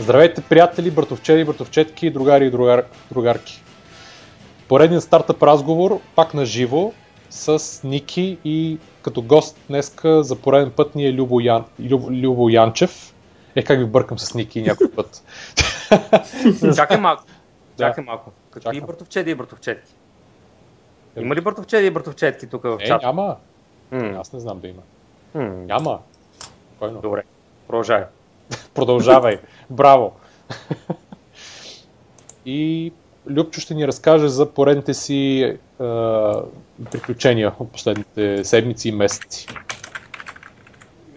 Здравейте, приятели, братовчери, братовчетки, другари и другар... другарки. Поредният стартъп разговор, пак на живо, с Ники и като гост днеска за пореден път ни е Любо, Ян... Любо, Любо Янчев. Е, как ви бъркам с Ники някой път. Чакай малко. Чакай малко. Какви Чакам. братовчеди и братовчетки? Има ли братовчеди и братовчетки тук в чата? Е, няма. Mm. Аз не знам да има. Mm. Няма. Спокойно. Добре, продължавай. Продължавай. Браво. и Любчо ще ни разкаже за поредните си е, приключения от последните седмици и месеци.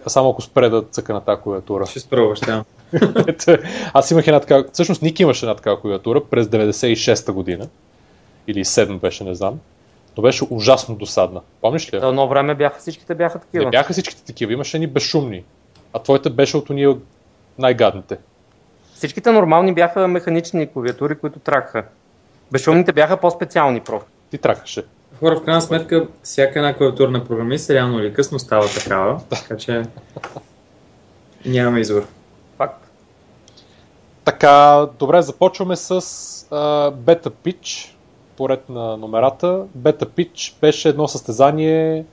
А само ако спре да цъка на тази клавиатура. Ще спробваш, да. Аз имах една така, всъщност Ник имаше една такава клавиатура през 96-та година. Или 7 беше, не знам. Но беше ужасно досадна. Помниш ли? Едно време бяха, всичките бяха такива. Не бяха всичките такива, имаше ни безшумни. А твоята беше от уния най-гадните. Всичките нормални бяха механични клавиатури, които тракаха. Безшумните бяха по-специални просто. Ти тракаше. Хора, в крайна сметка, всяка една клавиатура на програмист реално или късно става такава, така че нямаме избор. Факт. Така, добре, започваме с uh, Beta Pitch, поред на номерата. Beta Pitch беше едно състезание,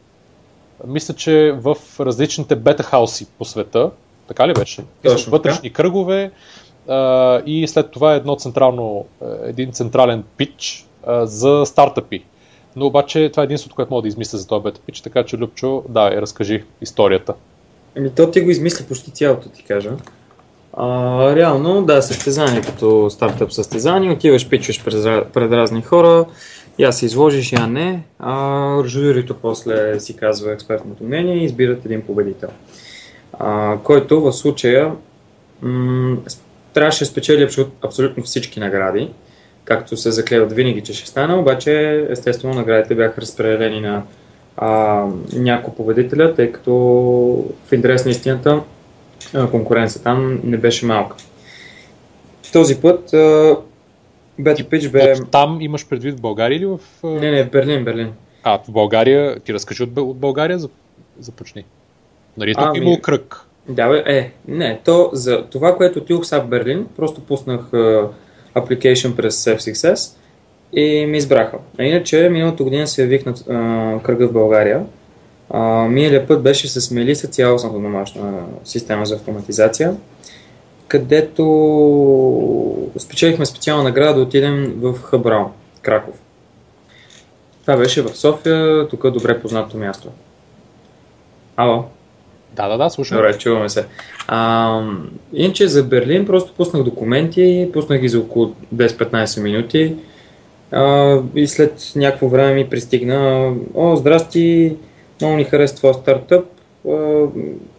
мисля, че в различните бета хауси по света. Така ли беше? Точно, вътрешни така. кръгове uh, и след това едно централно, един централен пич uh, за стартъпи. Но обаче това е единството, което мога да измисля за този бета пич, така че Любчо, да, разкажи историята. Ами то ти го измисли почти цялото, ти кажа. А, реално, да, състезание като стартъп състезание, отиваш, пичваш пред, пред разни хора, я се изложиш, я не, а журито после си казва експертното мнение и избират един победител. А, който в случая м- трябваше да спечели абсолютно всички награди, както се заклеват винаги, че ще стане, обаче естествено наградите бяха разпределени на а, няколко победителя, тъй като в интерес на истината конкуренция там не беше малка. Този път Бета Пич бе... От там имаш предвид в България или в... Не, не, в Берлин, Берлин. А, в България, ти разкажи от, от България, започни. Нали тук а, имало кръг? Да, бе, е, не, то за това, което отидох сега в Берлин, просто пуснах uh, application през F6S и ми избраха. А иначе, миналото година се явих на uh, кръга в България. Uh, миналия път беше с Мелиса цялостната домашна система за автоматизация, където спечелихме специална награда да отидем в Хабрал, Краков. Това беше в София, тук е добре познато място. Ало? Да, да, да, слушам. Добре, чуваме се. А, иначе за Берлин просто пуснах документи, пуснах ги за около 10-15 минути а, и след някакво време ми пристигна О, здрасти, много ни харесва твоя стартъп, а,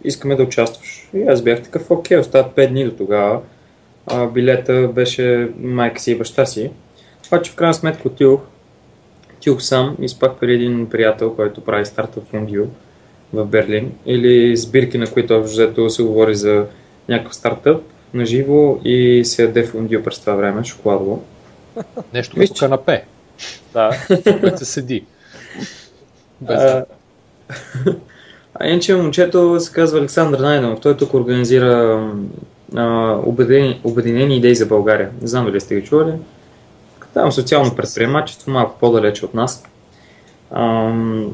искаме да участваш. И аз бях такъв, окей, остават 5 дни до тогава. А, билета беше майка си и баща си. Това, че в крайна сметка отидох, отидох сам и спах при един приятел, който прави стартъп Фундио в Берлин, или сбирки, на които взето се говори за някакъв стартъп на живо и се яде фундио през това време, шоколадово. Нещо като канапе. Да. Което се седи. Без... А, а иначе момчето се казва Александър Найденов. Той тук организира а, обединени, обединени идеи за България. Не знам дали сте ги чували. Там социално предприемачество, малко по-далече от нас. Ам,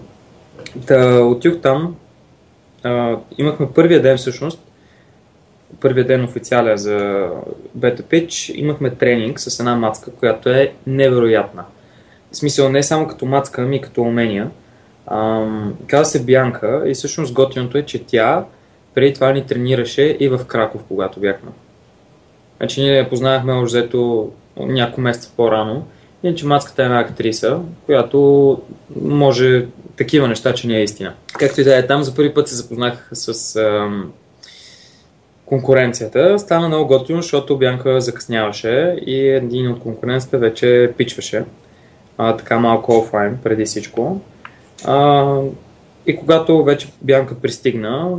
да, отидох там. А, имахме първия ден всъщност, първия ден официален за Beta Pitch, имахме тренинг с една мацка, която е невероятна. В смисъл не само като мацка, ами като умения. Ам, казва се Бянка и всъщност готиното е, че тя преди това ни тренираше и в Краков, когато бяхме. Значи ние я познавахме още взето няколко месеца по-рано. Иначе мацката е една актриса, която може такива неща, че не е истина. Както и да е, там за първи път се запознах с ам, конкуренцията. Стана много готино, защото Бянка закъсняваше и един от конкуренцията вече пичваше. А, така малко офлайн, преди всичко. А, и когато вече Бянка пристигна,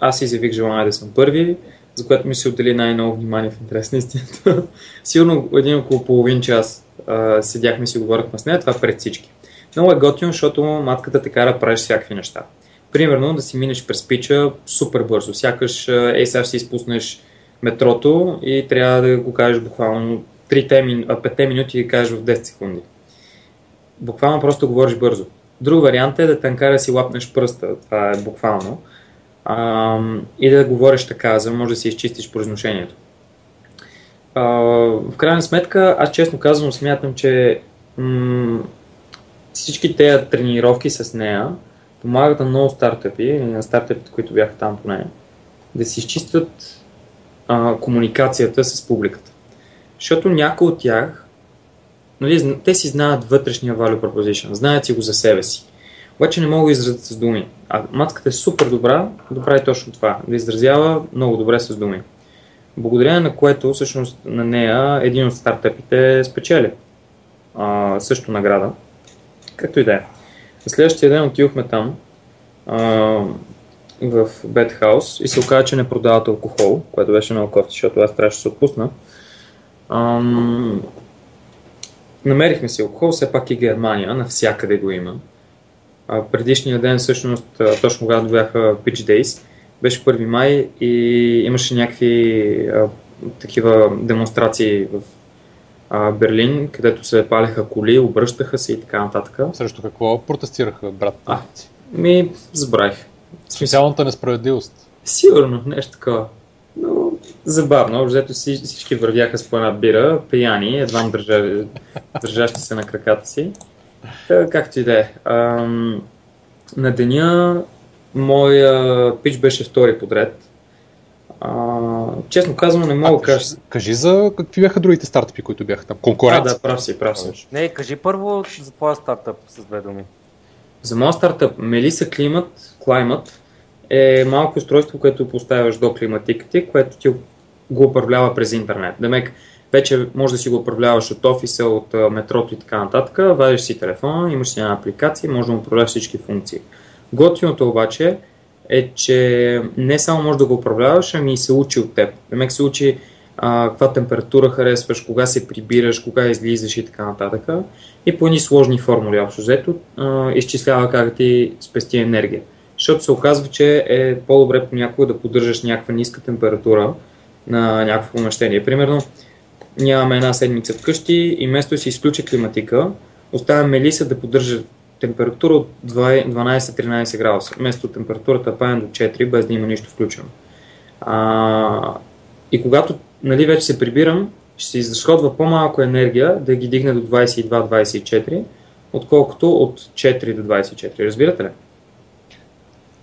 аз изявих желание да съм първи, за което ми се отдели най-много внимание в интерес на истината. Сигурно един около половин час а, седяхме и си говорихме с нея, това пред всички. Много е готино, защото матката те кара да правиш всякакви неща. Примерно да си минеш през пича супер бързо. Сякаш ей сега ще изпуснеш метрото и трябва да го кажеш буквално 5 минути и кажеш в 10 секунди. Буквално просто говориш бързо. Друг вариант е да те накара да си лапнеш пръста, това е буквално, а, и да говориш така, за да може да си изчистиш произношението. А, в крайна сметка, аз честно казвам, смятам, че м- всички тези тренировки с нея помагат на много стартъпи, на стартъпите, които бяха там поне, да си изчистят а, комуникацията с публиката. Защото някои от тях, нали, те си знаят вътрешния value proposition, знаят си го за себе си. Обаче не могат да изразят с думи. А матката е супер добра да прави точно това, да изразява много добре с думи. Благодарение на което всъщност на нея един от стартъпите спечели а, също награда. Както и да е. Следващия ден отидохме там а, в Бетхаус и се оказа, че не продават алкохол, което беше много кофти, защото аз трябваше да се отпусна. Ам, намерихме си алкохол, все пак и Германия, навсякъде го има. А, предишния ден, всъщност, точно когато бяха Pitch Days, беше 1 май и имаше някакви а, такива демонстрации в а, Берлин, където се палеха коли, обръщаха се и така нататък. Срещу какво протестираха, брат? А, ми, забравих. Специалната несправедливост. Сигурно, нещо такова. Но забавно, взето всички вървяха с по една бира, пияни, едва държа, държащи се на краката си. Та, както и да е. На деня моя пич беше втори подред. А, честно казвам, не мога да кажа. Кажи за какви бяха другите стартъпи, които бяха там. Конкуренция. А, да, прав си, прав си. Не, кажи първо за твоя стартъп с две думи. За моят стартъп Melissa Climate, Climate е малко устройство, което поставяш до климатиката, което ти го управлява през интернет. Демек, вече може да си го управляваш от офиса, от метрото и така нататък. Вадиш си телефона, имаш си една апликация, може да управляваш всички функции. Готиното обаче е, че не само може да го управляваш, ами и се учи от теб. Демек се учи а, каква температура харесваш, кога се прибираш, кога излизаш и така нататък. И по едни сложни формули, общо взето, изчислява как ти спести енергия. Защото се оказва, че е по-добре понякога да поддържаш някаква ниска температура на някакво помещение. Примерно, нямаме една седмица вкъщи и вместо да си изключи климатика, оставяме Мелиса да поддържа температура от 12-13 градуса, вместо температурата падне до 4, без да има нищо включено. А, и когато нали, вече се прибирам, ще се изразходва по-малко енергия да ги дигне до 22-24, отколкото от 4 до 24. Разбирате ли?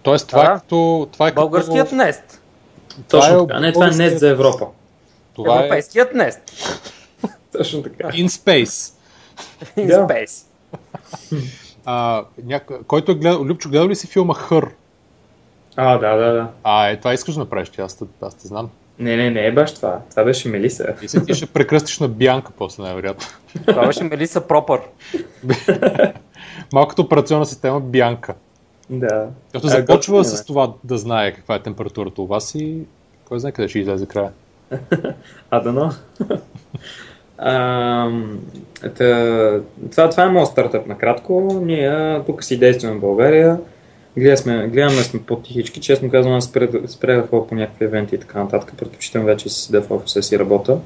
Тоест, това, е като, това е като... Българският нест. Точно е така. Не, това е нест за Европа. Това е- Европейският е... нест. Точно така. In space. In yeah. space. а, няко... Който е гледал, Любчо, гледал ли си филма Хър? А, да, да, да. А, е, това искаш да направиш, аз, аз те знам. Не, не, не е баш това. Това беше Мелиса. И се ти ще прекръстиш на Бянка после, най-вероятно. Това беше Мелиса Пропър. Малката операционна система Бянка. Да. Като започва с това да знае каква е температурата у вас и кой знае къде ще излезе края. а, дано. Това, това е моят стартъп накратко. Ние тук си действаме в България. Гледаме, гледаме сме по-тихички. Честно казвам, аз спря да по някакви евенти и така нататък. Предпочитам вече си седя в офиса си работа.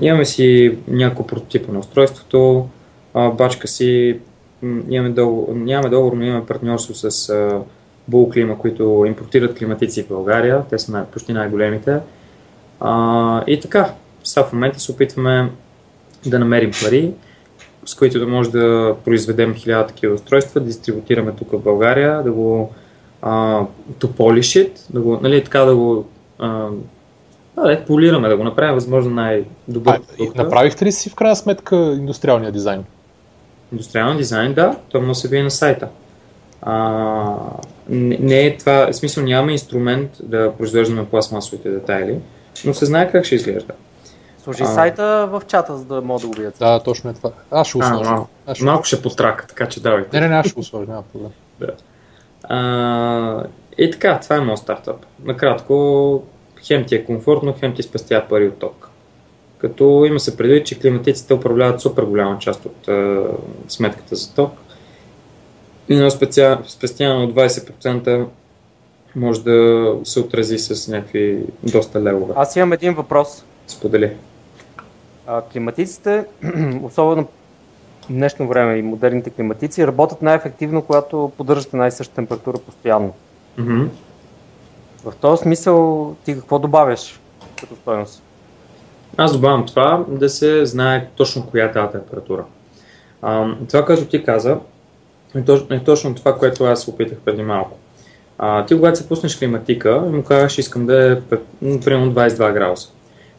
имаме си няколко прототипа на устройството. бачка си имаме договор, нямаме договор, но имаме партньорство с uh, Bull които импортират климатици в България. Те са почти най-големите. Uh, и така, сега в момента се опитваме да намерим пари, с които да може да произведем хиляда такива устройства, да дистрибутираме тук в България, да го it, да го, нали, така да го uh, да, полираме, да го направим възможно най-добър. А, направихте ли си в крайна сметка индустриалния дизайн? Индустриален дизайн, да, то може да се види на сайта. А, не, не е това, в смисъл нямаме инструмент да произвеждаме пластмасовите детайли, но се знае как ще изглежда. Служи а... сайта в чата, за да мога да го видят. Да, точно е това. Аз ще усложа. Малко, ще... малко ще потрака, така че давайте. Не, не, не, аз ще усложа, няма проблем. да. А, и така, това е моят стартъп. Накратко, хем ти е комфортно, хем ти спестява пари от ток като има се предвид, че климатиците управляват супер голяма част от а, сметката за ток. И на специално 20% може да се отрази с някакви доста левове. Аз имам един въпрос. Сподели. А, климатиците, особено в днешно време и модерните климатици, работят най-ефективно, когато поддържат една и съща температура постоянно. Mm-hmm. В този смисъл ти какво добавяш като стоеност? Аз добавям това да се знае точно коя е тази температура. А, това, което ти каза, е точно, е точно това, което аз опитах преди малко. А, ти когато се пуснеш климатика, му казваш, искам да е примерно 22 градуса.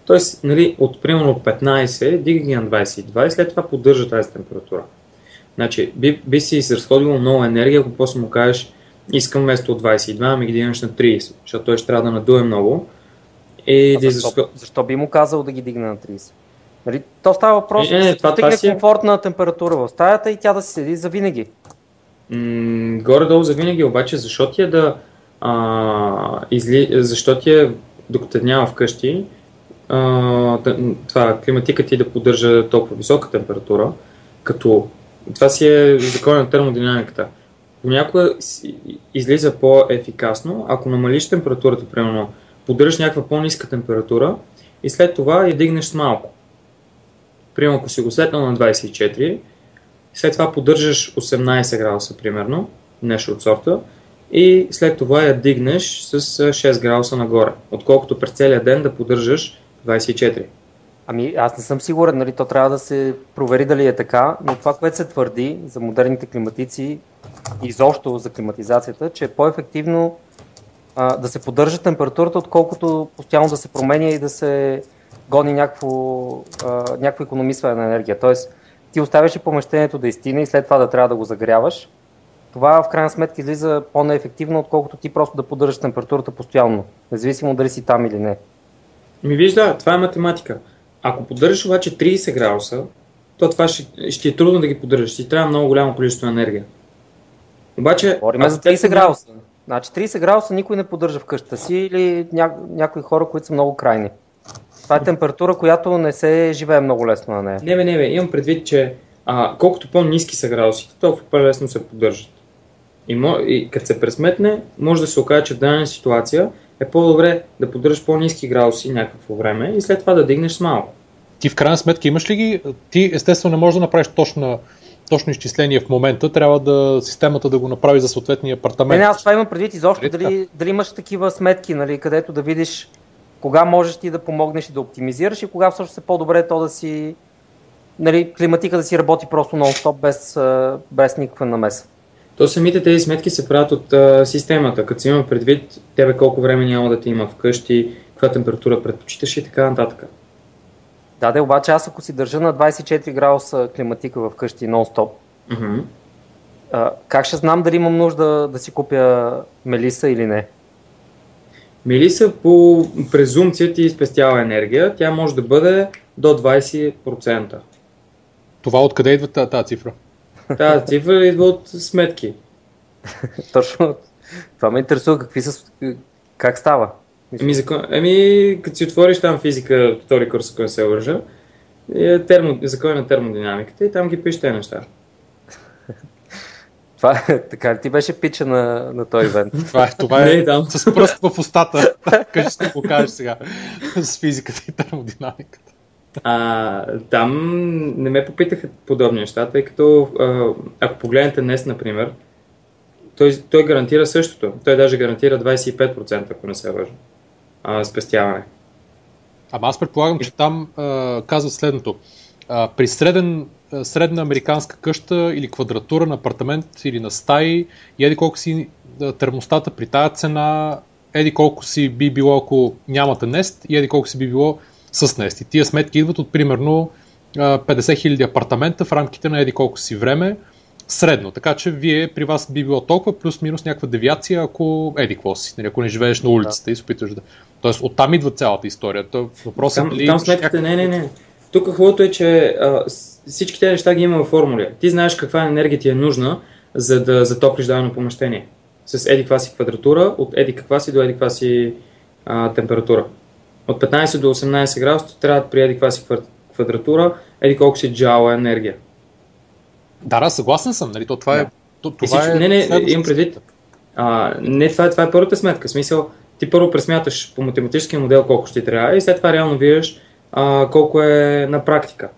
Тоест, нали, от примерно 15, дига ги на 22 и след това поддържа тази температура. Значи, би, би си изразходило много енергия, ако после му кажеш, искам вместо 22, ми ги дигнеш на 30, защото той ще трябва да надуе много. И да защо, изразход... защо би му казал да ги дигне на 30? Нали, то става въпрос не, не, да това, това си... Е- комфортна температура в стаята и тя да си седи за винаги. М- горе-долу за винаги, обаче защо ти е да а, изли... защо ти е докато няма вкъщи, това климатика ти да поддържа толкова висока температура, като това си е закон на термодинамиката. Понякога излиза по-ефикасно, ако намалиш температурата, примерно, поддържаш някаква по-ниска температура и след това я дигнеш малко. Примерно, ако си го сетнал на 24, след това поддържаш 18 градуса, примерно, нещо от сорта, и след това я дигнеш с 6 градуса нагоре, отколкото през целия ден да поддържаш 24. Ами аз не съм сигурен, нали, то трябва да се провери дали е така, но това, което се твърди за модерните климатици и изобщо за климатизацията, че е по-ефективно а, да се поддържа температурата, отколкото постоянно да се променя и да се гони някакво, а, някакво економисване на енергия. Тоест, ти оставяш помещението да изтине и след това да трябва да го загряваш. Това в крайна сметка излиза по-неефективно, отколкото ти просто да поддържаш температурата постоянно, независимо дали си там или не. Ми вижда, това е математика. Ако поддържаш обаче 30 градуса, то това ще, ще е трудно да ги поддържаш. Ще трябва много голямо количество енергия. Обаче. Говорим за 30 градуса. Значи 30 градуса никой не поддържа в къщата си или ня... някои хора, които са много крайни. Това е температура, която не се живее много лесно на нея. Не, бе, не, бе. Имам предвид, че а, колкото по-низки са градусите, толкова по-лесно се поддържат. И, мо... и като се пресметне, може да се окаже, че в дадена ситуация е по-добре да поддържаш по-низки градуси някакво време и след това да дигнеш с малко. Ти в крайна сметка имаш ли ги? Ти естествено не можеш да направиш точно, точно изчисление в момента, трябва да системата да го направи за съответния апартамент. Не, не аз това имам предвид изобщо, нали дали, дали имаш такива сметки, нали, където да видиш кога можеш ти да помогнеш и да оптимизираш и кога всъщност е по-добре то да си нали, климатика да си работи просто нон-стоп без, без никаква намеса. То самите тези сметки се правят от а, системата, като си има предвид тебе колко време няма да ти има вкъщи, каква температура предпочиташ и така нататък. Да, да, обаче аз ако си държа на 24 градуса климатика в къщи нон-стоп, mm-hmm. а, как ще знам дали имам нужда да си купя мелиса или не? Мелиса по презумпция ти спестява енергия, тя може да бъде до 20%. Това откъде идва тази цифра? Тази цифра идва от сметки. Точно. Това ме интересува какви са, как става. Еми, закон... Еми, като си отвориш там физика, втори курс, ако не се лъжа, е термо... закон на термодинамиката и там ги пише тези неща. Това е, така ли ти беше пича на, на този ивент? това е, това е Не, с пръст в устата. Кажи ще го кажеш сега с физиката и термодинамиката. А, там не ме попитаха подобни неща, тъй като а, ако погледнете днес, например, той, той гарантира същото. Той даже гарантира 25%, ако не се лъжа, а, спестяване. Ама аз предполагам, че там а, казват следното. А, при среден, средна американска къща или квадратура на апартамент или на стаи, и еди колко си термостата при тая цена, еди колко си би било, ако нямате нест, и еди колко си би било с Nest. И тия сметки идват от примерно 50 000 апартамента в рамките на еди колко си време, средно. Така че вие при вас би било толкова плюс-минус някаква девиация, ако еди какво си, нали, ако не живееш на улицата да. и се опитваш да... Тоест оттам идва цялата история. То, въпросът там, е там сметките, не, не, не. Тук хубавото е, че а, всички тези неща ги има в формули. Ти знаеш каква енергия ти е нужна, за да затоплиш дадено помещение. С еди каква си квадратура, от еди каква си до еди каква си а, температура от 15 до 18 градуса трябва да приеди каква си квадратура, еди колко си джала енергия. Да, да, съгласен съм. Нали? То, това е, то, това е не, не, имам предвид, А, не, това, това е първата сметка. В смисъл, ти първо пресмяташ по математическия модел колко ще трябва и след това реално виждаш а, колко е на практика.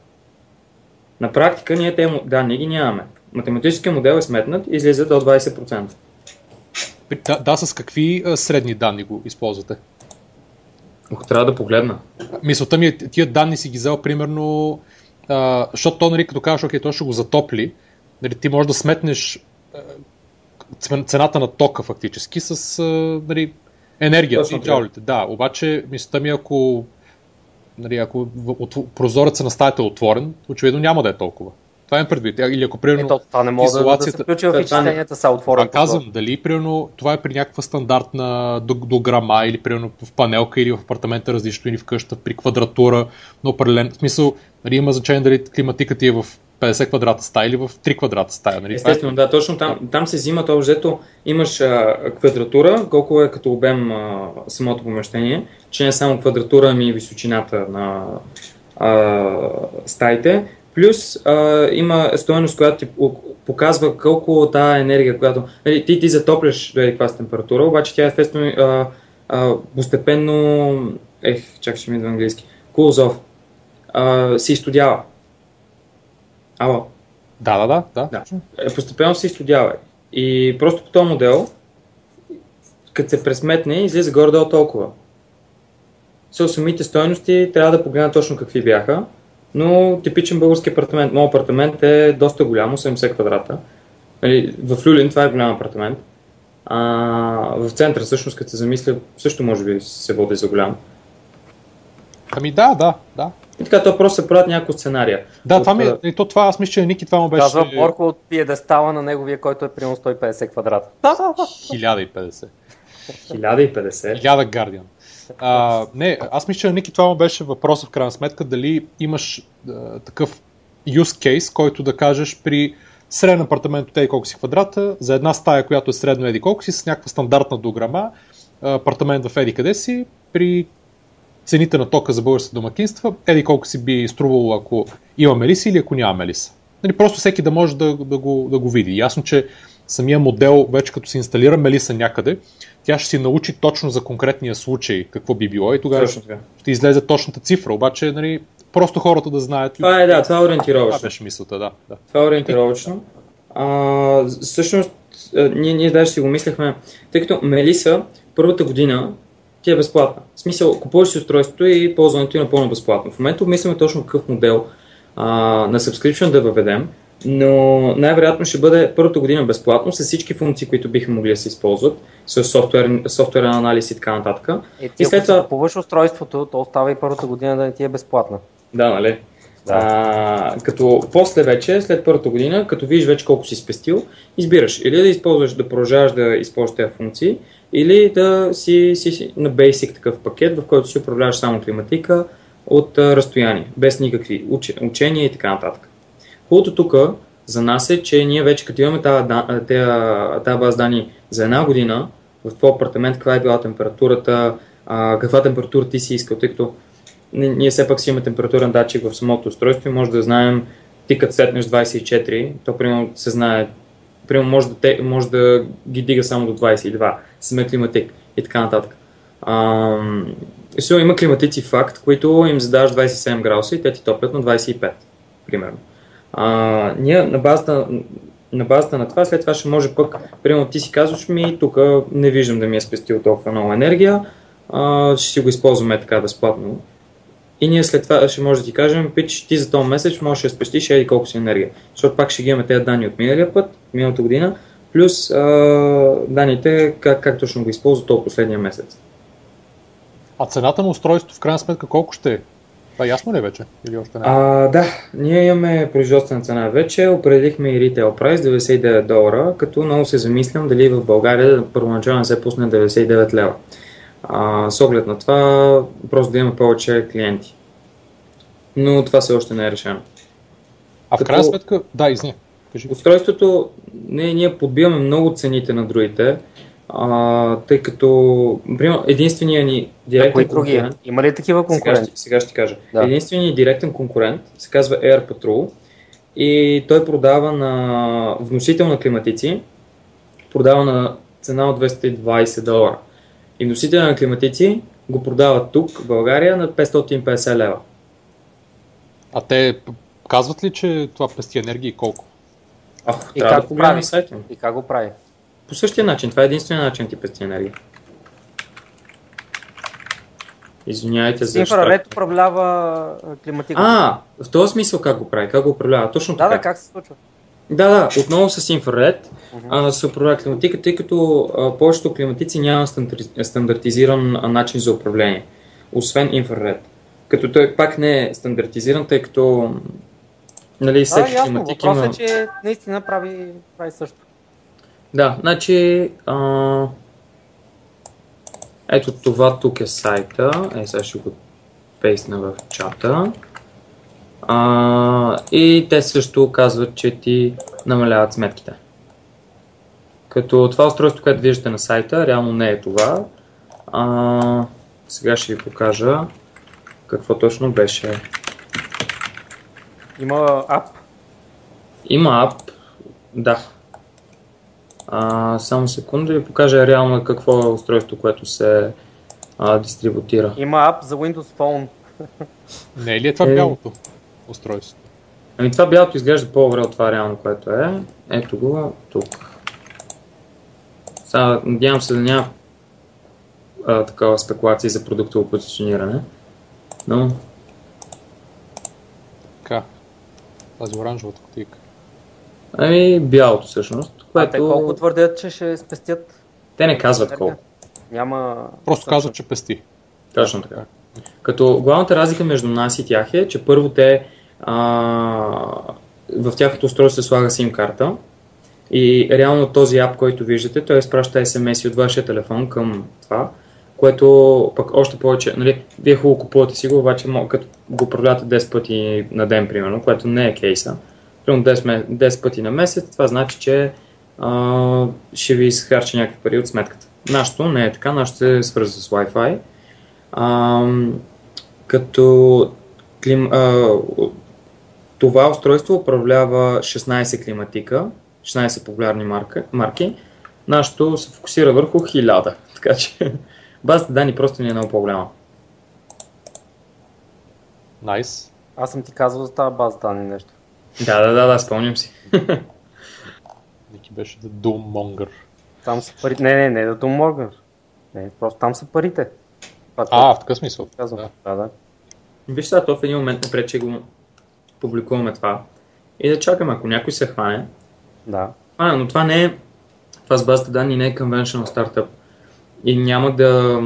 На практика ние те данни ги нямаме. Математическия модел е сметнат и излиза до 20%. Да, да, с какви средни данни го използвате? Ако трябва да погледна. Мисълта ми е, тия данни си ги взел примерно, а, защото то, нали, като кажеш, окей, то ще го затопли, нали, ти можеш да сметнеш а, цената на тока фактически с а, нали, енергията и джаулите. Да, обаче мисълта ми, ако, нали, ако от, прозореца на стаята е отворен, очевидно няма да е толкова. Това е предвид. Или ако примерно. Ето, това не може изолацията... да се включи в изчисленията са отворени. Казвам, дали примерно това е при някаква стандартна дограма или примерно в панелка или в апартамента различно или в къща при квадратура на определен. В смисъл, нали, има значение дали климатиката е в 50 квадрата стая или в 3 квадрата стая. Нали? Естествено, е... да, точно там, там се взима това взето. Имаш а, квадратура, колко е като обем а, самото помещение, че не само квадратура, ами и височината на а, стаите. Плюс а, има стоеност, която ти показва колко тази енергия, която нали, ти, ти затопляш до каква температура, обаче тя естествено а, а, постепенно, ех, чакай ще ми да английски, cools off, а, се изстудява. Ало? Да, да, да. да. да. Постепенно се изстудява. И просто по този модел, като се пресметне, излиза горе-долу толкова. С самите стоености трябва да погледна точно какви бяха но типичен български апартамент. Моят апартамент е доста голям, 80 квадрата. Нали, в Люлин това е голям апартамент. А, в центъра всъщност, като се замисля, също може би се води за голям. Ами да, да, да. И така, то просто се правят няколко сценария. Да, от, това ми е, и то това, аз мисля, че Ники това му беше... Казва Борко от пиедестала на неговия, който е примерно 150 квадрата. 1050. 1050? 1000 Guardian. А, не, аз мисля, че Ники това му беше въпросът в крайна сметка, дали имаш а, такъв use case, който да кажеш при среден апартамент от еди колко си квадрата, за една стая, която е средно еди колко си, с някаква стандартна дограма, апартамент в еди къде си, при цените на тока за българските домакинства, еди колко си би струвало, ако имаме ли или ако нямаме ли са. Нали, просто всеки да може да, да, го, да го види. Ясно, че самия модел, вече като се инсталира Мелиса някъде, тя ще си научи точно за конкретния случай какво би било и тогава ще, ще излезе точната цифра. Обаче, нали, просто хората да знаят. Това е, да, това е ориентировачно. Това беше мисълта, да. да. Това е ориентировачно. А, всъщност, ние, ние даже си го мислехме, тъй като Мелиса първата година ти е безплатна. В смисъл, купуваш си устройството и ползването е напълно безплатно. В момента обмисляме точно какъв модел а, на subscription да въведем, но най-вероятно ще бъде първата година безплатно с всички функции, които биха могли да се използват, с софтуер, софтуерен анализ и така нататък. Е, и след това... купуваш устройството, то остава и първата година да не ти е безплатна. Да, нали? Да. А, като после вече, след първата година, като видиш вече колко си спестил, избираш или да използваш, да продължаваш да използваш тези функции, или да си, си, си на Basic такъв пакет, в който си управляваш само климатика от а, разстояние, без никакви уч, учения и така нататък. Хубавото тук за нас е, че ние вече като имаме тази, база данни за една година, в твой апартамент каква е била температурата, а, каква температура ти си искал, тъй като ние все пак си имаме температурен датчик в самото устройство и може да знаем ти като сетнеш 24, то примерно се знае, примерно може да, те, може да ги дига само до 22, сме климатик и така нататък. А, има климатици факт, които им задаваш 27 градуса и те ти топлят на 25, примерно. А, ние на базата, на базата на това, след това ще може пък, примерно ти си казваш ми, тук не виждам да ми е спестил толкова много енергия, а, ще си го използваме така безплатно. И ние след това ще може да ти кажем, пич, ти за този месец можеш да спестиш еди колко си енергия. Защото пак ще ги имаме тези данни от миналия път, миналата година, плюс а, данните как, как точно го използва този последния месец. А цената на устройството в крайна сметка колко ще е? Това ясно ли е вече? Или още не? А, да, ние имаме производствена цена вече, определихме и ритейл прайс 99 долара, като много се замислям дали в България първоначално се пусне 99 лева. А, с оглед на това, просто да има повече клиенти. Но това все още не е решено. А в крайна сметка, да, изни. Устройството, не, ние подбиваме много цените на другите, а, тъй като, единствения ни директен конкурент... Има ли такива конкуренти? Сега, сега ще кажа. Да. Единственият ни директен конкурент се казва Air Patrol и той продава на вносител на климатици, продава на цена от 220 долара. И носителя на климатици го продават тук, в България, на 550 лева. А те казват ли, че това пести енергия и колко? Ах, И как да го прави? И как го прави? По същия начин. Това е единствения начин ти пести енергия. Извинявайте за Инфраред управлява климатиката. А, в този смисъл как го прави? Как го управлява? Точно да, така. да, как се случва? Да, да, отново с инфраред а, се управлява климатика, тъй като а, повечето климатици няма стандар- стандартизиран а, начин за управление, освен инфраред. Като той пак не е стандартизиран, тъй като нали, Да, всеки ясно. климатик Въпросът има... е, че наистина прави, прави също. Да, значи... А... Ето това тук е сайта. Е, сега ще го пейсна в чата. А, и те също казват, че ти намаляват сметките. Като това устройство, което виждате на сайта, реално не е това. А, сега ще ви покажа какво точно беше. Има ап. Има ап, да. А, само секунда да ви покажа реално какво е устройство, което се а, дистрибутира. Има ап за Windows Phone. Не е ли е това Е. бялото устройство? Ами това бялото изглежда по-добре от това реално, което е. Ето го тук. Сега, надявам се да няма а, такава спекулация за продуктово позициониране. Но, Така. Тази оранжевата кутийка. ами бялото всъщност, А което те колко твърдят, че ще спестят? те не казват енергия? колко. Няма... Просто казват, че пести. Точно така. Като главната разлика между нас и тях е, че първо те а, в тяхното устройство се слага SIM карта и реално този ап, който виждате, той изпраща SMS от вашия телефон към това, което пък още повече, нали, вие хубаво купувате си го, обаче като го управлявате 10 пъти на ден, примерно, което не е кейса, примерно 10, ме- 10 пъти на месец, това значи, че а, ще ви изхарчи някакви пари от сметката. Нашето не е така, нашето се свързва с Wi-Fi. Ам, като клим, а, това устройство управлява 16 климатика, 16 популярни марка, марки. Нашето се фокусира върху 1000, така че базата данни просто ни е много по-голяма. Найс. Аз съм ти казвал за тази база данни нещо. Да, да, да, да, спомням си. Беше The Doommonger. Там са парите. Не, не, не, да Том Морган. Не, просто там са парите. Това, А, в такъв смисъл. казвам. Да. Да, да. Виж сега, то в един момент напред, че го публикуваме това и да чакаме, ако някой се хване. да. А, но това не е, това с базата данни не е conventional стартъп. И няма да...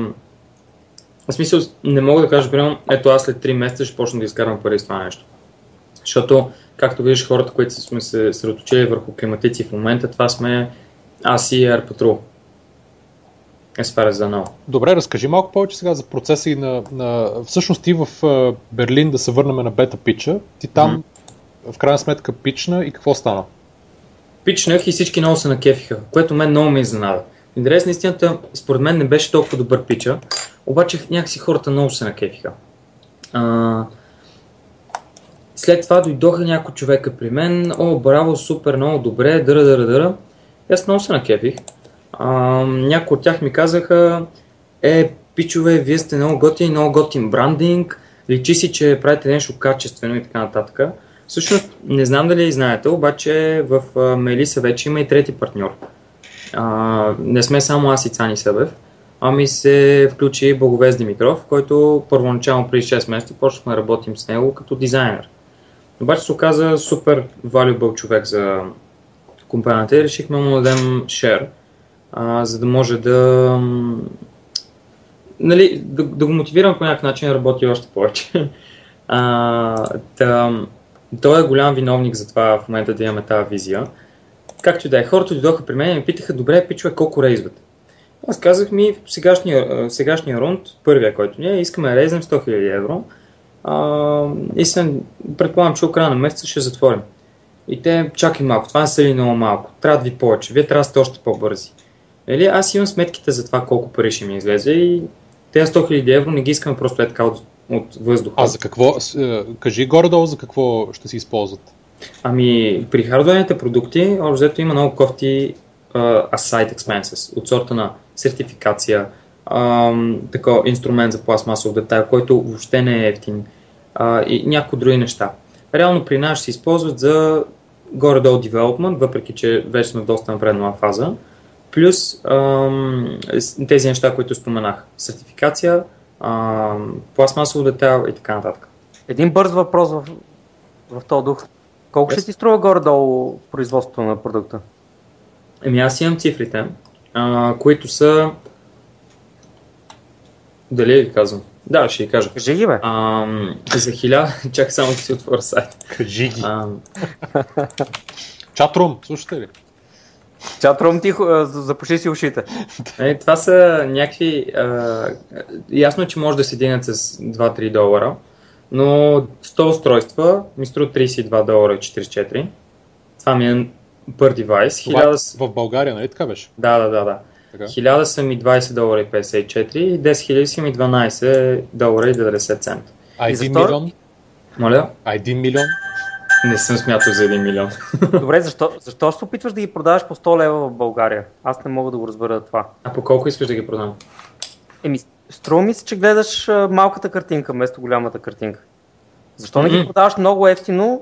В смисъл, не мога да кажа, примерно, ето аз след 3 месеца ще почна да изкарвам пари с това нещо. Защото, както виждаш, хората, които сме се средоточили върху климатици в момента, това сме аз и Air Patrol. As far as I know. Добре, разкажи малко повече сега за процеса и на... на... Всъщност ти в Берлин, да се върнем на бета пича, ти там в крайна сметка пична и какво стана? Пичнах и всички много се накефиха, което мен много ме изненада. Интерес на истината, според мен не беше толкова добър пича, обаче някакси хората много се накефиха. А, след това дойдоха някои човека при мен, о, браво, супер, много добре, дъра, дъра, дъра. И аз много се накефих. А, някои от тях ми казаха, е, пичове, вие сте много готини, много готин брандинг, личи си, че правите нещо качествено и така нататък. Всъщност, не знам дали знаете, обаче в Мелиса вече има и трети партньор. А, не сме само аз и Цани Събев, ами се включи Боговез Димитров, който първоначално преди 6 месеца почнахме да работим с него като дизайнер. Обаче се оказа супер valuable човек за компанията и решихме му да дадем share, а, за да може да, нали, да, да го мотивирам по някакъв начин да работи още повече. А, та, той е голям виновник за това в момента да имаме тази визия. Както и да е, хората дойдоха при мен и ме питаха, добре, пичове, колко рейзвате? Аз казах ми, в сегашния, сегашния рунд, първия, който ние, искаме да рейзнем 100 000 евро. А, и съм, предполагам, че от края на месеца ще затворим. И те, чакай малко, това не са ли много малко? Трябва да ви повече, вие трябва да сте още по-бързи. Нали, аз имам сметките за това колко пари ще ми излезе и тези 100 000 евро не ги искаме просто е така от, от въздуха. А за какво? е, Кажи горе-долу за какво ще се използват. Ами, при хардуерните продукти, общо има много кофти uh, aside expenses, от сорта на сертификация, uh, такова инструмент за пластмасов детайл, който въобще не е ефтин uh, и някои други неща. Реално при нас ще се използват за горе-долу development, въпреки че вече сме доста напреднала фаза, плюс um, тези неща, които споменах. Сертификация, um, пластмасов детайл и така нататък. Един бърз въпрос в, в този дух. Колко yes. ще ти струва горе-долу производството на продукта? Еми аз имам цифрите, а, които са... Дали ви казвам? Да, ще ви кажа. Кажи ги, бе. А, за хиляда... Чакай само да си отворя сайт. Кажи ги. А... Чатрум, слушате ли? Чатрум ти, запуши си ушите. Е, това са някакви... А, ясно, че може да се дигнат с 2-3 долара, но 100 устройства ми струва 32 долара и 44. Това ми е per девайс. 1000... В България, нали така беше? Да, да, да. да. Така. 1000 са ми 20 долара и 54 и 10 000 са ми 12 долара и 90 цента. А 1 милион? Моля? А 1 милион? Не съм смятал за 1 милион. Добре, защо, защо се опитваш да ги продаваш по 100 лева в България? Аз не мога да го разбера това. А по колко искаш да ги продам? Еми, струва ми се, че гледаш малката картинка вместо голямата картинка. Защо не ги продаваш много ефтино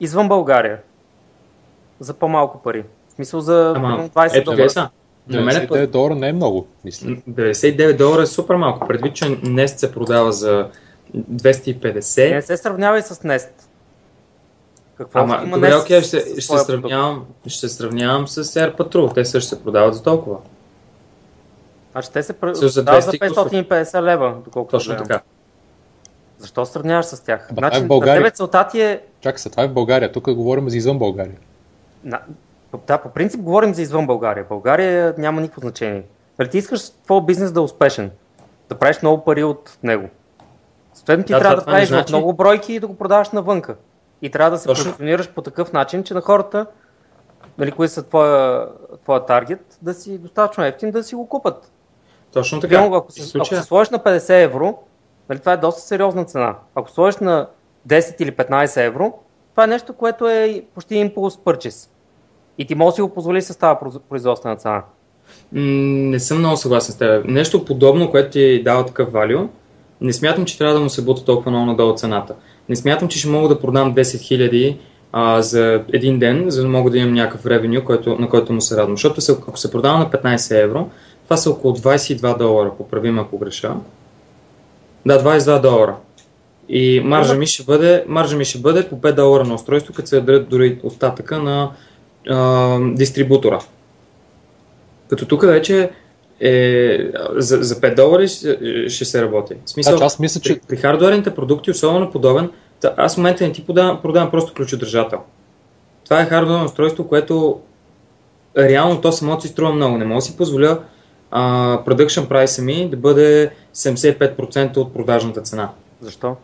извън България? За по-малко пари. В смисъл за Ама, 20 ето, долара. Са. 99 долара не е много, мисля. 99 долара е супер малко. Предвид, че Nest се продава за 250. Не се сравнява и с Nest. Какво Ама, има добре, окей, ще, ще, ще, сравнявам, ще сравнявам с Air Patrol. Те също се продават за толкова. Значи те се продават за 550 лева, доколкото Точно гледам. така. Защо сравняваш с тях? Ама значи, е в България. на тебе целта ти е... Чакай се, това е в България. Тук говорим за извън България. На... Да, по принцип говорим за извън България. България няма никакво значение. Нали ти искаш твой бизнес да е успешен, да правиш много пари от него. Съответно ти Да, трябва да правиш значи- много бройки и да го продаваш навънка. И трябва да се Точно. позиционираш по такъв начин, че на хората, нали, които са твоя, твоя таргет, да си достатъчно ефтин да си го купат. Точно така. Примерно, ако, се, ако случая- се сложиш на 50 евро, нали, това е доста сериозна цена. Ако сложиш на 10 или 15 евро, това е нещо, което е почти импулс пърчес. И ти може да си го позволиш с тази произ- производствена цена. Не съм много съгласен с теб. Нещо подобно, което ти дава такъв валю, не смятам, че трябва да му се бута толкова много надолу цената. Не смятам, че ще мога да продам 10 000 а, за един ден, за да мога да имам някакъв ревеню, който, на който му се радвам. Защото ако се продава на 15 евро, това са около 22 долара, поправи ме ако греша. Да, 22 долара. И маржа ми ще бъде, маржа ми ще бъде по 5 долара на устройство, като се дадат дори остатъка на а, дистрибутора. Като тук вече е, за, за 5 долари ще, ще се работи. В смисъл, Значи аз мисля, че при, при хардуерните продукти, особено подобен, та, аз в момента не ти продавам, продавам просто ключодържател. Това е хардуерно устройство, което реално то самото си струва много. Не мога да си позволя а, production прайса ми да бъде 75% от продажната цена. Защо?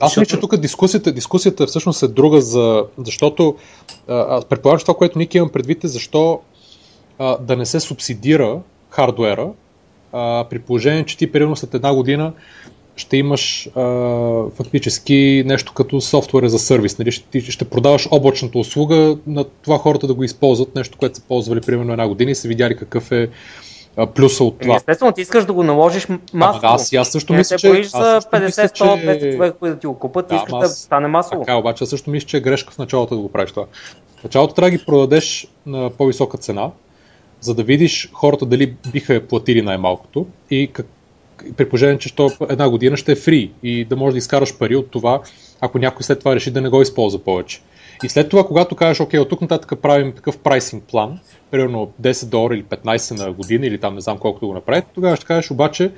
Аз мисля, че тук дискусията, дискусията всъщност е друга, за, защото а, предполагам, че това, което Ники имам предвид е защо а, да не се субсидира хардуера, а, при положение, че ти примерно след една година ще имаш а, фактически нещо като софтуер за сервис. Нали? Ще, ще продаваш облачната услуга на това хората да го използват, нещо, което са ползвали примерно една година и са видяли какъв е плюса от това. естествено, ти искаш да го наложиш масово. Ама, аз, аз също не мисля, че... аз за също 50, мисля, 100, 200 човека, които да ти го купат, Да, искаш ама да аз- стане масово. Така, обаче аз също мисля, че е грешка в началото да го правиш това. В началото трябва да ги продадеш на по-висока цена, за да видиш хората дали биха я платили най-малкото и как, при положение, че то една година ще е фри и да можеш да изкараш пари от това, ако някой след това реши да не го използва повече. И след това, когато кажеш, окей, от тук нататък правим такъв прайсинг план, примерно 10 долара или 15 на година или там не знам колко да го направите, тогава ще кажеш обаче,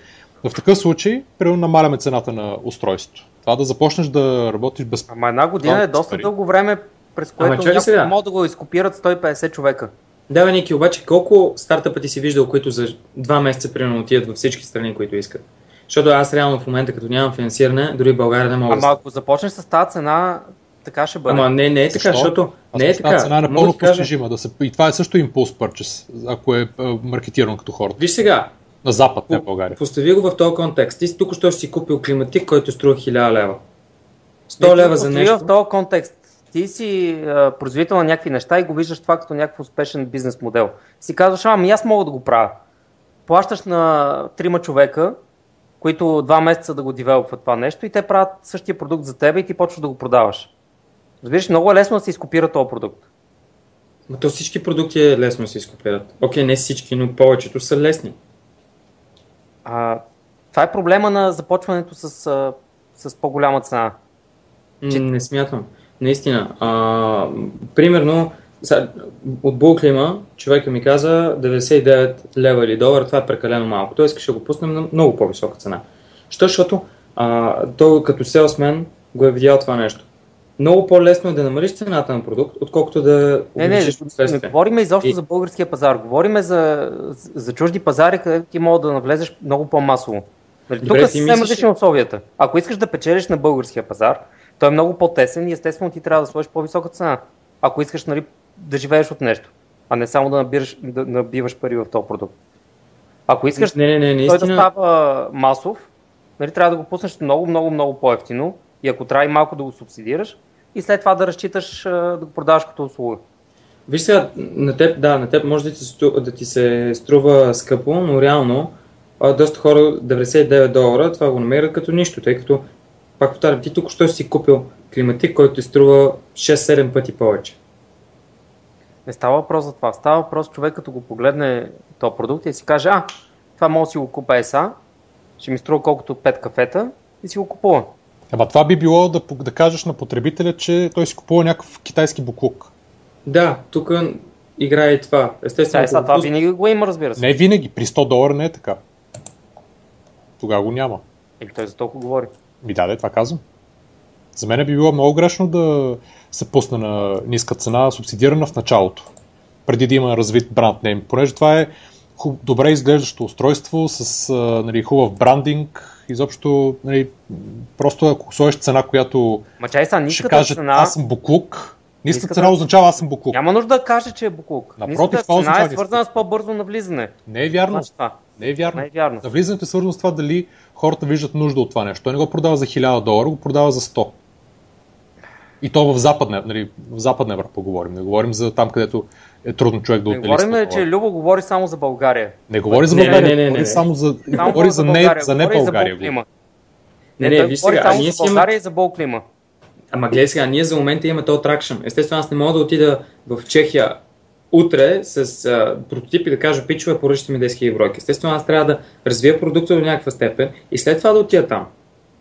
в такъв случай, примерно намаляме цената на устройството. Това да започнеш да работиш без Ама една година Това е доста пари. дълго време, през Ама което сега. могат да го изкопират 150 човека. Да, бе, Ники, обаче колко стартъпа ти си виждал, които за два месеца примерно отидат във всички страни, които искат? Защото аз реално в момента, като нямам финансиране, дори в България не мога Ама ако започнеш с тази цена, така ще бъде. Ама не, не е така, Защо? защото не е така. цена е напълно постижима. Да се... И това е също импулс пърчес, ако е маркетирано като хората. Виж сега, На Запад, не в България. постави го в този контекст. Ти си тук що си купил климатик, който струва 1000 лева. 100 Не, лева за нещо. В този контекст. ти си а, производител на някакви неща и го виждаш това като някакъв успешен бизнес модел. Си казваш, ами аз мога да го правя. Плащаш на трима човека, които два месеца да го девелопват това нещо и те правят същия продукт за теб и ти почваш да го продаваш. Разбираш, много е лесно да се изкопира този продукт. Но то всички продукти е лесно да се изкопират. Окей, не всички, но повечето са лесни. А, това е проблема на започването с, а, с по-голяма цена. Че... Не смятам. Наистина. А, примерно, от Буклима човека ми каза 99 лева или долар, това е прекалено малко. Той искаше да го пуснем на много по-висока цена. Що? Защото а, той като селсмен го е видял това нещо. Много по-лесно е да намалиш цената на продукт, отколкото да не, не, не, не говорим изобщо и... за българския пазар. Говорим за, за чужди пазари, където ти мога да навлезеш много по-масово. Нали, тук са съвсем различни условията. Ако искаш да печелиш на българския пазар, той е много по-тесен и естествено ти трябва да сложиш по-висока цена. Ако искаш нали, да живееш от нещо, а не само да, набираш, да набиваш пари в този продукт. Ако искаш не, не, не, той да става масов, нали, трябва да го пуснеш много, много, много по-ефтино и ако трябва и малко да го субсидираш и след това да разчиташ да го продаваш като услуга. Виж сега, на теб, да, на теб може да ти, да ти се струва скъпо, но реално доста хора 99 долара това го намерят като нищо, тъй като пак повтарям, ти тук що си купил климатик, който ти струва 6-7 пъти повече. Не става въпрос за това. Става въпрос човек като го погледне този продукт и си каже, а, това може да си го купа ЕСА, ще ми струва колкото 5 кафета и си го купува. Ама това би било да, да кажеш на потребителя, че той си купува някакъв китайски буклук. Да, тук играе и това. Естествено. Да, това винаги го има, разбира се. Не винаги. При 100 долара не е така. Тогава го няма. Или той за толкова говори. Ми да, това казвам. За мен би било много грешно да се пусне на ниска цена, субсидирана в началото, преди да има развит бранд нейм, понеже това е хуб, добре изглеждащо устройство с нали, хубав брандинг, изобщо нали, просто ако сложиш цена, която Ма чай са, ще каже цена... аз съм буклук, Ниска цена означава аз съм буклук. Няма нужда да каже, че е буклук. Напротив, това цена е свързана с по-бързо навлизане. Не е вярно. Не е вярно. Не е вярно. Навлизането е свързано с това дали хората виждат нужда от това нещо. Той не го продава за 1000 долара, го продава за 100. И то в западна, нали, в западна Европа говорим. Не говорим за там, където е трудно човек да отдели. Говорим, че Любо говори само за България. Не говори за България, не, не, не, говори не, само за, само говори за, не, за не България. За не, не, не, виж сега, само за България и за Болклима. Ама гледай сега, ние за момента имаме този тракшн. Естествено, аз не мога да отида в Чехия утре с а, прототип и да кажа, пичове, поръчате ми 10 000 бройки. Естествено, аз трябва да развия продукта до някаква степен и след това да отида там.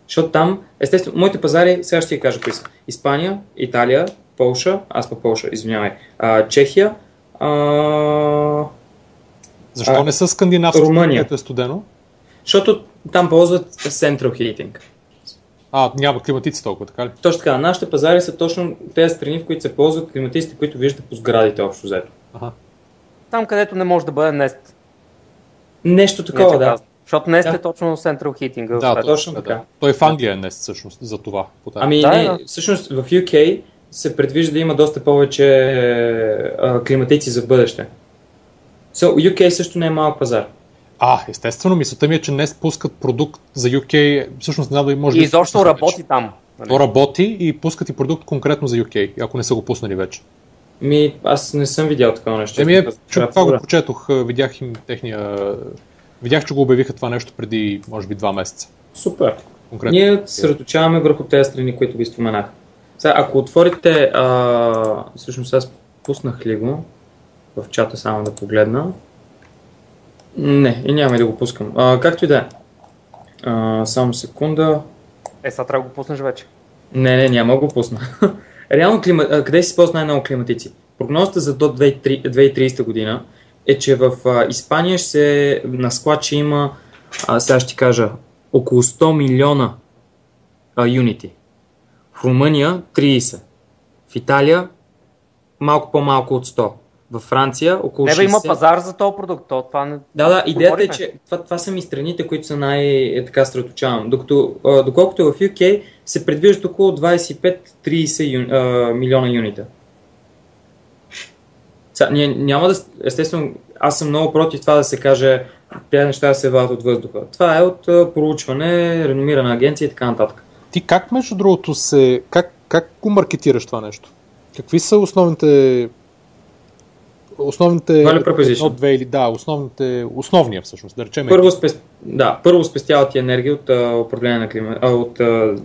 Защото там, естествено, моите пазари, сега ще ти кажа кои са. Испания, Италия, Полша, аз по Полша, извинявай, а, Чехия, а... Защо а, не са скандинавски, Румъния. е студено? Защото там ползват Central Heating. А, няма климатици толкова, така ли? Точно така. Нашите пазари са точно тези страни, в които се ползват климатиците, които виждате по сградите общо взето. Ага. Там, където не може да бъде Nest. Нещо такова, да. Защото Nest да. е точно Central Heating. Да, точно, точно така. Да. Той в Англия е Nest всъщност, за това. Ами да, не, да. всъщност в UK се предвижда да има доста повече а, климатици за бъдеще. So, UK също не е малък пазар. А, естествено, мисълта ми е, че днес пускат продукт за UK, всъщност не знам дали може и изобщо да работи вече. там. Нали? То работи и пускат и продукт конкретно за UK, ако не са го пуснали вече. Ми, аз не съм видял такова нещо. Еми, е, чу, това го прочетох, видях им техния... Видях, че го обявиха това нещо преди, може би, два месеца. Супер. Конкретно. Ние съсредоточаваме върху тези страни, които ви споменах. Сега, ако отворите, а, всъщност аз пуснах ли го в чата само да погледна. Не, и няма да го пускам. А, както и да е. Само секунда. Е, сега трябва да го пуснеш вече. Не, не, няма го пусна. Реално, клима... къде си ползва най-много климатици? Прогнозата за до 2030 година е, че в а, Испания ще се на склад ще има, а, сега ще кажа, около 100 милиона а, юнити. Румъния 30. В Италия малко по-малко от 100 във Франция около не, 60... има пазар за този продукт. То, това не... Да, да, идеята е, че това, това са ми страните, които са най-така страточавам. Докато, а, доколкото в UK се предвиждат около 25-30 ю, милиона юнита. Са, ние няма да... Естествено, аз съм много против това да се каже тези неща да се вадят от въздуха. Това е от а, проучване, реномирана агенция и така нататък. Ти как, между другото, се... Как, как го маркетираш това нещо? какви са основните основните proposition. едно, две или да, основните, основния всъщност, да речем. Първо, спес... да, първо спестяват ти енергия от а, управление на клима... а, от а,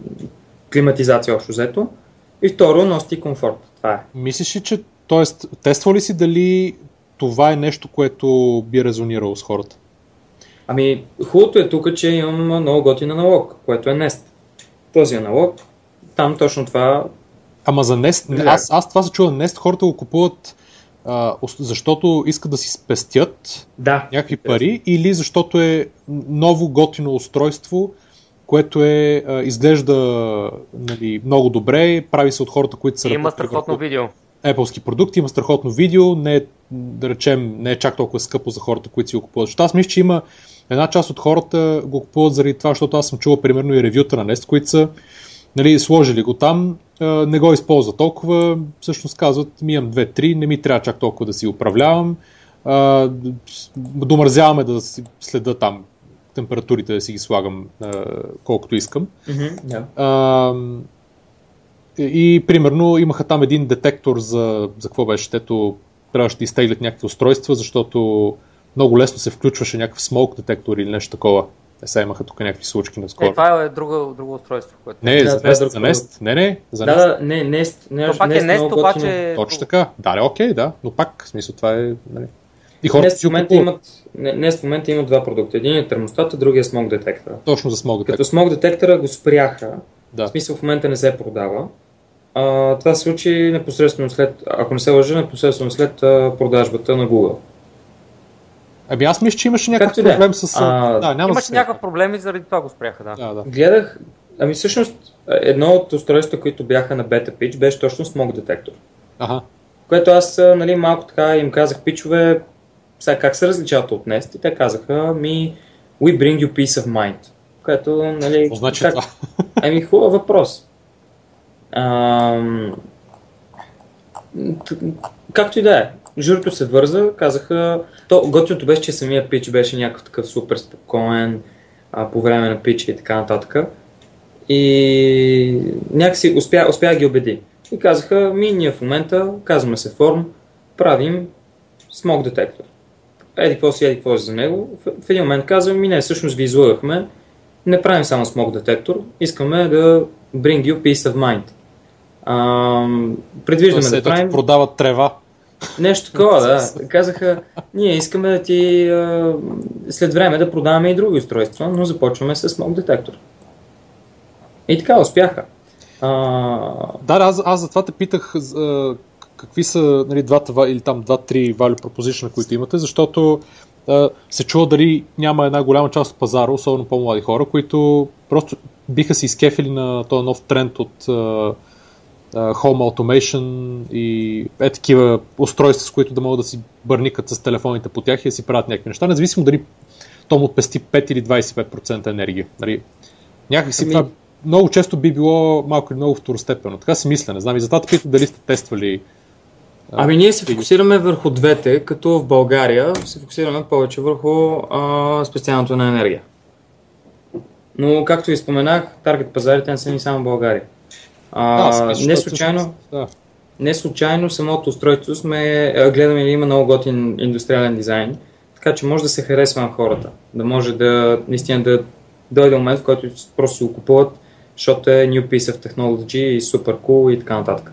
климатизация общо взето. И второ, носи комфорт. Това е. Мислиш ли, че, т.е. тества ли си дали това е нещо, което би резонирало с хората? Ами, хубавото е тук, че имам много готин аналог, което е Nest. Този аналог, там точно това... Ама за Nest, Да. аз, аз това се чува, Nest хората го купуват а, защото искат да си спестят Да, някакви пари или защото е ново готино устройство, което е, а, изглежда нали, много добре, прави се от хората, които са Има страхотно видео. Apple продукти, има страхотно видео, не е, да речем, не е чак толкова скъпо за хората, които си го купуват. Защото аз мисля, че има една част от хората го купуват заради това, защото аз съм чувал примерно и ревюта на Nest, които са нали, сложили го там, не го използват толкова, всъщност казват, ми имам 2-3, не ми трябва чак толкова да си управлявам, домързяваме да си следа там температурите, да си ги слагам колкото искам. Да. А, и примерно имаха там един детектор за, за какво беше, тето трябваше да изтеглят някакви устройства, защото много лесно се включваше някакъв смок детектор или нещо такова. Те сега имаха тук някакви случки Не, наскоро. това е друго, друго устройство. Което... Не, Да, за е Nest, друг за. Nest. Не, не, за Да, Nest. да, не, Nest, не, То пак е Nest, много обаче... готино. е Точно така. Да, не, окей, да, но пак, в смисъл, това е... Нали. И хората в си го момента купуват. имат, Dnest в момента имат два продукта. Един е термостата, другия е смог детектора. Точно за смог Като детектор. смог детектора го спряха, Да. в смисъл в момента не се продава. А, това се случи непосредствено след, ако не се лъжа, непосредствено след а, продажбата на Google. Ами аз мисля, че имаше някакъв Както да е. проблем с... А, да, няма да Имаше се- някакъв проблем и заради това го спряха, да. Да, да. Гледах, ами всъщност едно от устройствата, които бяха на Beta Pitch, беше точно смог детектор. Ага. Което аз нали, малко така им казах, пичове, сега как се различават от Nest? И те казаха, ми, we bring you peace of mind. Което, нали, Какво значи как, това? Ами хубав въпрос. Ам... Както и да е. Журито се върза, казаха... То, готиното беше, че самия пич беше някакъв такъв супер спокоен а, по време на пича и така нататък. И някакси успя, успя ги убеди. И казаха, ми ние в момента, казваме се форм, правим смог детектор. Еди какво си, еди какво си за него. В, в един момент казвам, ми не, всъщност ви излъгахме, не правим само смог детектор, искаме да bring you peace of mind. Ам, предвиждаме Тоест, да правим продават трева. Нещо такова, да. Казаха, ние искаме да ти след време да продаваме и други устройства, но започваме с смог детектор. И така успяха. А, Да, аз, аз затова те питах а, какви са нали, двата ва- или там два-три value proposition, които имате, защото а, се чува дали няма една голяма част от пазара, особено по-млади хора, които просто биха се изкефили на този нов тренд от а, Home Automation и е такива устройства, с които да могат да си бърникат с телефоните по тях и да си правят някакви неща, независимо дали то му отпести 5 или 25% енергия. Нали, някакси Ами- това много често би било малко или много второстепенно. Така си мисля, не знам. И затова те питам дали сте тествали. а, ами ние се фокусираме върху двете, като в България се фокусираме повече върху а, специалното на енергия. Но, както ви споменах, таргет пазарите не са ни само България. А, Да, не, защото случайно, Да. не случайно самото устройство сме гледаме има много готин индустриален дизайн, така че може да се харесва на хората. Да може да наистина да дойде момент, в който просто си го купуват, защото е new piece of technology и супер cool и така нататък.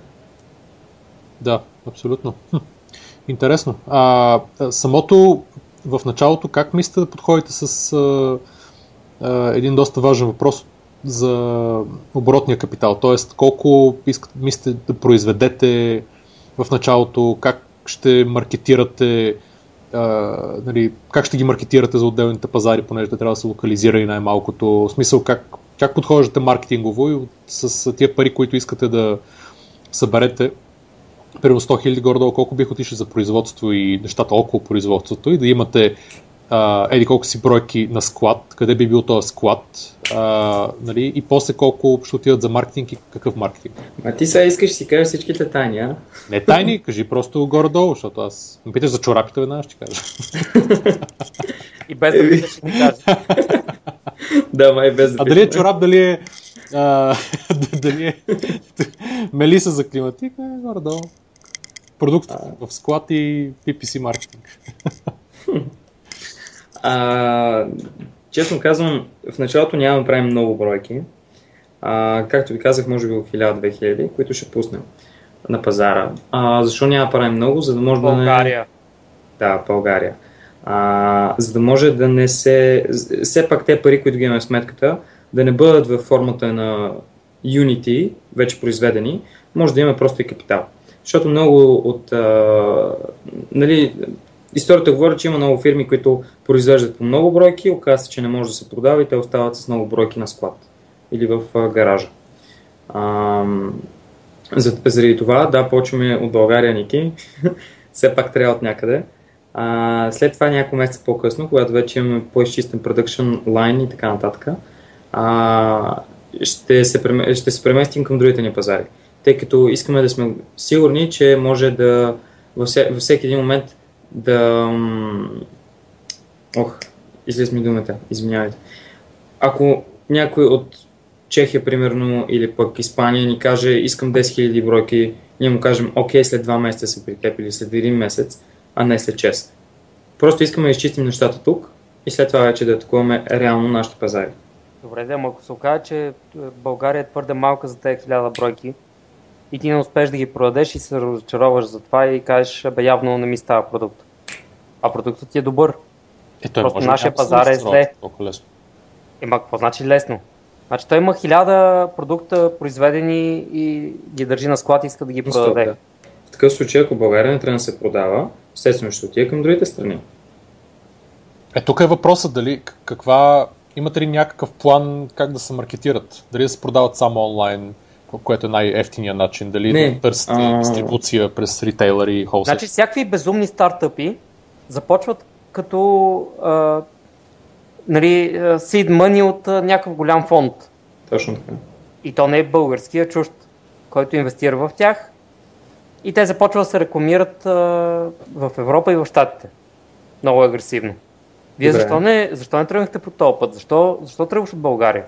Да, абсолютно. Хм. Интересно. А, самото в началото, как мислите да подходите с а, а, един доста важен въпрос за оборотния капитал? Тоест, колко искате, мислите да произведете в началото, как ще маркетирате, а, нали, как ще ги маркетирате за отделните пазари, понеже те трябва да се локализира и най-малкото. В смисъл, как, как подхождате маркетингово и с тия пари, които искате да съберете, примерно 100 хиляди горе-долу, колко бих отишли за производство и нещата около производството и да имате а, еди колко си бройки на склад, къде би бил този склад, а, нали, и после колко ще отидат за маркетинг и какъв маркетинг. А ти сега искаш да си кажеш всичките тайни, а? Не тайни, кажи просто горе-долу, защото аз ме питаш за чорапите веднага ще кажа. И без да питаш, ще ти кажа. да, май без да А дали е чорап, дали е А, дали е Мелиса за климатик, е горе-долу. Продукт в склад и PPC маркетинг. А, честно казвам, в началото няма да правим много бройки. А, както ви казах, може би около 1000-2000, които ще пуснем на пазара. А, защо няма да правим много? За да може България. да не... Да, България. А, за да може да не се... Все пак те пари, които ги имаме в сметката, да не бъдат във формата на Unity, вече произведени, може да има просто и капитал. Защото много от... А, нали, историята говори, че има много фирми, които произвеждат по много бройки, оказва се, че не може да се продава и те остават с много бройки на склад или в гаража. А, заради това, да, почваме от България, Ники. Все пак трябва от някъде. А, след това няколко месеца по-късно, когато вече имаме по-изчистен продъкшн лайн и така нататък, а, ще, се, ще се преместим към другите ни пазари. Тъй като искаме да сме сигурни, че може да във всеки един момент да... Ох, излез ми думата, извинявайте. Ако някой от Чехия, примерно, или пък Испания ни каже, искам 10 000 бройки, ние му кажем, окей, след 2 месеца съм при теб или след 1 месец, а не след 6. Просто искаме да изчистим нещата тук и след това вече да атакуваме реално нашите пазари. Добре, да, ако се окаже, че България е твърде малка за тези 1000 бройки и ти не успеш да ги продадеш и се разочароваш за това и кажеш, бе явно не ми става продукт. А продуктът ти е добър. Е, той Просто може нашия пазар е зле. Толкова лесно. Ема какво значи лесно? Значи той има хиляда продукта произведени и ги държи на склад и иска да ги продаде. Да. В такъв случай, ако България не трябва да се продава, естествено ще отиде към другите страни. Е, тук е въпросът дали каква... Имате ли някакъв план как да се маркетират? Дали да се продават само онлайн, което е най-ефтиният начин? Дали Не, да търсите а- дистрибуция през ритейлери и холсейл? Значи всякакви безумни стартъпи започват като а, нали, seed money от а, някакъв голям фонд. Точно така. И то не е български, а чужд, който инвестира в тях. И те започват да се рекламират а, в Европа и в Штатите. Много агресивно. Вие Добре. защо не, защо не тръгнахте по този път? Защо, защо тръгваш от България?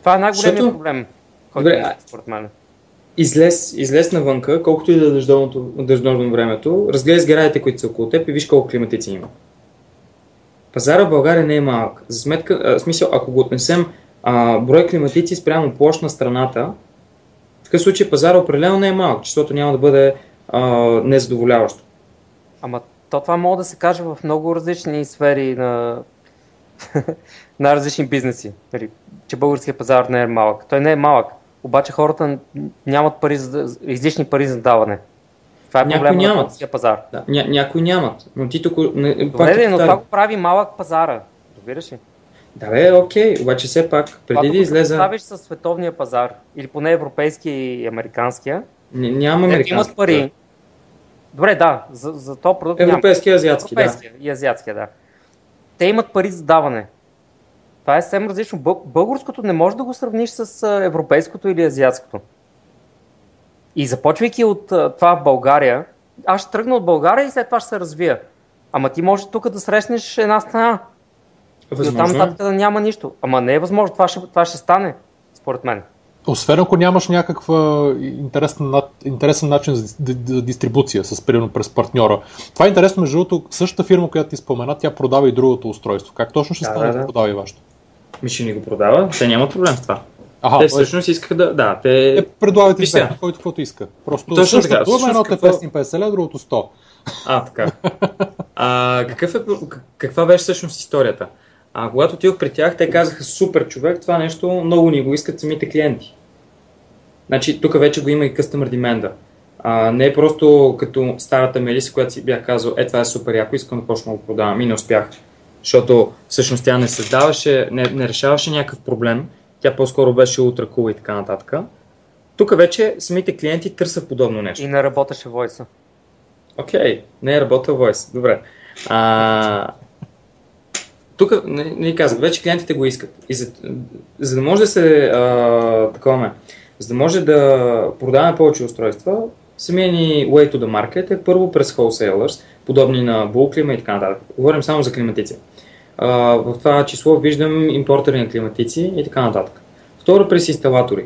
Това е най-големият Защото- проблем, който Добре, а- според мен. Излез, излез навънка, колкото и да е дъждовно времето, разгледай сградите, които са около теб и виж колко климатици има. Пазара в България не е малък. За сметка, а, смисъл, ако го отнесем а, брой климатици спрямо площ на страната, в такъв случай пазара определено не е малък, защото няма да бъде а, незадоволяващо. Ама то това може да се каже в много различни сфери на, на различни бизнеси. Нали, че българския пазар не е малък. Той не е малък. Обаче хората нямат пари излишни пари за даване. Това е Някои на нямат. българския пазар. Да, ня, някои нямат, но ти тук... Не, Добре, но това го прави малък пазара. Разбираш ли? Да, бе, окей, обаче все пак, преди да излезе... Ставиш с световния пазар, или поне европейски и американския, н- Няма те американски. имат пари. Добре, да, за, за този продукт няма. Европейски и азиатски, да. Европейския и азиатския, да. Те имат пари за даване. Това е съвсем различно. Бъл- Българското не можеш да го сравниш с европейското или азиатското. И започвайки от това в България, аз ще тръгна от България и след това ще се развия. Ама ти можеш тук да срещнеш една страна. Възможно е. нататък да няма нищо. Ама не е възможно. Това ще, това ще стане, според мен. Освен ако нямаш някаква интересен, интересен начин за, ди- ди- дистрибуция, с примерно през партньора. Това е интересно, между другото, същата фирма, която ти спомена, тя продава и другото устройство. Как точно ще Да, стане да, да. продава и вашето? Ми ще ни го продава, те нямат проблем с това. Аха, те всъщност искаха да... Да, те... е, предлагате Виж две, сега. който каквото иска. Просто Точно така. дума, едното е какво- 550 лева, другото 100. А, така. А, какъв е, каква беше всъщност историята? А, когато отидох при тях, те казаха, супер човек, това нещо много ни го искат самите клиенти. Значи, тук вече го има и customer demand. А, не е просто като старата Мелиса, която си бях казал, е това е супер яко, искам да почна да го продавам и не успях. Защото всъщност тя не създаваше, не, не решаваше някакъв проблем, тя по-скоро беше ултра cool и така нататък. Тук вече самите клиенти търсят подобно нещо. И не работеше войса. Окей, не е работил Voice. Добре. А, тук не, не казах, вече клиентите го искат. И за, за да може да се а, такова, за да може да продаваме повече устройства, самия ни way to the market е първо през wholesalers, подобни на Bullclima и така нататък. Говорим само за климатици. В това число виждам импортери на климатици и така нататък. Второ, през инсталатори.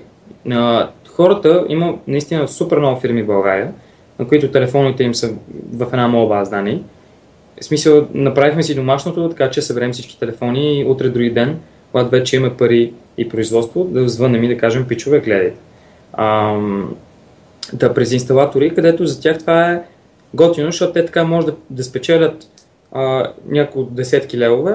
Хората, има наистина супер много фирми в България, на които телефоните им са в една мола база данни. В смисъл, направихме си домашното, така че съберем всички телефони и утре други ден, когато вече има пари и производство, да звънем и да кажем, пичове, гледайте. Ам, да, през инсталатори, където за тях това е готино, защото те така може да, да спечелят а, няколко десетки левове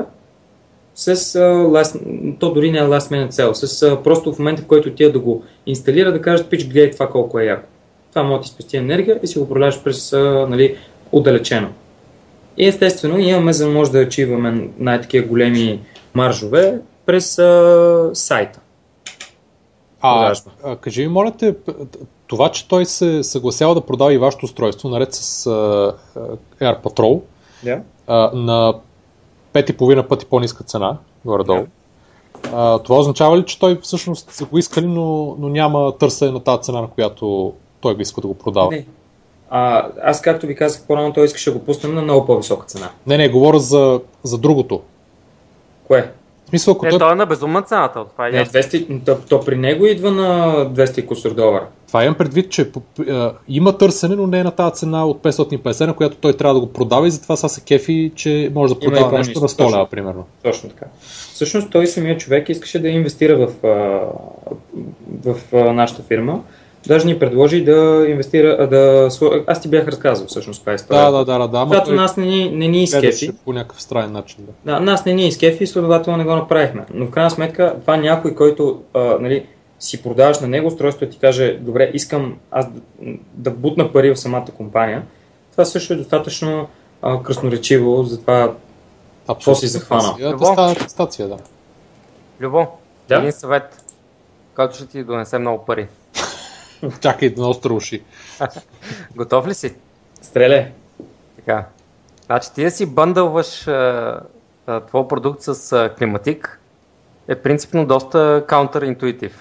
с а, last, то дори не е last minute цел, с а, просто в момента, в който тия да го инсталира, да кажат, пич, гледай това колко е яко. Това може да ти спести енергия и си го управляваш през а, нали, отдалечено. И естествено имаме, за да може да ачиваме най-такива големи маржове през а, сайта. А, а, кажи ми, моля те, това, че той се съгласява да продава и вашето устройство, наред с uh, Air Patrol, yeah. Uh, на 5,5 пъти по-ниска цена, горе-долу. Uh, това означава ли, че той всъщност са го искали, но, но няма търсене на тази цена, на която той би искал да го продава? Не. А, аз, както ви казах по-рано, той искаше да го пуснем на много по-висока цена. Не, не, говоря за, за другото. Кое? Смисъл, ако не, той... той е на безумна цената. Това е не, 200, то, то, при него идва на 200 кусор долара. Това имам предвид, че а, има търсене, но не е на тази цена от 550, на която той трябва да го продава и затова са се кефи, че може да продава нещо на 100 лева, примерно. Точно така. Всъщност той самия човек искаше да инвестира в, в, в нашата фирма, Даже ни предложи да инвестира, да... Аз ти бях разказал всъщност каква е история. Да, да, да, да. Когато нас не ни, не ни изкефи. По някакъв странен начин. Да. да, нас не ни изкефи, следователно не го направихме. Но в крайна сметка, това някой, който а, нали, си продаваш на него устройство и ти каже, добре, искам аз да, да бутна пари в самата компания, това също е достатъчно а, красноречиво за това какво си захванал. Това е стация, да. Любо, да? един съвет, който ще ти донесе много пари. Чакай да остро уши. Готов ли си? Стреле. Така. Значи ти да си бъндълваш твой продукт с а, климатик е принципно доста counter-intuitive.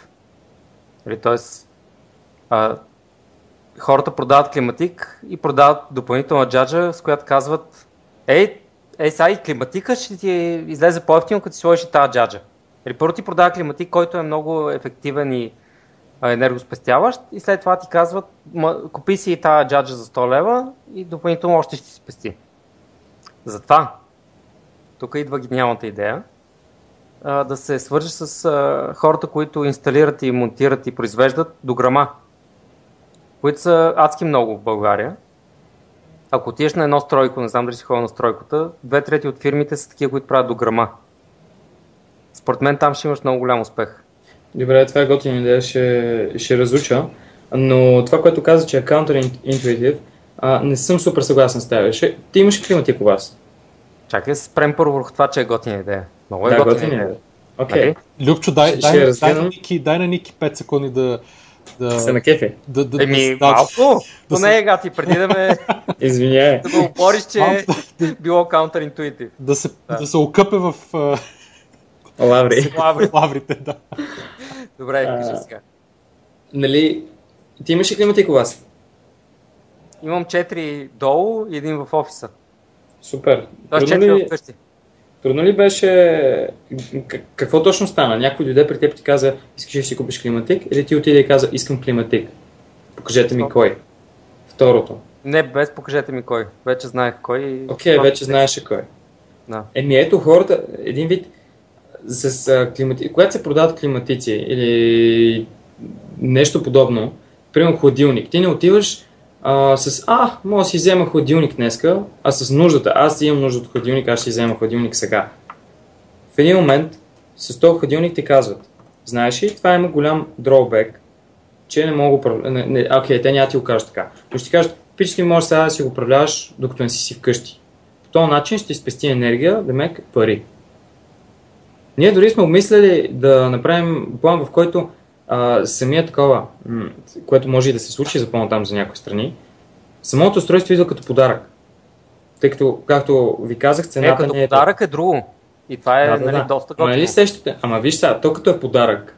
Нали, тоест, а, хората продават климатик и продават допълнителна джаджа, с която казват Ей, ей сега и климатика ще ти излезе по-ефтино, като си сложиш и тази джаджа. Нали, първо ти продава климатик, който е много ефективен и енергоспестяващ и след това ти казват, купи си и тази джаджа за 100 лева и допълнително още ще си спести. Затова, тук идва гениалната идея, да се свържи с хората, които инсталират и монтират и произвеждат дограма, които са адски много в България. Ако отидеш на едно стройко, не знам дали си ходил на стройката, две трети от фирмите са такива, които правят дограма. Според мен там ще имаш много голям успех. Добре, това е готина идея, ще, ще разуча. Но това, което каза, че е counterintuitive, а, не съм супер съгласен с теб. Ще, ти имаш климатик у вас? Чакай спрем първо върху това, че е готина идея. Много е да, готина, готина идея. Окей. Okay. Любчо, дай, дай, дай, дай, на Ники, дай на Ники 5 секунди да, да... Се на кефи. Да, да, Еми, да, малко, да, не е гати, преди да ме... Извиняй. да го опориш, че е било counterintuitive. Да се, да. да се окъпе в... Лаври. Лаври. Лаврите, да. Добре, кажи сега. Нали, ти имаш ли климатик у вас? Имам 4 долу и един в офиса. Супер. Тоест 4 вкъщи. Трудно ли беше... Какво точно стана? Някой дойде при теб и ти каза, искаш да си купиш климатик? Или ти отиде и каза, искам климатик? Покажете ми кой. Второто. Не, без покажете ми кой. Вече знаех кой. Окей, okay, вече знаеше кой. Да. Еми ето хората, един вид, с а, климати... когато се продават климатици или нещо подобно, примерно хладилник, ти не отиваш а, с а, мога да си взема хладилник днеска, а с нуждата, аз имам нужда от хладилник, аз ще взема хладилник сега. В един момент с този хладилник ти казват, знаеш ли, това има голям дробек, че не мога. Окей, okay, те няма ти го кажат така. Но ще ти кажат, пички може сега да си го управляваш, докато не си си вкъщи. По този начин ще ти спести енергия, да мек пари. Ние дори сме обмисляли да направим план, в който а, самия такова, което може и да се случи за по-там за някои страни, самото устройство идва като подарък. Тъй като, както ви казах, цената е, като не е... подарък е друго. И това е да, нали, да, доста готино. Нали сещате? Ама виж сега, то като е подарък,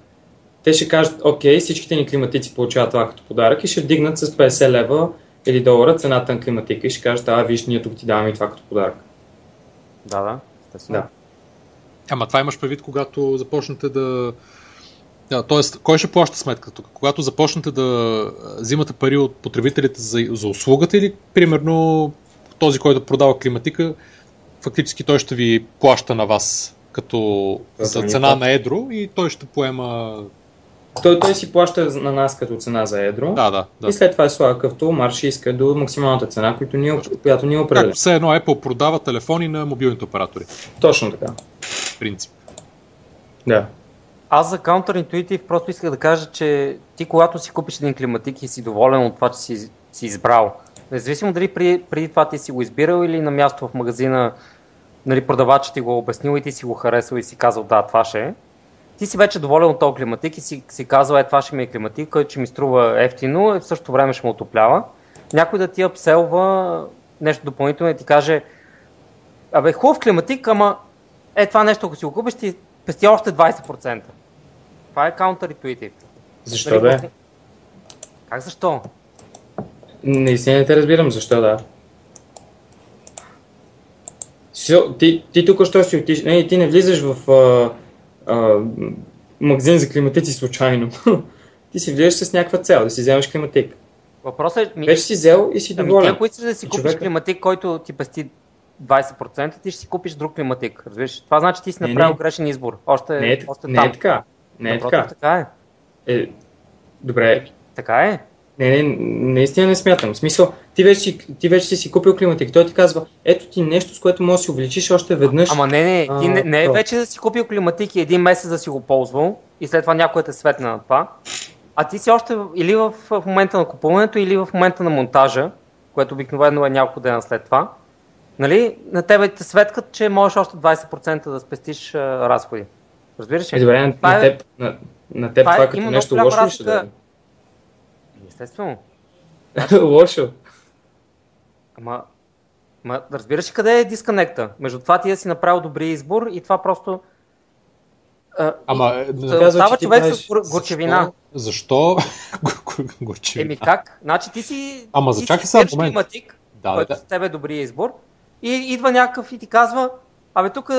те ще кажат, окей, всичките ни климатици получават това като подарък и ще вдигнат с 50 лева или долара цената на климатика и ще кажат, а виж, ние тук ти даваме и това като подарък. Да, да, естествено. Да. Ама това имаш предвид, когато започнете да Да, тоест, кой ще плаща сметка тук? Когато започнете да взимате пари от потребителите за, за услугата или, примерно, този, който продава климатика, фактически той ще ви плаща на вас като за цена на едро и той ще поема той, той си плаща на нас като цена за едро. Да, да, да. И след това е слага като марш и иска до максималната цена, която ние, която ние определяме. Както все едно Apple продава телефони на мобилните оператори. Точно така. Принцип. Да. Аз за Counterintuitive просто исках да кажа, че ти когато си купиш един климатик и си доволен от това, че си, си избрал, независимо дали преди, преди това ти си го избирал или на място в магазина нали, продавачът ти го обяснил и ти си го харесал и си казал да, това ще е, ти си вече доволен от този климатик и си, си казва, е това ще ми е климатик, който ще ми струва ефтино и в същото време ще му отоплява. Някой да ти апселва нещо допълнително и ти каже, абе хубав климатик, ама е това нещо, ако си го купиш, ти пести още 20%. Това е counterintuitive. Защо да е? Как защо? Наистина не те разбирам защо да. Ти, ти тук що си отиш... Не, ти не влизаш в а, а, магазин за климатици случайно. ти си влизаш с някаква цел, да си вземеш климатик. Въпросът е... Ми... Вече си взел и си доволен. Ами, ако искаш да си купиш човека... климатик, който ти пести 20%, ти ще си купиш друг климатик. Разбираш? Това значи ти си направил грешен избор. Още, не, е, още не там. е така. Не е така. така е. е. Добре. Така е. Не, не, наистина не смятам. В смисъл, ти вече, ти вече си си купил климатик. Той ти казва, ето ти нещо, с което можеш да си увеличиш още веднъж. Ама не, не, ти не, не е вече да си купил климатик и един месец да си го ползвал и след това някой те светна на това. А ти си още или в, в момента на купуването, или в момента на монтажа, което обикновено е няколко дена след това. Нали, на тебе те светкат, че можеш още 20% да спестиш а, разходи. Разбираш ли? Е, добре, на, на, теб, на, на теб това, това като нещо лошо ще да Естествено. Лошо. Ама, ма, разбираш ли къде е дисконекта? Между това ти да си направил добри избор и това просто... А, Ама, и, да става човек правиш... с горчевина. Защо? горчевина. Еми как? Значи ти си... Ама за чакай сега момент. Климатик, да, който да. с тебе е добрия избор. И идва някакъв и ти казва, абе тук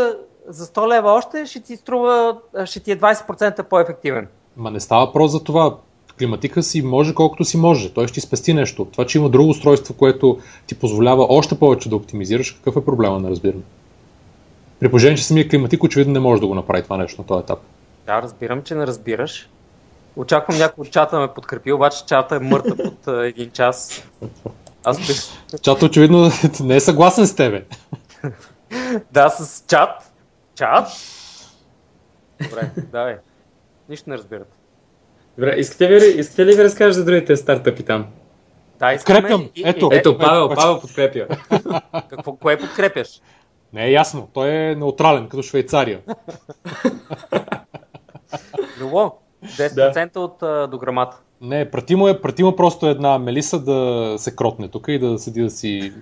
за 100 лева още ще ти струва, ще ти е 20% по-ефективен. Ма не става въпрос за това климатика си може колкото си може. Той ще ти спести нещо. Това, че има друго устройство, което ти позволява още повече да оптимизираш, какъв е проблема на разбиране? При положение, че самия климатик очевидно не може да го направи това нещо на този етап. Да, разбирам, че не разбираш. Очаквам някой от чата да ме подкрепи, обаче чата е мъртъв от uh, един час. Аз бих... Чата очевидно не е съгласен с тебе. да, с чат. Чат? Добре, давай. Нищо не разбирате. Добре, искате ли, искате ли ви разкажа за другите стартъпи там? Да, Подкрепям. Ето, ето, Павел, Павел подкрепя. Какво, кое подкрепяш? Не е ясно. Той е неутрален, като Швейцария. Любо, 10% да. от дограмата. Не, прати му, е, прати му просто една Мелиса да се кротне тук и да седи да си...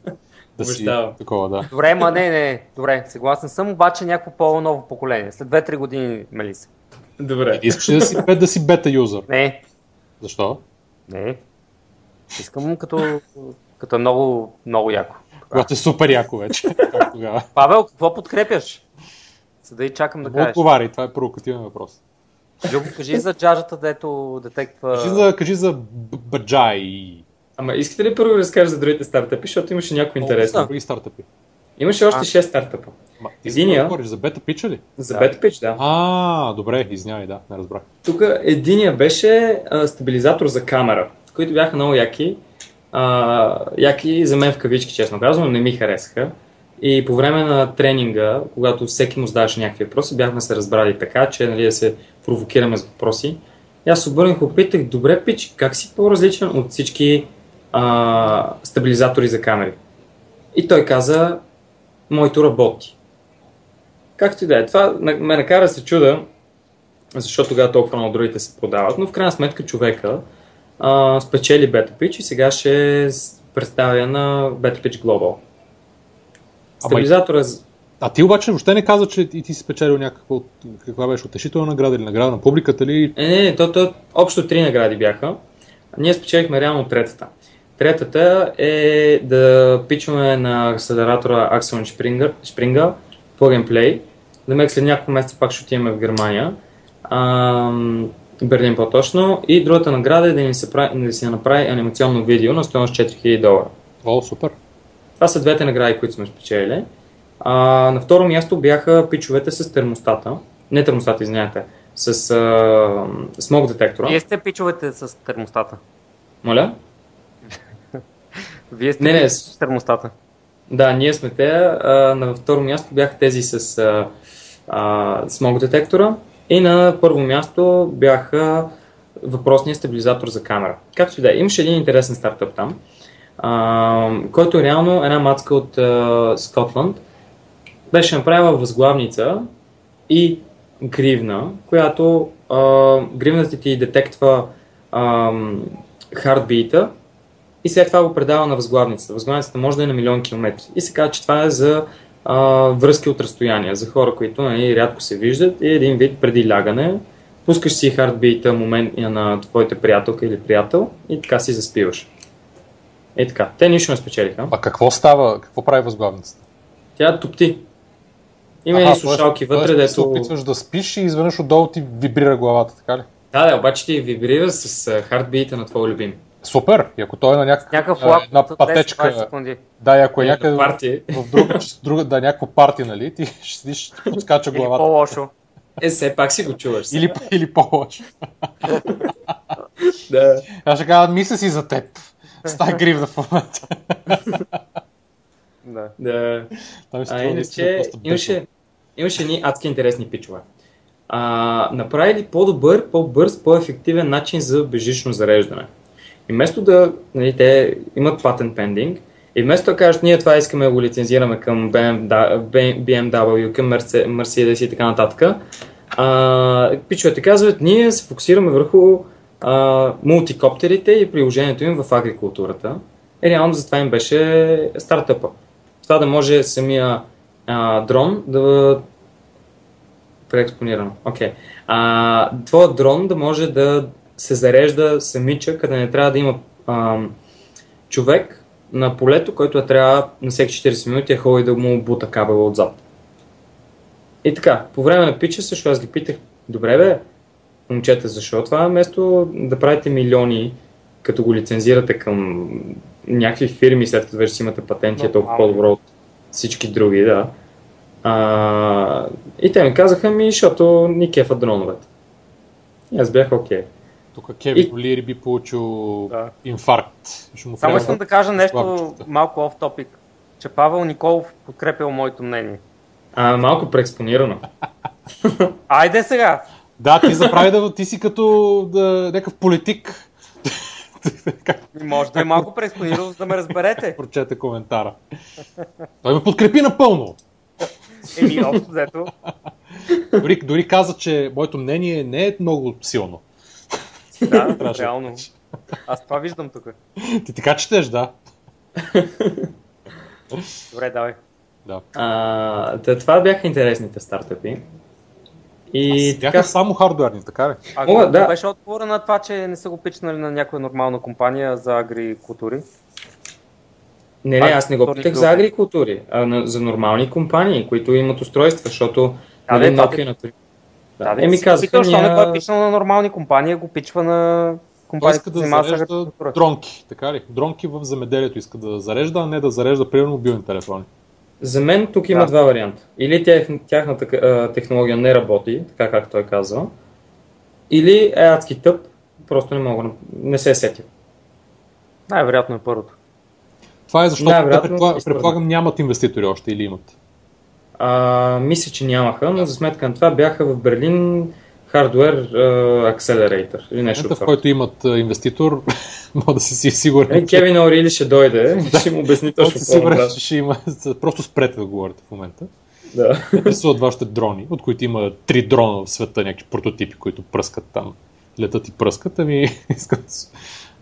Да си такова, да. Добре, ма не, не, добре, съгласен съм, обаче някакво по-ново поколение. След 2-3 години Мелиса. Добре. Искаш ли да си, да си бета юзър? Не. Защо? Не. Искам като, като е много, много яко. Когато е супер яко вече. Павел, какво подкрепяш? За да и чакам да кажеш. Отговаряй, това е провокативен въпрос. Любо, кажи за джаджата, дето детектва... Кажи за, кажи за баджай. Ама искате ли първо да разкажа за другите стартъпи, защото имаше някои интересни. Други стартъпи. Имаше още 6 стартъпа. Ма, единия... говориш за бета пича ли? За да. бета пич, да. А, добре, извинявай, да, не разбрах. Тук единия беше а, стабилизатор за камера, които бяха много яки. А, яки за мен в кавички, честно казвам, не ми харесаха. И по време на тренинга, когато всеки му задаваше някакви въпроси, бяхме се разбрали така, че нали, да се провокираме с въпроси. И аз обърнах, опитах, добре пич, как си по-различен от всички а, стабилизатори за камери? И той каза, моето работи. Както и да е. Това ме накара се чуда, защо тогава толкова много другите се продават, но в крайна сметка човека а, спечели BetaPitch и сега ще представя на BetaPitch Global. Стабилизатора... Ама... А ти обаче въобще не каза, че и ти си спечелил някаква, каква беше, утешителна награда или награда на публиката ли? Не, не, то, то, общо три награди бяха. Ние спечелихме реално третата. Третата е да пичваме на акселератора Axon Springer, Springer Plug and Play. Да ме след няколко месеца пак ще отиваме в Германия. А, Берлин по-точно. И другата награда е да ни се, прави, да си направи анимационно видео на стоеност 4000 долара. О, супер. Това са двете награди, които сме спечелили. А, на второ място бяха пичовете с термостата. Не термостата, извинявайте. С а, смог детектора. Вие сте пичовете с термостата. Моля? Вие сте не, не, с термостата. Да, ние сме те. А, на второ място бяха тези с а, а, смог детектора. И на първо място бяха въпросния стабилизатор за камера. Както и да е, имаше един интересен стартъп там, а, който е реално една мацка от а, Скотланд беше направила възглавница и гривна, която а, гривната ти детектва хардбита и след това го предава на възглавницата. Възглавницата може да е на милион километри. И се казва, че това е за а, връзки от разстояние, за хора, които нали, рядко се виждат и един вид преди лягане. Пускаш си хардбита момент на твоите приятелка или приятел и така си заспиваш. Е така. Те нищо не спечелиха. А какво става? Какво прави възглавницата? Тя топти. Има и слушалки вътре, дето... се опитваш да спиш и изведнъж отдолу ти вибрира главата, така ли? Да, да, обаче ти вибрира с хардбита на твой любим. Супер! И ако той е на някакъв, някакъв лап, една пътечка, да, и ако е някъде в друга, друга, да, някаква парти, нали, ти ще седиш, подскача главата. Или по-лошо. Е, все пак си го чуваш. Или, или по-лошо. да. Аз ще кажа, мисля си за теб. С тази гривна в момента. да. да. А иначе, имаше, имаше ни адски интересни пичове. А, направили по-добър, по-бърз, по-ефективен начин за бежично зареждане. И вместо да, нали, те имат патент пендинг, и вместо да кажат, ние това искаме да го лицензираме към BMW, към Mercedes и така нататък, а, пичовете казват, ние се фокусираме върху а, мултикоптерите и приложението им в агрикултурата. И реално затова им беше стартъпа. Това да може самия а, дрон да преекспонирано. Окей. Okay. твоят дрон да може да се зарежда самичък, къде не трябва да има а, човек на полето, който е трябва на всеки 40 минути е ходи да му бута кабела отзад. И така, по време на пича също аз ги питах, добре бе, момчета, защо това вместо да правите милиони, като го лицензирате към някакви фирми, след като вече си имате патенти, е толкова по-добро от всички други, да. А, и те ми казаха ми, защото ни кефа дроновете. И аз бях окей. Okay. Тук Кевин и... Олири би получил да. инфаркт. Ще му Само искам да кажа нещо малко оф топик, че Павел Николов подкрепил моето мнение. А, малко преекспонирано. Айде сега! Да, ти заправи да ти си като да, някакъв политик. Може да е малко преекспонирал, за да ме разберете. Прочете коментара. Той ме подкрепи напълно. Еми, общо взето. Дори, дори каза, че моето мнение не е много силно. Да, реално. Аз това виждам тук. Ти така четеш, да. Добре, давай. Да. А, това бяха интересните стартъпи. И Аз така... само хардуерни, така ли? А О, да. беше отговора на това, че не са го пичнали на някоя нормална компания за агрикултури? Не, не, аз не го питах за агрикултури, а на, за нормални компании, които имат устройства, защото да, нали, Nokia, например. Да, да, Еми казаха, питал, ня... не е пичнал на нормални компании, го пичва на компания, иска да зарежда дронки, така ли? Дронки в земеделието иска да зарежда, а не да зарежда, примерно, мобилни телефони. За мен тук има да. два варианта. Или тях, тяхната а, технология не работи, така както той казва, или е адски тъп, просто не мога, не се е сетил. Най-вероятно е първото. Това е защото, да, предполагам, предполагам, нямат инвеститори още или имат? А, мисля, че нямаха, но за сметка на това бяха в Берлин Hardware uh, Accelerator или нещо. В който имат uh, инвеститор, мога да си сигурен. Е, Кевин Орили ще дойде ще му обясни точно какво сигурен, да. ще има. Просто спрете да говорите в момента. Да. Рисуват вашите дрони, от които има три дрона в света, някакви прототипи, които пръскат там, летат и пръскат, ами искат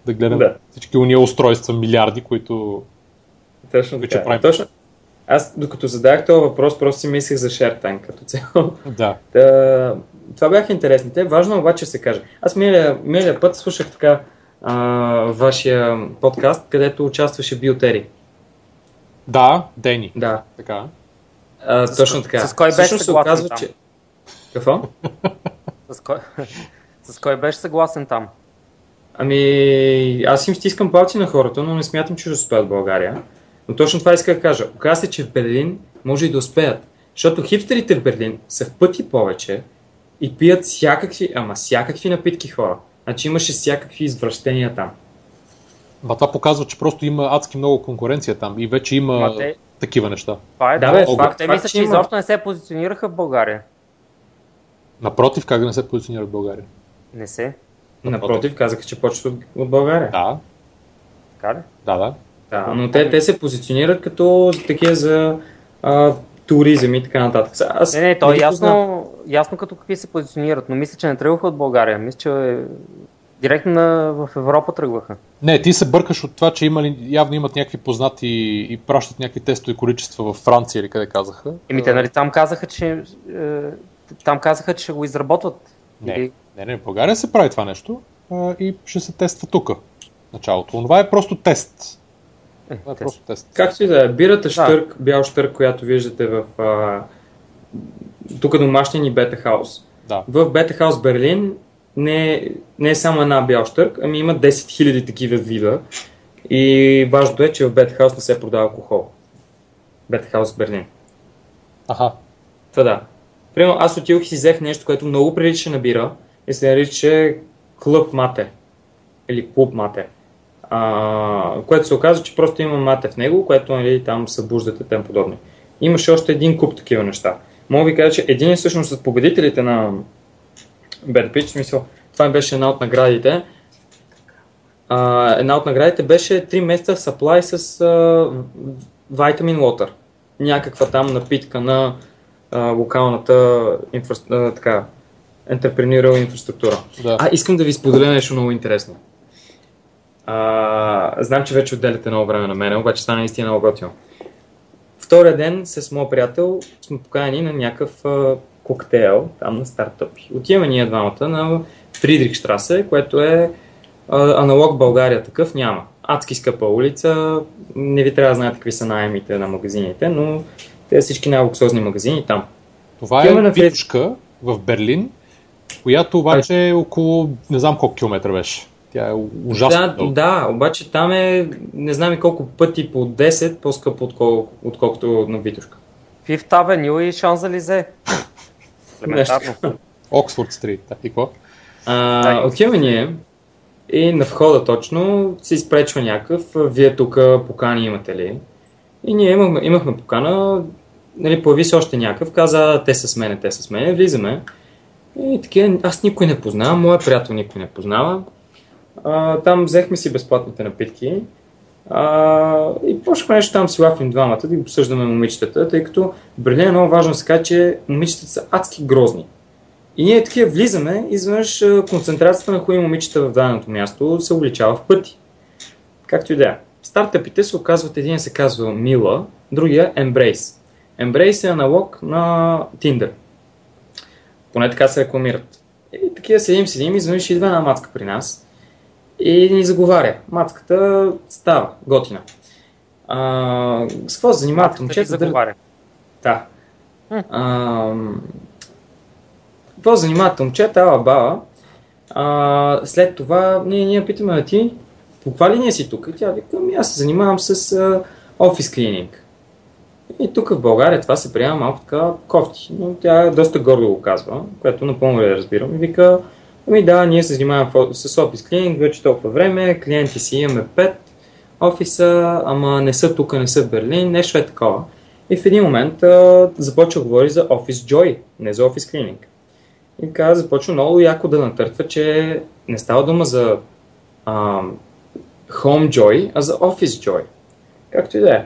да гледам да. всички уния устройства, милиарди, които Точно така. Правим. Точно. Аз, докато задах този въпрос, просто си мислех за ShareTime като цяло. Да. да. Това бяха интересните. Важно обаче се каже. Аз миналия, миналия път слушах така а, вашия подкаст, където участваше Биотери. Да, Дени. Да. Така. А, точно така. С кой беше се оказва, че... Какво? с кой? С кой беше съгласен там? Ами, аз им стискам палци на хората, но не смятам, че ще успеят в България. Но точно това иска да кажа. Оказва се, че в Берлин може и да успеят. Защото хипстерите в Берлин са в пъти повече и пият всякакви, ама всякакви напитки хора. Значи имаше всякакви извращения там. Ма това показва, че просто има адски много конкуренция там и вече има Ма те- такива неща. Това е Да, бе, факт, факт- Те мисля, че че има. изобщо не се позиционираха в България. Напротив, как да не се позиционира в България? Не се. Напротив, казаха, че почват от България. Да, Така ли? да, да. Да, но те, те се позиционират като такива за а, туризъм и така нататък. Аз Не, не, то е ги познавам. ясно, ясно като какви се позиционират, но мисля, че не тръгваха от България. Мисля, че е... директно на... в Европа тръгваха. Не, ти се бъркаш от това, че имали, явно имат някакви познати и пращат някакви тестови количества във Франция или къде казаха. Еми, те нали там казаха, че е, там казаха, че ще го изработват. Не, Или- не, не, в България се прави това нещо а, и ще се тества тук. Началото. Това е просто тест. Е, Това е те просто тест. Както и да е, бирата штърк, бял штърк, която виждате в а, тук домашния ни Бета Хаус. Да. В Бета Хаус Берлин не, е- не е само една бял штърк, ами има 10 000 такива вида. И важното е, че в Бета Хаус не се продава алкохол. Бета Хаус Берлин. Аха. Та да. Примерно аз отидох и си взех нещо, което много прилича на бира и се нарича Клъб Мате. Или Клуб Мате. А, което се оказа, че просто има мате в него, което нали, там събуждате тем подобни. Имаше още един куп такива неща. Мога ви кажа, че един всъщност от победителите на Bad Pitch, смисъл, това беше една от наградите. А, една от наградите беше 3 месеца supply с а, Vitamin Water. Някаква там напитка на а, локалната инфра... а, така, entrepreneurial инфраструктура. Да. А, искам да ви споделя нещо много интересно. А, знам, че вече отделяте много време на мен, обаче стана наистина много готино. Втория ден с моят приятел сме поканени на някакъв а, коктейл там на стартъпи. Отиваме ние двамата на Фридрихштрасе, което е а, аналог България такъв няма. Адски скъпа улица, не ви трябва да знаете какви са найемите на магазините, но те са всички най-луксозни магазини там. Това Отиваме е на Фрид- в Берлин, която обаче е около не знам колко километра беше. Тя е ужасно Да, дълга. да, обаче там е не знам и колко пъти по 10 по-скъпо отколко, отколкото на Витушка. Фифт Авеню и Шанзализе. Елементарно. Оксфорд Стрит. И какво? А, отиваме ние и на входа точно се изпречва някакъв, вие тук покани имате ли? И ние имахме, имахме покана, нали, появи се още някакъв, каза те са с мене, те са с мене, влизаме. И такива, аз никой не познавам, моя приятел никой не познава. А, там взехме си безплатните напитки. А, и почнахме нещо там си лафим двамата да обсъждаме момичетата, тъй като в Берлин е много важно да се каже, че момичетата са адски грозни. И ние такива влизаме, изведнъж концентрацията на хубави момичета в даденото място се увеличава в пъти. Както и да е. Стартъпите се оказват, един се казва Мила, другия Embrace. Embrace е аналог на Tinder. Поне така се рекламират. И такива седим, седим, изведнъж идва една мацка при нас и ни заговаря. Мацката става, готина. А, с какво се занимават момчета? Заговаря. да. Ам, Какво занимават момчета, ала баба. А, след това ние, ние питаме, а ти, по каква линия си тук? И тя вика, ами аз се занимавам с а, офис клининг. И тук в България това се приема малко така кофти, но тя доста гордо го казва, което напълно я разбирам. И вика, ами да, ние се занимаваме с офис клининг вече толкова време, клиенти си имаме 5 офиса, ама не са тук, не са в Берлин, нещо е такова. И в един момент а, започва говори за Office Joy, не за Office Cleaning. И каза, започва много яко да натъртва, че не става дума за а, Home Joy, а за Office Joy. Както и да е.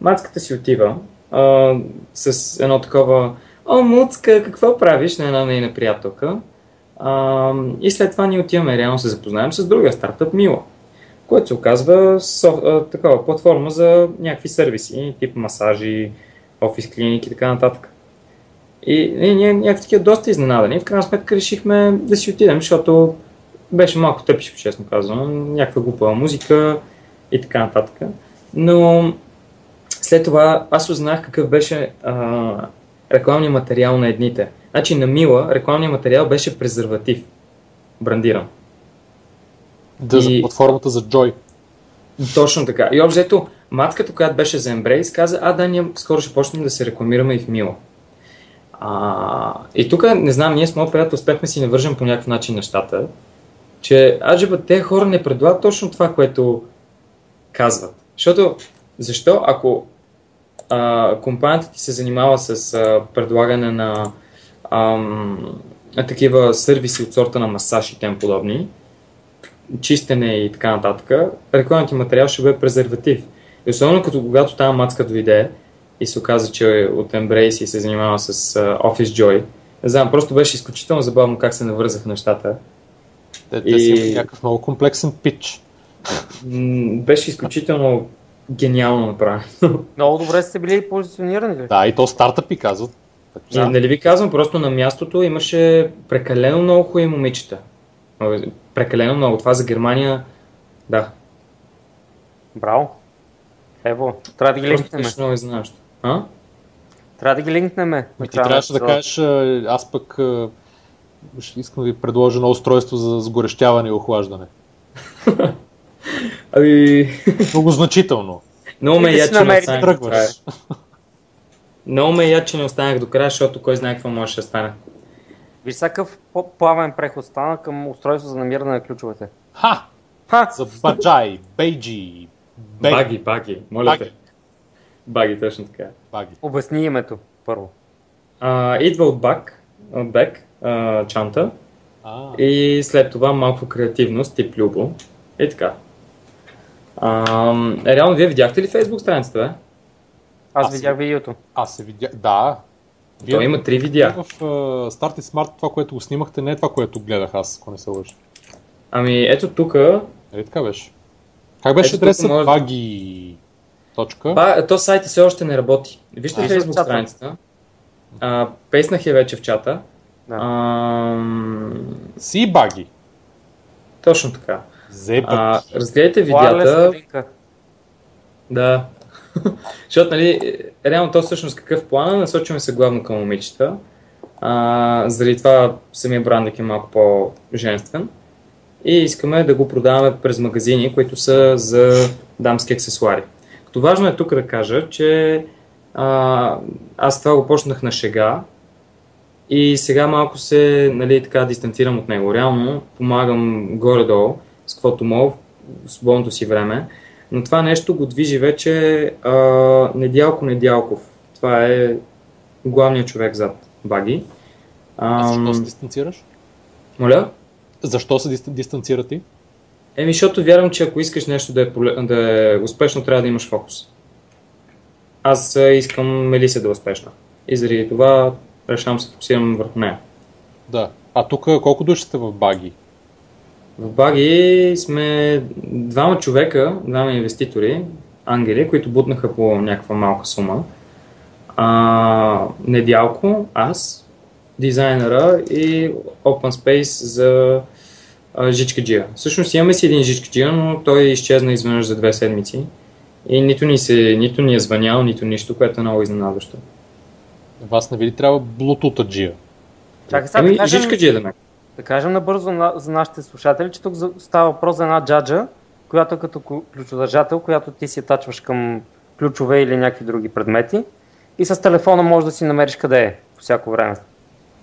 Мацката си отива а, с едно такова О, Муцка, какво правиш на една нейна приятелка? А, и след това ние отиваме реално се запознаем с другия стартъп Мила, което се оказва со, а, такава платформа за някакви сервиси, тип масажи, офис клиники и така нататък. И ние, ние някакви такива доста изненадани. В крайна сметка решихме да си отидем, защото беше малко тъпишко, честно казвам. Някаква глупава музика и така нататък. Но след това аз узнах какъв беше а, рекламният материал на едните. Значи на Мила рекламният материал беше презерватив. брандиран. Да, и... за платформата за Joy. Точно така. И общо матката, която беше за Embrace, каза, а да, ние скоро ще почнем да се рекламираме и в Мило. А, и тук, не знам, ние с моят приятел успехме си навържем по някакъв начин нещата, че аджиба, те хора не предлагат точно това, което казват. Защото, защо ако а, компанията ти се занимава с а, предлагане на ам, такива сервиси от сорта на масаж и тем подобни, чистене и така нататък, рекламният материал ще бъде презерватив. И особено като когато тази мацка дойде и се оказа, че е от Embrace и се занимава с uh, Office Joy, не знам, просто беше изключително забавно как се навързаха нещата. Те, те и... си някакъв много комплексен пич. Беше изключително гениално направено. Много добре сте били позиционирани. Да, и то стартъпи казват. И, нали ви казвам, просто на мястото имаше прекалено много хубави момичета. Прекалено много. Това за Германия, да. Браво. Ево, трябва да ги линкнем. Много изненадащо. А? Трябва да ги линкнем. Ти трябваше да кажеш, аз пък искам да ви предложа едно устройство за сгорещяване и охлаждане. ами... Много значително. Много ме я, че не останах Много ме я, че не останах до края, защото кой знае какво може да стане. Виж всякакъв плавен преход стана към устройство за намиране на ключовете. Ха! Ха! За баджай, бейджи, бейджи. Баги, баги, моля баги. те. Баги, точно така. Баги. Обясни името, първо. А, идва от от бек, а, чанта. А. И след това малко креативност, тип Любо. И така. А, реално, вие видяхте ли Facebook страницата, бе? Аз, аз видях видеото. Аз се видях, да. Вие, Той има три видеа. В uh, Start и Smart това, което го снимахте, не е това, което гледах аз, ако не се лъжа. Ами ето тук. Нали така беше? Как беше адреса? Може... Баги... Точка? Ба, то сайта все още не работи. Вижте Facebook страницата. А, песнах я вече в чата. Да. А, си баги. Точно така. А, разгледайте видеята. Да. Защото, нали, реално то всъщност какъв план насочваме се главно към момичета. А, заради това самия брандък е малко по-женствен. И искаме да го продаваме през магазини, които са за дамски аксесуари. Като важно е тук да кажа, че а, аз това го почнах на шега и сега малко се нали, така дистанцирам от него. Реално помагам горе-долу с каквото мога в свободното си време. Но това нещо го движи вече а, Недялко Недялков. Това е главният човек зад Баги. А, защо се дистанцираш? Моля? Защо се дистанцира ти? Еми, защото вярвам, че ако искаш нещо да е, да е успешно, трябва да имаш фокус. Аз искам Мелиса да е успешна. И заради това решавам се фокусирам върху нея. Да. А тук колко души сте в Баги? В Баги сме двама човека, двама инвеститори, ангели, които бутнаха по някаква малка сума. А, недялко, аз, дизайнера и Open Space за Жичкаджия. Всъщност имаме си един Жичкаджия, но той изчезна изведнъж за две седмици. И нито ни, се, нито ни е звънял, нито нищо, което е много изненадващо. Вас не ви ли трябва Bluetooth джия? Чакай сега ами, да кажем, да, ме. Да кажем набързо на, за нашите слушатели, че тук става въпрос за една джаджа, която е като ключодържател, която ти си тачваш към ключове или някакви други предмети и с телефона можеш да си намериш къде е по всяко време.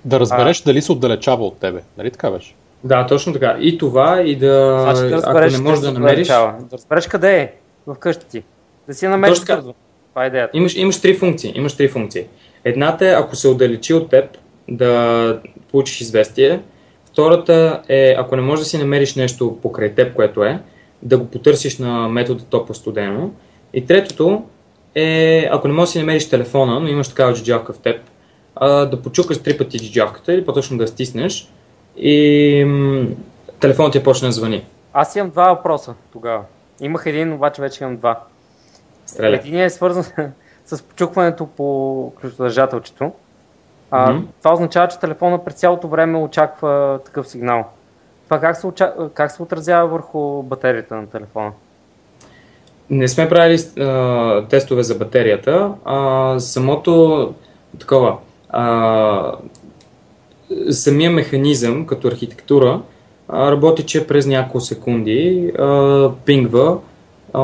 Да разбереш а... дали се отдалечава от тебе. Нали така беше? Да, точно така. И това, и да, значи, да разбереш, ако не можеш да намериш... Да разбереш къде е в къщата ти. Да си намериш бързо. Това е идеята. Имаш, имаш три функции. Имаш три функции. Едната е, ако се отдалечи от теб, да получиш известие. Втората е, ако не можеш да си намериш нещо покрай теб, което е, да го потърсиш на метода топо студено. И третото е, ако не можеш да си намериш телефона, но имаш такава джиджавка в теб, да почукаш три пъти джиджавката или по-точно да стиснеш и м- телефонът ти почне да звъни. Аз имам два въпроса тогава. Имах един, обаче вече имам два. Един е свързан с почукването по ключодържателчето. А, mm-hmm. Това означава, че телефона през цялото време очаква такъв сигнал. Това как се, оча... как се отразява върху батерията на телефона? Не сме правили а, тестове за батерията. А, самото такова. А, самия механизъм като архитектура а, работи, че през няколко секунди а, пингва, а,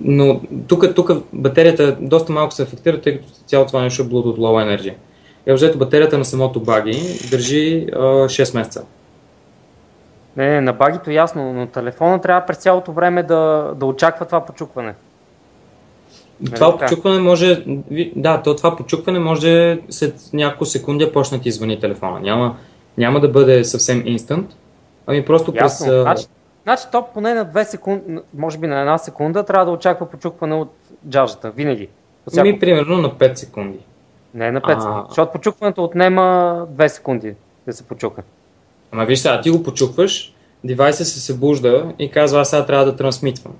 но тук, тук батерията доста малко се афектира, тъй като цялото това нещо е Bluetooth Low Energy. И взето батерията на самото баги държи а, 6 месеца. Не, не, на багито ясно, но телефона трябва през цялото време да, да очаква това почукване. Това нали почукване може, да, то това почукване може след няколко секунди почне ти звъни телефона. Няма, няма да бъде съвсем инстант, ами просто Ясно. през... Значи, значи то поне на 2 секунди, може би на една секунда трябва да очаква почукване от джаджата, винаги. Ми примерно на 5 секунди. Не на 5 а... секунди, защото почукването отнема 2 секунди да се почука. Ама виж сега, ти го почукваш, девайса се събужда и казва, аз сега трябва да трансмитвам.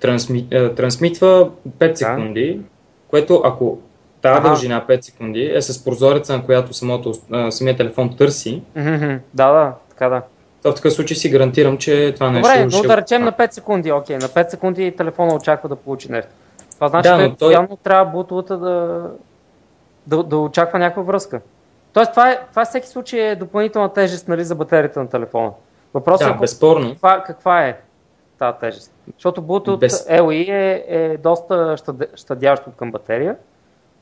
Трансми, е, трансмитва 5 секунди, да. което ако тази ага. дължина 5 секунди е с прозореца, на която самото, самия телефон търси. Да, да, така да. То в такъв случай си гарантирам, че това нещо Добре, но ще... да речем на 5 секунди, окей, на 5 секунди телефона очаква да получи нещо. Това значи, да, че той... трябва бутовата да, да, да очаква някаква връзка. Тоест, това, е, това всеки случай е допълнителна тежест нали, за батерията на телефона. Въпросът да, е безспорно. Каква, каква е тази тежест? Защото Bluetooth Без... LE е, е доста щадящ към батерия,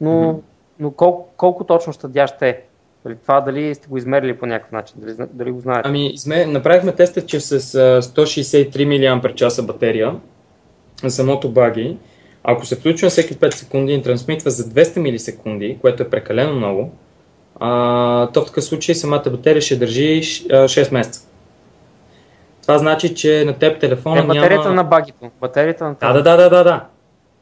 но, mm-hmm. но колко, колко точно щадящ е? Дали, това дали сте го измерили по някакъв начин? Дали, дали го знаете? Ами, изме, направихме теста, че с 163 мАч батерия на самото баги, ако се включва всеки 5 секунди и трансмитва за 200 милисекунди, което е прекалено много, а, то в такъв случай самата батерия ще държи 6 месеца. Това значи, че на теб телефона е, батерията няма... на багито. Батерията на да, да, да, да, да, да.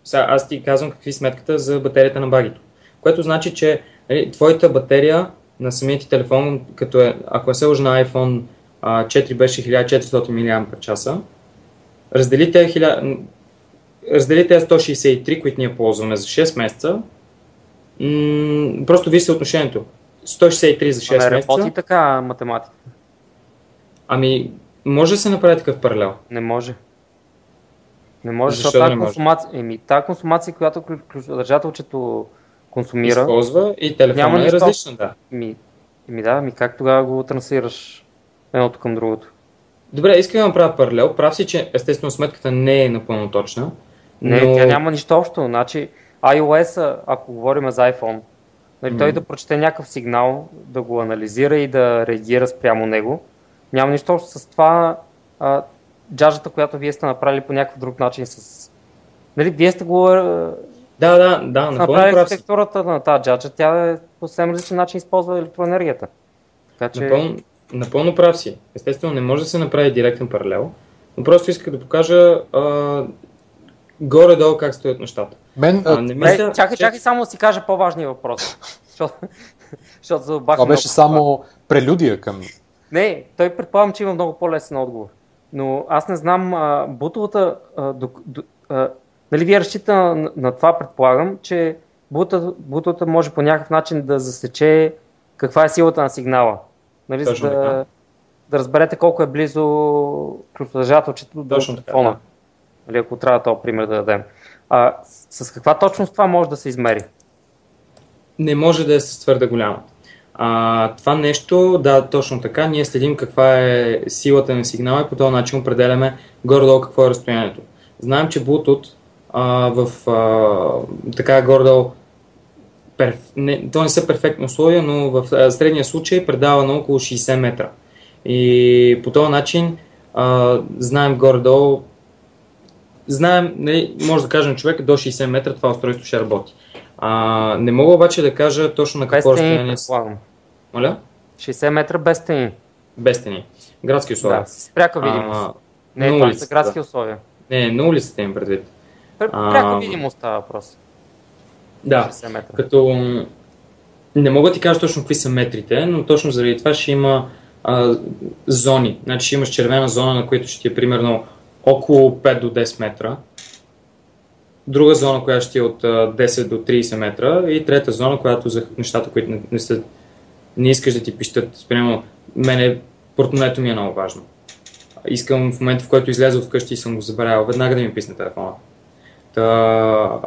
Сега аз ти казвам какви сметката за батерията на багито. Което значи, че нали, твоята батерия на самия ти телефон, като е, ако е се на iPhone а, 4 беше 1400 мАч, разделите, 1000, разделите 163, които ние ползваме за 6 месеца, м- просто ви съотношението. 163 за 6 ами, месеца. работи така математика. Ами, може да се направи такъв паралел? Не може. Не може, Защо защото тази консумация, еми, тази консумация, която държателчето консумира. Използва и телефона е различна, да. Ми, ми да, ми как тогава го трансираш едното към другото? Добре, искам да направя паралел. Прав си, че естествено сметката не е напълно точна. Не, но... тя няма нищо общо. Значи, iOS, ако говорим за iPhone, нали, mm. той да прочете някакъв сигнал, да го анализира и да реагира спрямо него, няма нищо общо с това а, джаджата, която вие сте направили по някакъв друг начин с... Нали, вие сте го да, да, да, напълно архитектурата на тази джаджа, тя е по съвсем различен начин използва електроенергията. Така, че... напълно, напълно прав си. Естествено, не може да се направи директен паралел, но просто иска да покажа а, горе-долу как стоят нещата. Мен, а, не мисля, чакай, че... чакай само да си кажа по-важния въпрос. защото, Това беше само прелюдия към... Не, той предполагам, че има много по-лесен отговор. Но аз не знам, а, бутовата, а, до, до, а, нали вие разчита на, на това, предполагам, че бутата, бутата може по някакъв начин да засече каква е силата на сигнала. Нали, за да, да разберете колко е близо ключодържателчето до телефона. Да. Нали, ако трябва този пример да дадем. А, с каква точност това може да се измери? Не може да е с твърде голяма. А, това нещо, да, точно така, ние следим каква е силата на сигнала и по този начин определяме горе-долу какво е разстоянието. Знаем, че Bluetooth а, в а, така горе-долу перф... не, то не са перфектни условия, но в а, средния случай предава на около 60 метра. И по този начин а, знаем горе-долу знаем, нали, може да кажем човек до 60 метра това устройство ще работи. А, не мога обаче да кажа точно на какво разстояние. Моля? 60 метра без стени. Без стени. Градски условия. Да, с пряка видимост. А, не, това са градски условия. Не, на улицата им предвид. Пряка видимост става въпрос. Да, като не мога да ти кажа точно какви са метрите, но точно заради това ще има а, зони. Значи ще имаш червена зона, на която ще ти е примерно около 5 до 10 метра. Друга зона, която ще е от 10 до 30 метра и трета зона, която за нещата, които не, не, са, не искаш да ти пищат. Спрямо мене портмонето ми е много важно. Искам в момента, в който изляза от вкъщи и съм го забравял, веднага да ми писне телефона. Та,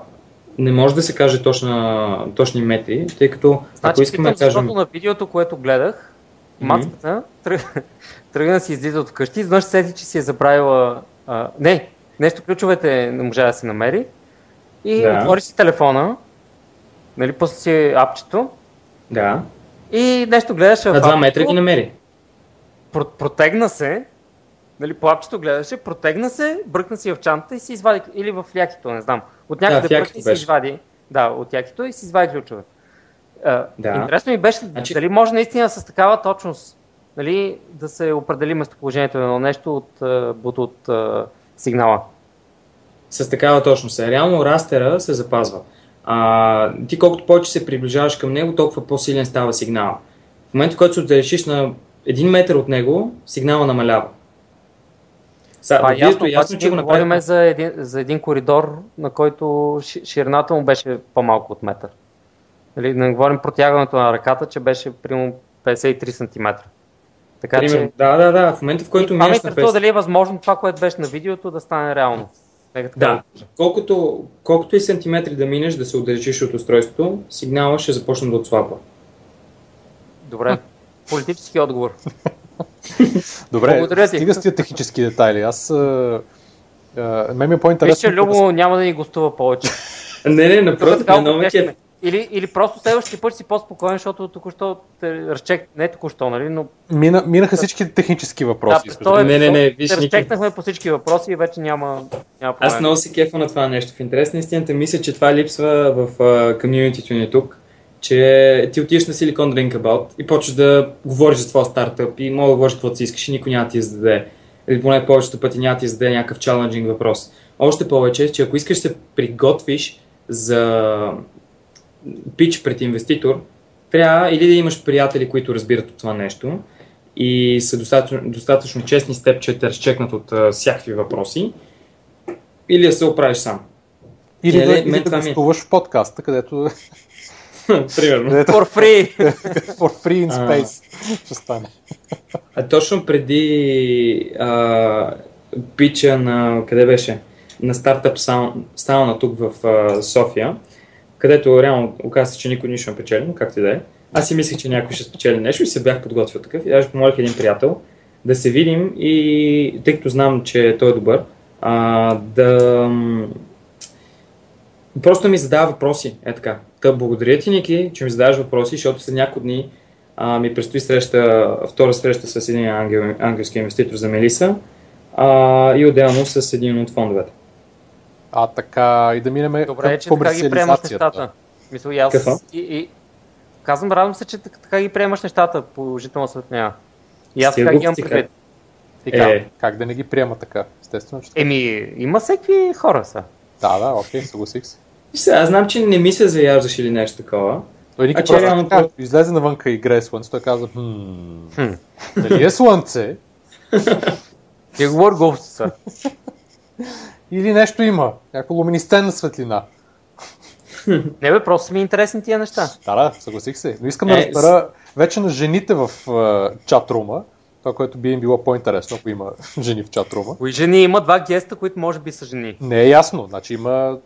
не може да се каже точна, точни метри, тъй като значи, ако искаме да кажем... на видеото, което гледах, Мацката тръг- тръгна да си излиза от вкъщи, изведнъж се сети, че си е забравила... А, не, нещо ключовете не можа да се намери. И Да. отвори си телефона, нали, пусна си апчето Да. и нещо гледаше в На 2 метра ги намери. про- протегна се, нали, по апчето гледаше, протегна се, бръкна си в чантата и си извади, или в якито, не знам. От някъде якито бръкна и си извади, да, от якито и си извади ключове. Да. Интересно ми беше, Значи- дали може наистина с такава точност нали, да се определи местоположението на едно нещо от, а, от, от а, сигнала. С такава точност. Реално растера се запазва. А, ти колкото повече се приближаваш към него, толкова по-силен става сигнала. В момента, в който се отдалечиш на един метър от него, сигнала намалява. Са, е ясно, видеото ясно, че го направих. за един, за един коридор, на който ши- ширината му беше по-малко от метър. Нали, не говорим протягането на ръката, че беше примерно 53 см. Така Примерно, че да, да, да. В момента, в който минеш на 50... дали е възможно това, което беше на видеото, да стане реално. Нека така Да, колкото, колкото и сантиметри да минеш да се отдалечиш от устройството, сигнала ще започне да отслабва. Добре. Политически отговор. Добре, Благодаря ти. стига с тия технически детайли. Аз... А, а, мен ми е Виж, по-интересно... че Любо няма да ни гостува повече. Не, не, напротив, много кеф. Или, или просто следващия път си по-спокоен, защото току-що те разчек... Не току-що, нали, но Мина, минаха всички технически въпроси. да, да този Не, не, не, виж, разчекнахме по всички въпроси и вече няма, няма проблем. Аз много се кефа на това нещо. В интерес на истината мисля, че това липсва в комьюнитито ни тук, че ти отиваш на Silicon Drink About и почваш да говориш за твоя стартъп и мога да говориш каквото си искаш и никой няма да ти зададе. Или поне повечето пъти няма да ти зададе някакъв чаленджинг въпрос. Още повече, че ако искаш да се приготвиш за пич пред инвеститор, трябва или да имаш приятели, които разбират от това нещо и са достатъчно, достатъчно честни с теб, че те разчекнат от а, всякакви въпроси, или да се оправиш сам. Или Е, да, или да ми е. гостуваш в подкаста, където Примерно. където For free! for free in А. space ще стане. А точно преди а, пича на, къде беше? На стартъп саун- сауна тук в а, София, където реално оказа се, че никой нищо не печели, но както и да е. Аз си мислех, че някой ще спечели нещо и се бях подготвил такъв. И даже помолих един приятел да се видим и тъй като знам, че той е добър, а, да просто ми задава въпроси. Е така. Та благодаря ти, Ники, че ми задаваш въпроси, защото след няколко дни а, ми предстои среща, втора среща с един ангел, ангелски инвеститор за Мелиса а, и отделно с един от фондовете. А така и да минем Добре, към че така ги приемаш нещата. Мисля, и аз... Какво? И, и... Казвам, радвам се, че така, ги приемаш нещата, положително след нея. И аз така ги имам предвид. Така. Е, Как да не ги приема така? Естествено, че Еми, има всеки хора са. Да, да, окей, съгласих се. сега, аз знам, че не ми се заяждаш или нещо такова. Той Ники че просто реално така, излезе навънка и играе слънце, той каза, хм, дали е слънце Ти говори глупости са. или нещо има, някаква луминесцентна светлина. Не бе, просто ми интересни тия неща. Да, да, съгласих се. Но искам да Е, разбера вече на жените в uh, чатрума, това, което би им било по-интересно, ако има жени в чатрума. Кои жени има два геста, които може би са жени. Не е ясно, значи има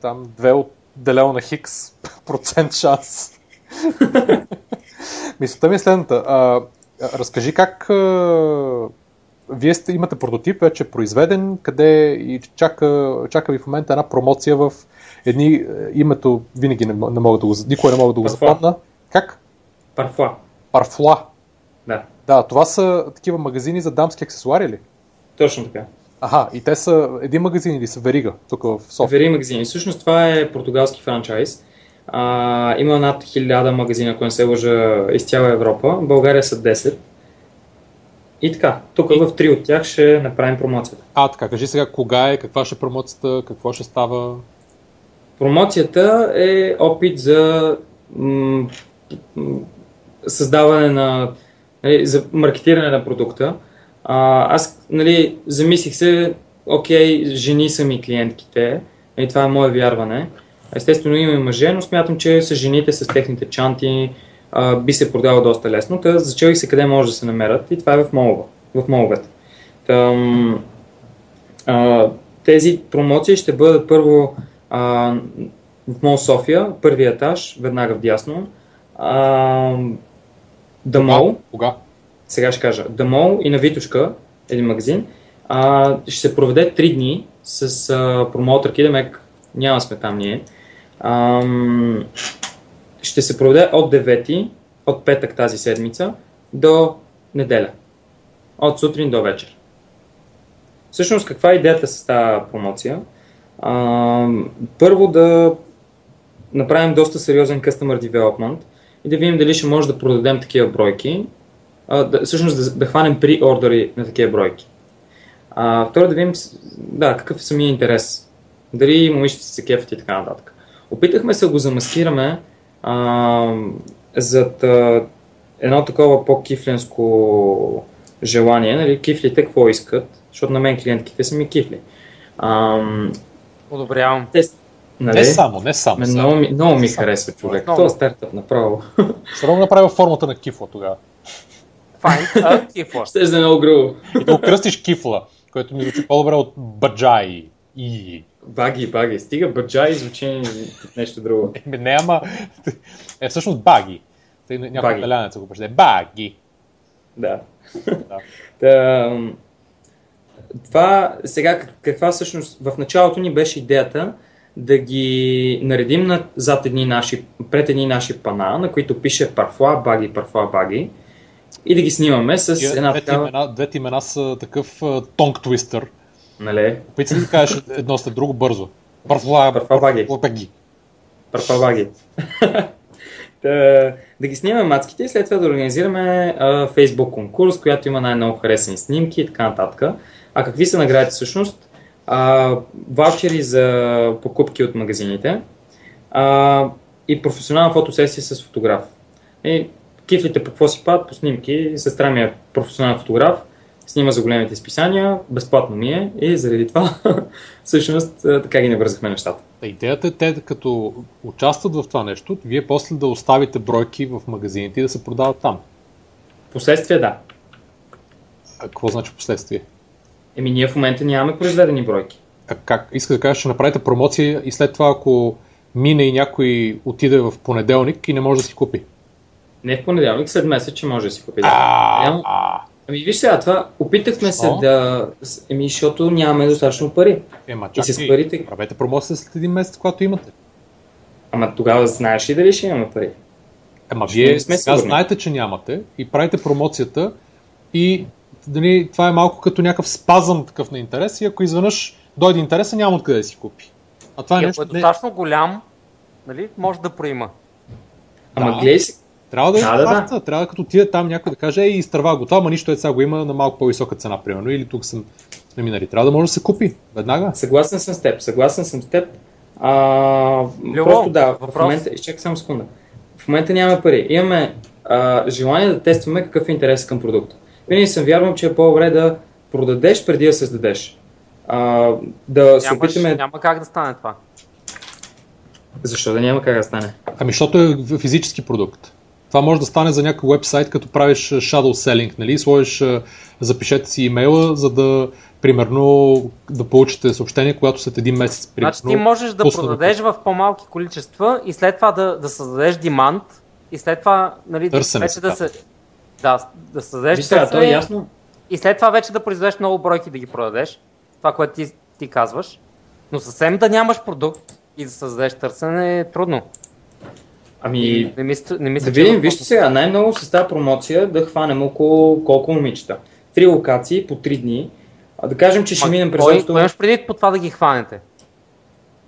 там две от делено на Хикс процент шанс. Мисълта ми е следната. А, разкажи как а, вие сте, имате прототип вече произведен, къде и чака, чака ви в момента една промоция в едни е, името винаги не, не мога да го, никога не мога да го Парфуа. запомна. Как? Парфуа. Парфуа. Да, Да, това са такива магазини за дамски аксесуари ли? точно така. Аха, и те са един магазин или са верига тук в София? Вери магазини. Всъщност това е португалски франчайз. А, има над 1000 магазина, ако не се лъжа, из цяла Европа. България са 10. И така, тук в три от тях ще направим промоцията. А, така, кажи сега кога е, каква ще е промоцията, какво ще става. Промоцията е опит за м- м- създаване на, нали, за маркетиране на продукта. А, аз нали, замислих се, окей, жени са ми клиентките, и това е мое вярване. Естествено има и мъже, но смятам, че с жените, с техните чанти а, би се продавал доста лесно. Та зачелих се къде може да се намерят и това е в молова, в моловете. Там, а, тези промоции ще бъдат първо а, в Мол София, първия етаж, веднага вдясно. А, The Mall, Кога? сега ще кажа, Mall и на Витушка, един магазин, а, ще се проведе 3 дни с а, промоутърки, демек няма сме там ние. Ам, ще се проведе от 9, от петък тази седмица, до неделя. От сутрин до вечер. Всъщност, каква е идеята с тази промоция? А, първо да направим доста сериозен customer development и да видим дали ще може да продадем такива бройки. А, да, всъщност да, да хванем при ордери на такива бройки. А, второ да видим да, какъв е самия интерес. Дали момичета се кефят и така нататък. Опитахме се да го замаскираме а, зад а, едно такова по-кифленско желание. Нали, кифлите какво искат? Защото на мен клиентките са ми кифли. Ам, Одобрявам. те, нали? Не само, не само. Ме, сега. много, ми, много ми харесва човек. Много. Това стартъп направо. Ще го направя формата на кифла тогава. A keyboard. Ще е много грубо. И да окръстиш кифла, което ми звучи по-добре от баджай. И... Баги, баги. Стига баджай звучи нещо друго. Еми, не, ама... Е, всъщност баги. Тъй някой италянец го прочете. Баги. Да. Да. Та, това сега как- каква всъщност в началото ни беше идеята да ги наредим на, зад едни наши, пред едни наши пана, на които пише парфуа баги, парфуа баги и да ги снимаме с една Двете такава, двете имена са такъв тонг твистър. Нали, Опитай се да кажеш едно след друго бързо. Парфла, Парфла баги. баги. парфуа баги. Та, да ги снимаме мацките и след това да организираме а, Facebook конкурс, която има най-много харесани снимки и така нататък. А какви са наградите всъщност? А, ваучери за покупки от магазините а, и професионална фотосесия с фотограф. И кифлите по какво си падат? По снимки. Сестра ми е професионален фотограф, снима за големите списания, безплатно ми е и заради това всъщност а, така ги навързахме нещата. Та Идеята е те, като участват в това нещо, вие после да оставите бройки в магазините и да се продават там. Последствие да. А какво значи последствие? Еми ние в момента нямаме произведени бройки. А как? Иска да кажа, че направите промоция и след това, ако мине и някой отиде в понеделник и не може да си купи. Не в понеделник, след месец, че може да си купи. Да. А, а, Ами виж сега, това опитахме се да... Еми, защото нямаме достатъчно пари. Ема, И с парите- правете промоция след един месец, когато имате. Ама тогава знаеш ли дали ще имаме пари? Ще вие сме сега сигурни. знаете, че нямате и правите промоцията и дали, това е малко като някакъв спазъм такъв на интерес и ако изведнъж дойде интереса, няма откъде да си купи. А това е И ако нещо, е не, достатъчно голям, нали, може да проима. Ама Да. гледай трябва да е Да, да, да. да, трябва като отиде там някой да каже, ей, изтърва го това, ама нищо е сега го има на малко по-висока цена, примерно, или тук съм сме минали. Трябва да може да се купи веднага. съгласен съм с теб, съгласен съм с теб. А, Любо, просто да, в въпрос. момента, изчакай само секунда. В момента нямаме пари. Имаме а, желание да тестваме какъв е интерес към продукта. Винаги съм вярвам, че е по-добре да продадеш преди да създадеш. А, да се Нямаш, опитаме... няма как да стане това. Защо да няма как да стане? Ами, защото е в- физически продукт. Това може да стане за някой вебсайт, като правиш shadow selling, нали? Сложиш, запишете си имейла, за да, примерно, да получите съобщение, когато след един месец, примерно, Значи ти можеш да продадеш в по-малки количества и след това да, да създадеш демант и след това нали, Търсене вече да се... Да, да създадеш Виж сега, то е търсене ясно. и след това вече да произведеш много бройки да ги продадеш. Това, което ти, ти казваш. Но съвсем да нямаш продукт и да създадеш търсене е трудно. Ами, Не мисля, не мисля да е видим, възможно. вижте сега, най-много с тази промоция да хванем около колко момичета. Три локации по три дни. А да кажем, че ще Ма, минем през кой, кой имаш преди по това да ги хванете?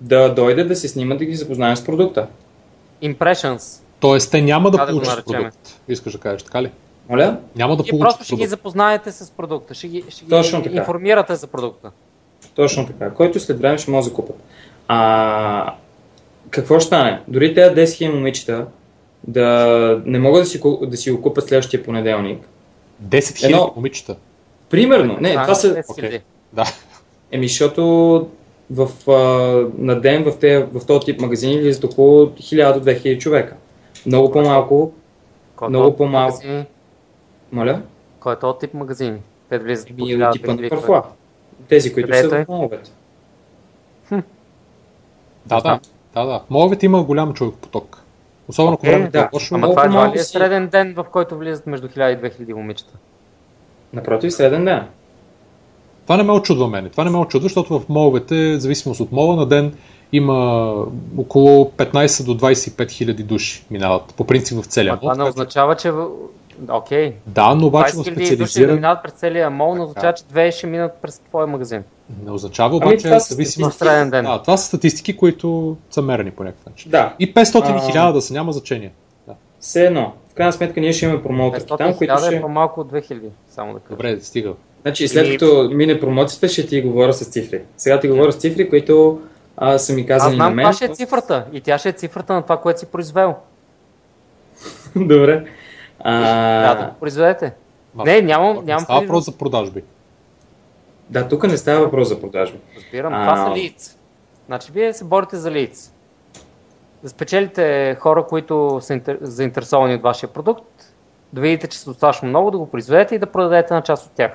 да дойде да се снима да ги запознаем с продукта. Impressions. Тоест, те няма да да получат продукт. Искаш да кажеш, така ли? Моля? Няма да получат просто ще ги запознаете с продукта, ще ги, ще ги Точно така. информирате за продукта. Точно така. Който след време ще може да закупат. А, какво ще стане? Дори тези 10 000 момичета да не могат да си, да си го купат следващия понеделник. 10 000 Едно- момичета. Примерно. Не, А, това са... 10 000. Окей. Да. Еми, защото в, а, на ден в, те, в този тип магазини излизат около 1000 до 2000 човека. Много по-малко. Кой е Много по-малко. магазини? Моля? Кой е този тип магазини? Те влизат по Еми, 1000 от типа на парфуа. Тези, които Къде са е в моловете. Да, да. Да, да. В има голям човек поток. Особено ако Окей, времето да. е лошо. Ама това едва ли е среден ден, в който влизат между 1000 и 2000 момичета? Напротив, среден ден. Това не ме очудва мене. Това не ме очудва, защото в моловете, в зависимост от мола, на ден има около 15 до 25 хиляди души минават. По принцип в целия Ама това мол. не означава, че... Окей. Да, но обаче 20 в 000 души да специализиран... минават през целия мол, не означава, че две ще минат през твоя магазин. Не означава Ами, обаче това са зависимо... Среден ден. Да, това са статистики, които са мерени по някакъв начин. Да. И 500 А. и 1000 да са, няма значение. Да. Все едно. В крайна сметка ние ще имаме промоутърки 500 там, които хиляда ще... е по-малко от 2000, само да кажа. Добре, стига. Значи след като мине промоцията, ще ти говоря с цифри. Сега ти говоря с цифри, които а, са ми Аз казани на знам мен. каква ще е цифрата и тя ще е цифрата на това, което си произвел. Добре. Трябва да А, го произведете. Ма, Не, нямам, Не нямам става предвид- въпрос за продажби. да, тук не става въпрос за продажби. Разбирам, А. това са лийц. Значи вие се борите за лийц. Да спечелите хора, които са интер... заинтересовани от вашия продукт, да видите, че са достатъчно много, да го произведете и да продадете на част от тях.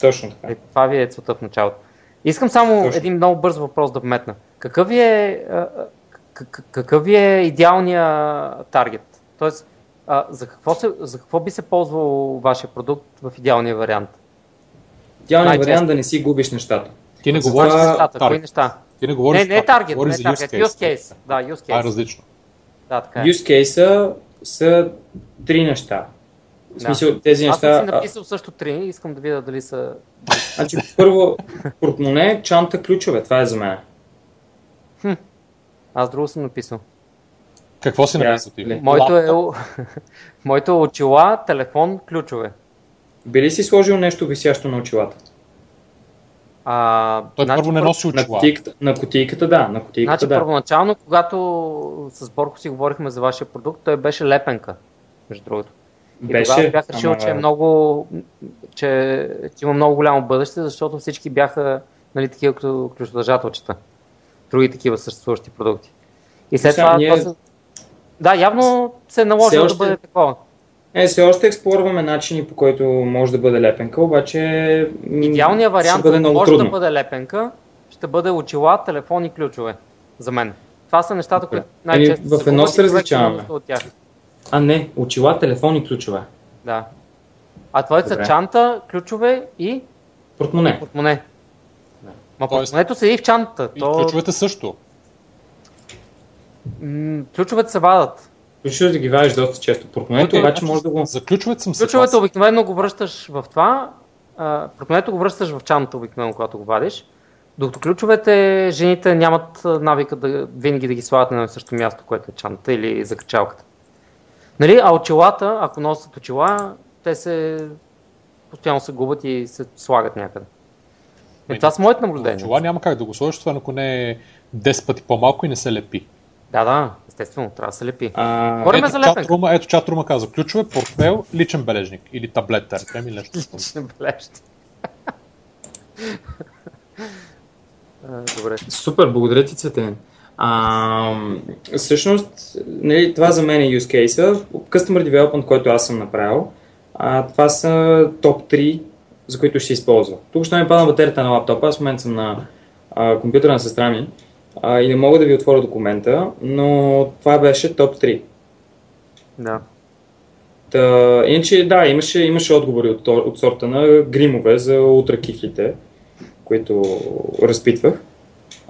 Точно така. Е, това ви е целта в началото. Искам само Точно. един много бърз въпрос да вметна. Какъв ви е, а, а, какъв ви е идеалният таргет? Тоест, а, за, какво се, за какво би се ползвал вашия продукт в идеалния вариант? Идеалният Най-често. вариант да не си губиш нещата. Ти не говориш за Нещата, кои неща? Ти не говориш Не, не е таргет, говориш не е за таргет, use use case. case. Да, use Това е case. различно. Да, така е. Use case са, три неща. В Да. смисъл, тези Аз съм неща... си написал също три, искам да видя дали са... Значи, първо, портмоне, чанта, ключове. Това е за мен. Аз друго съм написал. Какво си написал ти? ли. Моето е, моето е очила, телефон, ключове. Би ли си сложил нещо висящо на очилата? А, Той значи, първо не носи На очила. кутийката, на кутийката да, на кутийката Значи да. първоначално, когато с Борко си говорихме за вашия продукт, той беше лепенка, между другото. И Беше, тогава бях решил, ама- че е много, че, че има много голямо бъдеще, защото всички бяха нали, такива като ключодържателчета. Други такива съществуващи продукти. И след Сега това... ние- това се... Да, явно се е още- да бъде такова. Е, все още експлорваме начини по който може да бъде лепенка, обаче Идеалният вариант, бъде много може трудно. да бъде лепенка, ще бъде очила, телефон и ключове. За мен. Това са нещата, които най-често Еми, в се едно се и различаваме. От тях. А не, очила, телефон и ключове. Да. А твоите са Добре. чанта, ключове и Портмоне. портмоне. Ма Тоест- портмонето седи в чантата. И То, ключовете също. М- ключовете се вадат. Ключовете да ги вадиш доста често. Портмонето обаче значи може да го... За ключовете съм Ключовете обикновено го връщаш в това, а, портмонето го връщаш в чантата обикновено, когато го вадиш. Докато ключовете, жените нямат навика да винаги да ги слагат на едно и също място, което е чантата или закачалката. Нали? А очилата, ако носят очила, те се постоянно се губят и се слагат някъде. Е, това са моите наблюдения. Очила няма как да го сложиш, това ако не е 10 пъти по-малко и не се лепи. Да, да, естествено, трябва да се лепи. А, Говорим ето, за лепенка. чатрума, ето чатрума каза ключове, портфел, личен бележник или таблет, да речем или нещо. бележки. А, Добре. Супер, благодаря ти, Цветен. А, всъщност, нали, това за мен е use case Customer Development, който аз съм направил, а, това са топ 3, за които ще използва. Тук ще ми падна батерията на лаптопа, аз в момента съм на а, компютъра на сестра ми а, и не мога да ви отворя документа, но това беше топ 3. Да. Та, иначе, да, имаше, имаше отговори от, от сорта на гримове за ултракифлите, които разпитвах.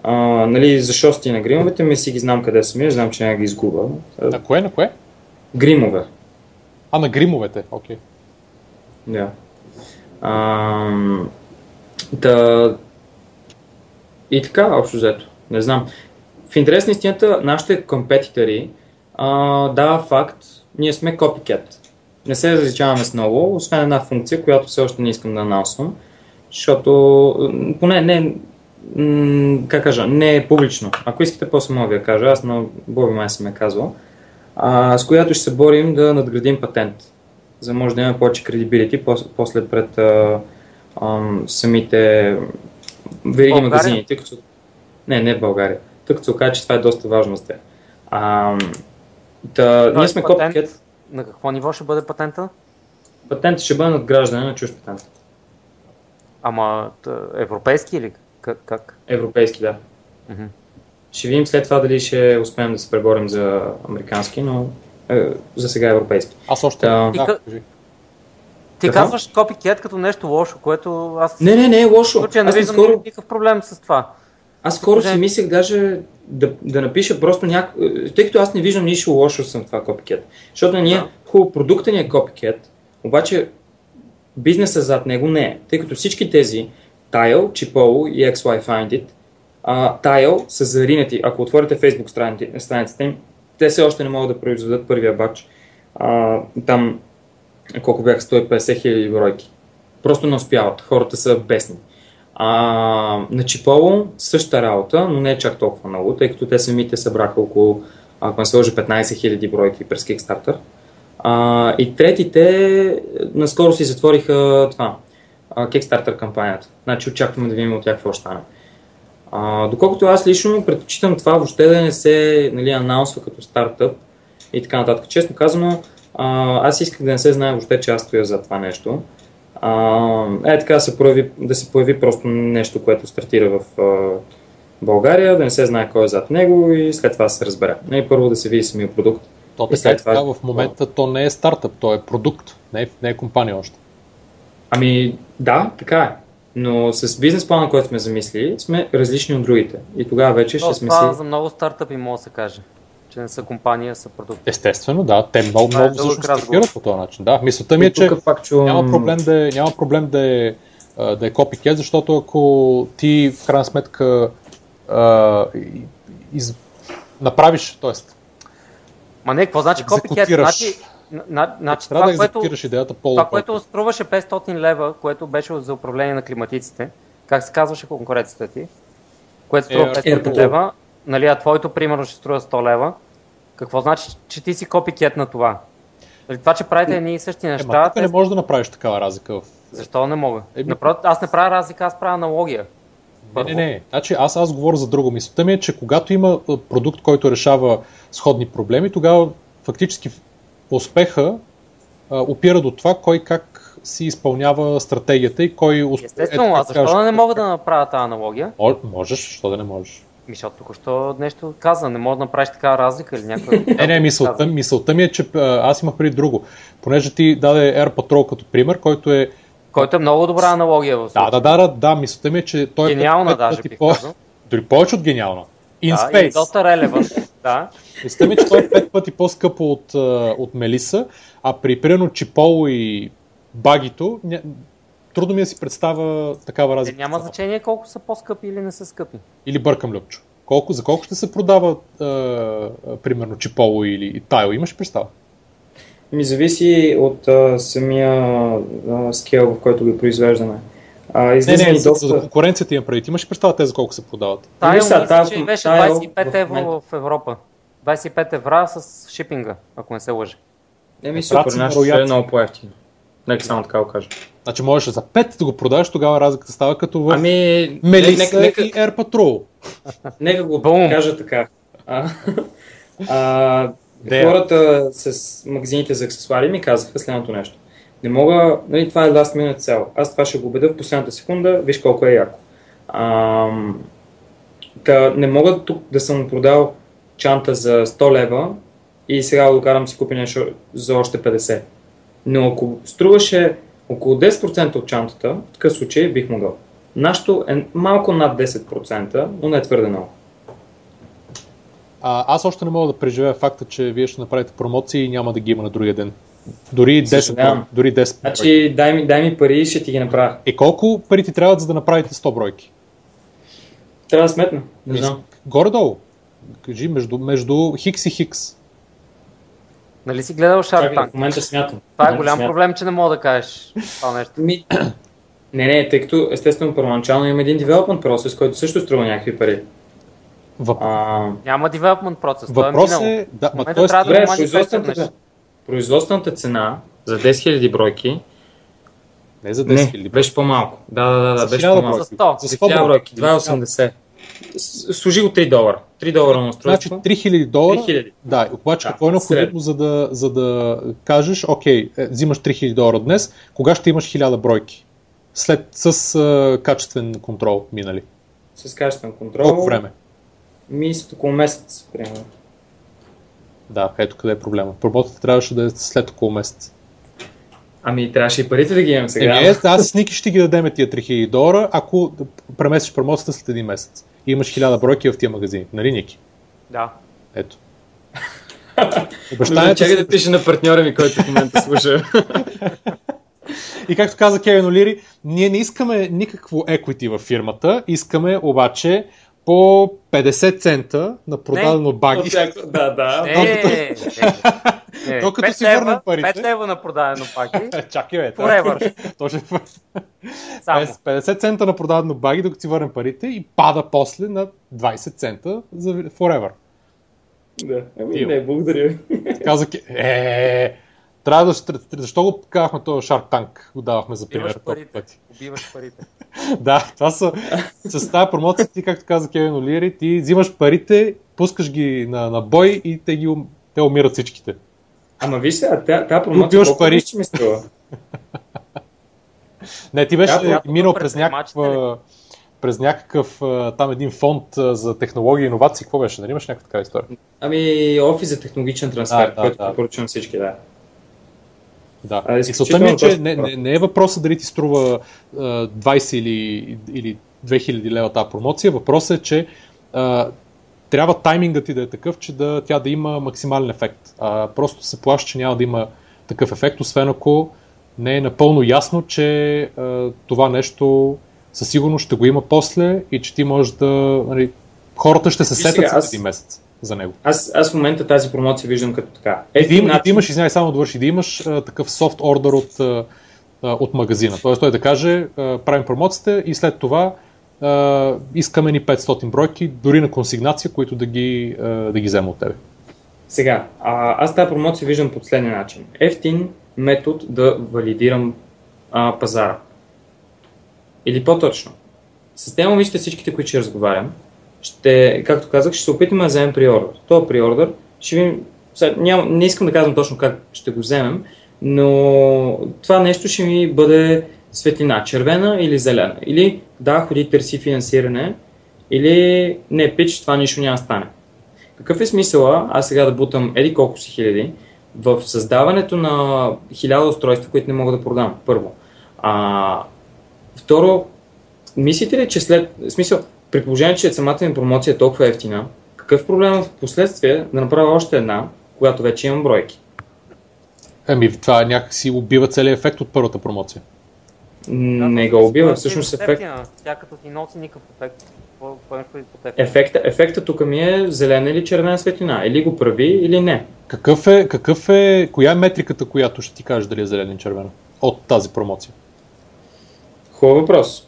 А, нали, за шости на гримовете ми си ги знам къде са ми, знам, че няма ги изгуба. На кое, на кое? Гримове, А, на гримовете, окей. да. А, да. И така, общо взето. Не знам. В интерес на истината, нашите компетитори, а, да, факт, ние сме copycat. Не се различаваме с много, освен една функция, която все още не искам да анонсвам, защото поне не, как кажа, не е публично. Ако искате, после мога да я кажа, аз на Боби май съм я казвал, а, с която ще се борим да надградим патент, за да може да имаме повече кредибилити после пред а, ам, самите вериги България? магазини, тъй като... Не, не в България. Като се окаже, че това е доста важно за теб. А, да, ние сме патент-. На какво ниво ще бъде патента? Патентът ще бъде надграждане на чужд патент. Ама европейски или как? как? Европейски, да. Мгм. Ще видим след това дали ще успеем да се преборим за американски, но е, за сега европейски. Аз още Да. да, Ти кажи. Ти Какво? казваш copycat като нещо лошо, което аз Не, не, не е лошо. в случая не Аз виждам наскоро, никакъв проблем с това. Аз скоро си Предложение. мислех даже да, да напиша просто някакво... Тъй като аз не виждам нищо лошо съм в това copycat. Защото ние, Да. хубаво, продукта ни е copycat, обаче бизнеса зад него не е. Тъй като всички тези Tile, Chipolo и XY Find It, а, Tile са заринати. Ако отворите Facebook страницата им, те все още не могат да произведат първия бач. А, там колко бяха 150 хиляди бройки. Просто не успяват. Хората са бесни. А, на Чиполо същата работа, но не чак толкова много, тъй като те самите събраха около, ако не се лъжа, 15 000 бройки през Kickstarter. А, и третите наскоро си затвориха това, Kickstarter кампанията. Значи очакваме да видим от тях какво стане. А, доколкото аз лично предпочитам това въобще да не се нали, анонсва като стартъп и така нататък. Честно казано, а, аз исках да не се знае въобще, че аз стоя за това нещо. А, е така да се, прояви, да се появи просто нещо, което стартира в а, България, да не се знае кой е зад него и след това да се разбере. Не първо да се види самия продукт. То И така, след така това- в момента то не е стартъп, то е продукт, не е, не е компания още. Ами да, така е. Но с бизнес плана, който сме замислили, сме различни от другите. И тогава вече ще То, сме това си... за много стартъпи може да се каже, че не са компания, са продукт. Естествено, да, те много, Това е много дълъг всъщност стартират по този начин. Да, мисълта ми е, че пак чувам... няма проблем да е, няма проблем да е, да е copycat, защото ако ти в крайна сметка а, из, направиш, т.е. Ма не, какво значи? Екзекутираш. Значи, на- на- значи трябва да това, което, идеята по това, което струваше 500 лева, което беше за управление на климатиците, как се казваше конкуренцията ти? Което струва Air- 500 AirPool. лева, нали, а твоето примерно ще струва 100 лева. Какво значи, че ти си копикет на това? Нали, това, че правите едни и същи Ема, неща, тук те... не можеш да направиш такава разлика в защо не мога? Еми- Напротив, аз не правя разлика, аз правя аналогия. Не, не, не. Значи аз, аз говоря за друго. Мисълта ми е, че когато има продукт, който решава сходни проблеми, тогава фактически успеха а, опира до това кой как си изпълнява стратегията и кой усп... Естествено, е, а защо да не мога да направя тази аналогия? Мо- Можеш, защо да не можеш? Ми, защото току-що нещо каза, не мога да направиш такава разлика или някаква... Не, не, мисълта, мисълта ми е, че аз имах преди друго. Понеже ти даде Air Patrol като пример, който е... Който е много добра аналогия в случая. да, да, да, да, мисълта ми е, че той Гениална е пет даже, бих по... Дори повече от гениална. In да, и space. доста релевант. да. Мисля ми, че той е пет пъти по-скъпо от, от Мелиса, а при примерно Чиполо и Багито. Трудно ми е да си представя такава Е, разлика. няма значение колко са по-скъпи или не са скъпи. Или бъркам Любчо. Колко, за колко ще се продава а, примерно Чиполо или Тайл? Имаш представа? Ми зависи от а, самия а, скел, в който ги произвеждаме. А, Не, не, за, доста... за конкуренцията имам преди. Имаш представа те за колко се продават? Тайл Виж сега, мисля, тази- че беше Тайл 25 в евро в Европа. 25 евра с шипинга, ако не се лъжи. Еми супер, на нашето е много по-ефтино. Нека само така го кажа. Значи можеш за 5 да го продаваш, тогава разликата става като в Ами, Мелиса нека, нека, и Air Patrol. нека го Бум. кажа така. А, а, хората с магазините за аксесуари ми казаха следното нещо. Не мога, нали, това е last minute цел. Аз това ще го убедя в последната секунда, виж колко е яко. А, та, не мога тук да съм продал чанта за 100 лева и сега да го карам да си купя нещо за още 50. Но ако струваше около 10% от чантата, в такъв случай бих могъл. Нашето е малко над 10%, но не е твърде много. А, аз още не мога да преживея факта, че вие ще направите промоции и няма да ги има на другия ден. Дори 10, Съжалявам. дори 10 бройки. Значи дай ми, дай ми пари и ще ти ги направя. Е колко пари ти трябват, за да направите 100 бройки? Трябва да сметна. Не знам. Горе-долу. Кажи между, между Хикс и Хикс. Нали си гледал Shark Tank? в момента смятам. Това е голям смятам. проблем, че не мога да кажеш това нещо. Ми... Не, не, тъй като естествено първоначално има един development процес, който също струва някакви пари. Въп... А, Няма development процес, е Въпрос минало. е... Да, ма, трябва да добре, го производствената, цена за 10 000 бройки не за 10 не, 000. беше по-малко. Да, да, да, да беше 1000 по-малко. За 100. За За 100 1000 бройки, бройки. 2,80. Служи го 3 долара. 3 долара на Значи устройство. 3000 долара. 3000. Да, обаче Да, какво е необходимо, за да, за да кажеш, окей, е, взимаш 3000 долара днес, кога ще имаш 1000 бройки? След с а, качествен контрол минали. С качествен контрол. Колко време? Ми след около месец, примерно. Да, ето къде е проблема. Промотата трябваше да е след около месец. Ами трябваше и парите да ги имам сега. Еми, аз с Ники ще ги дадем тия 3000 долара, ако преместиш промоцията след един месец. И имаш 1000 бройки в тия магазини. Нали, Ники? Да. Ето. Обещанието... Чакай да пише на партньора ми, който в момента слуша. И както каза Кевин Олири, ние не искаме никакво equity във фирмата, искаме обаче по 50 цента на продадено баги. Да, да. Не, не, Докато си върнем парите. 5 лева на продадено баги. Чакай, бе. Forever. Точно. Само. 50 цента на продадено баги, докато си върнем парите и пада после на 20 цента за Forever. Да, ами не, благодаря. Каза, е, трябва да, защо го казахме този Shark Tank, го давахме за пример толкова пъти. Убиваш парите. да, това са, с тази промоция ти, както каза Кевин Олиери, ти взимаш парите, пускаш ги на, на бой и те, ги, те умират всичките. Ама виж сега, тази промоция колко пари. ми струва? Не, ти беше да, минал през някаква през някакъв там един фонд за технологии и иновации. Какво беше? Нали имаш някаква така история? Ами офис за технологичен трансфер, да, който да, поръчвам всички, да. Да. А, и целта ми е, че не, не, не е въпросът дали ти струва а, 20 или, или 2000 лева тази промоция. Въпросът е, че а, трябва таймингът ти да е такъв, че да, тя да има максимален ефект. А, просто се плаща, че няма да има такъв ефект, освен ако не е напълно ясно, че а, това нещо със сигурност ще го има после и че ти можеш да... Нали, хората ще се сетят след един месец за него. Аз, аз в момента тази промоция виждам като така. Е, и да, начин... да имаш, извиняй, само довърши, да имаш а, такъв софт ордер от, а, от магазина. Тоест той да каже, а, правим промоцията и след това а, искаме ни 500 бройки, дори на консигнация, които да ги, а, да ги взема от тебе. Сега, а, аз тази промоция виждам по следния начин. Ефтин метод да валидирам а, пазара. Или по-точно, с тези момичета всичките, които ще разговарям, ще, както казах, ще се опитаме да вземем приордър. Това приордър ще ви... Ням, не искам да казвам точно как ще го вземем, но това нещо ще ми бъде светлина, червена или зелена. Или да, ходи търси финансиране, или не, пич, това нищо няма стане. Какъв е смисъла аз сега да бутам еди колко си хиляди в създаването на хиляда устройства, които не мога да продам, първо. А, второ, мислите ли, че след... Смисъл, при положение, че самата ми промоция е толкова ефтина, какъв проблем в последствие да направя още една, когато вече имам бройки? Ами това някакси убива целият ефект от първата промоция. Не го убива, всъщност ефект. Тя като ти носи никакъв ефект. Ефекта, ефекта тук ми е зелена или червена светлина. Или го прави, или не. Какъв е, какъв е, коя е метриката, която ще ти каже дали е зелена или червена от тази промоция? Хубав въпрос.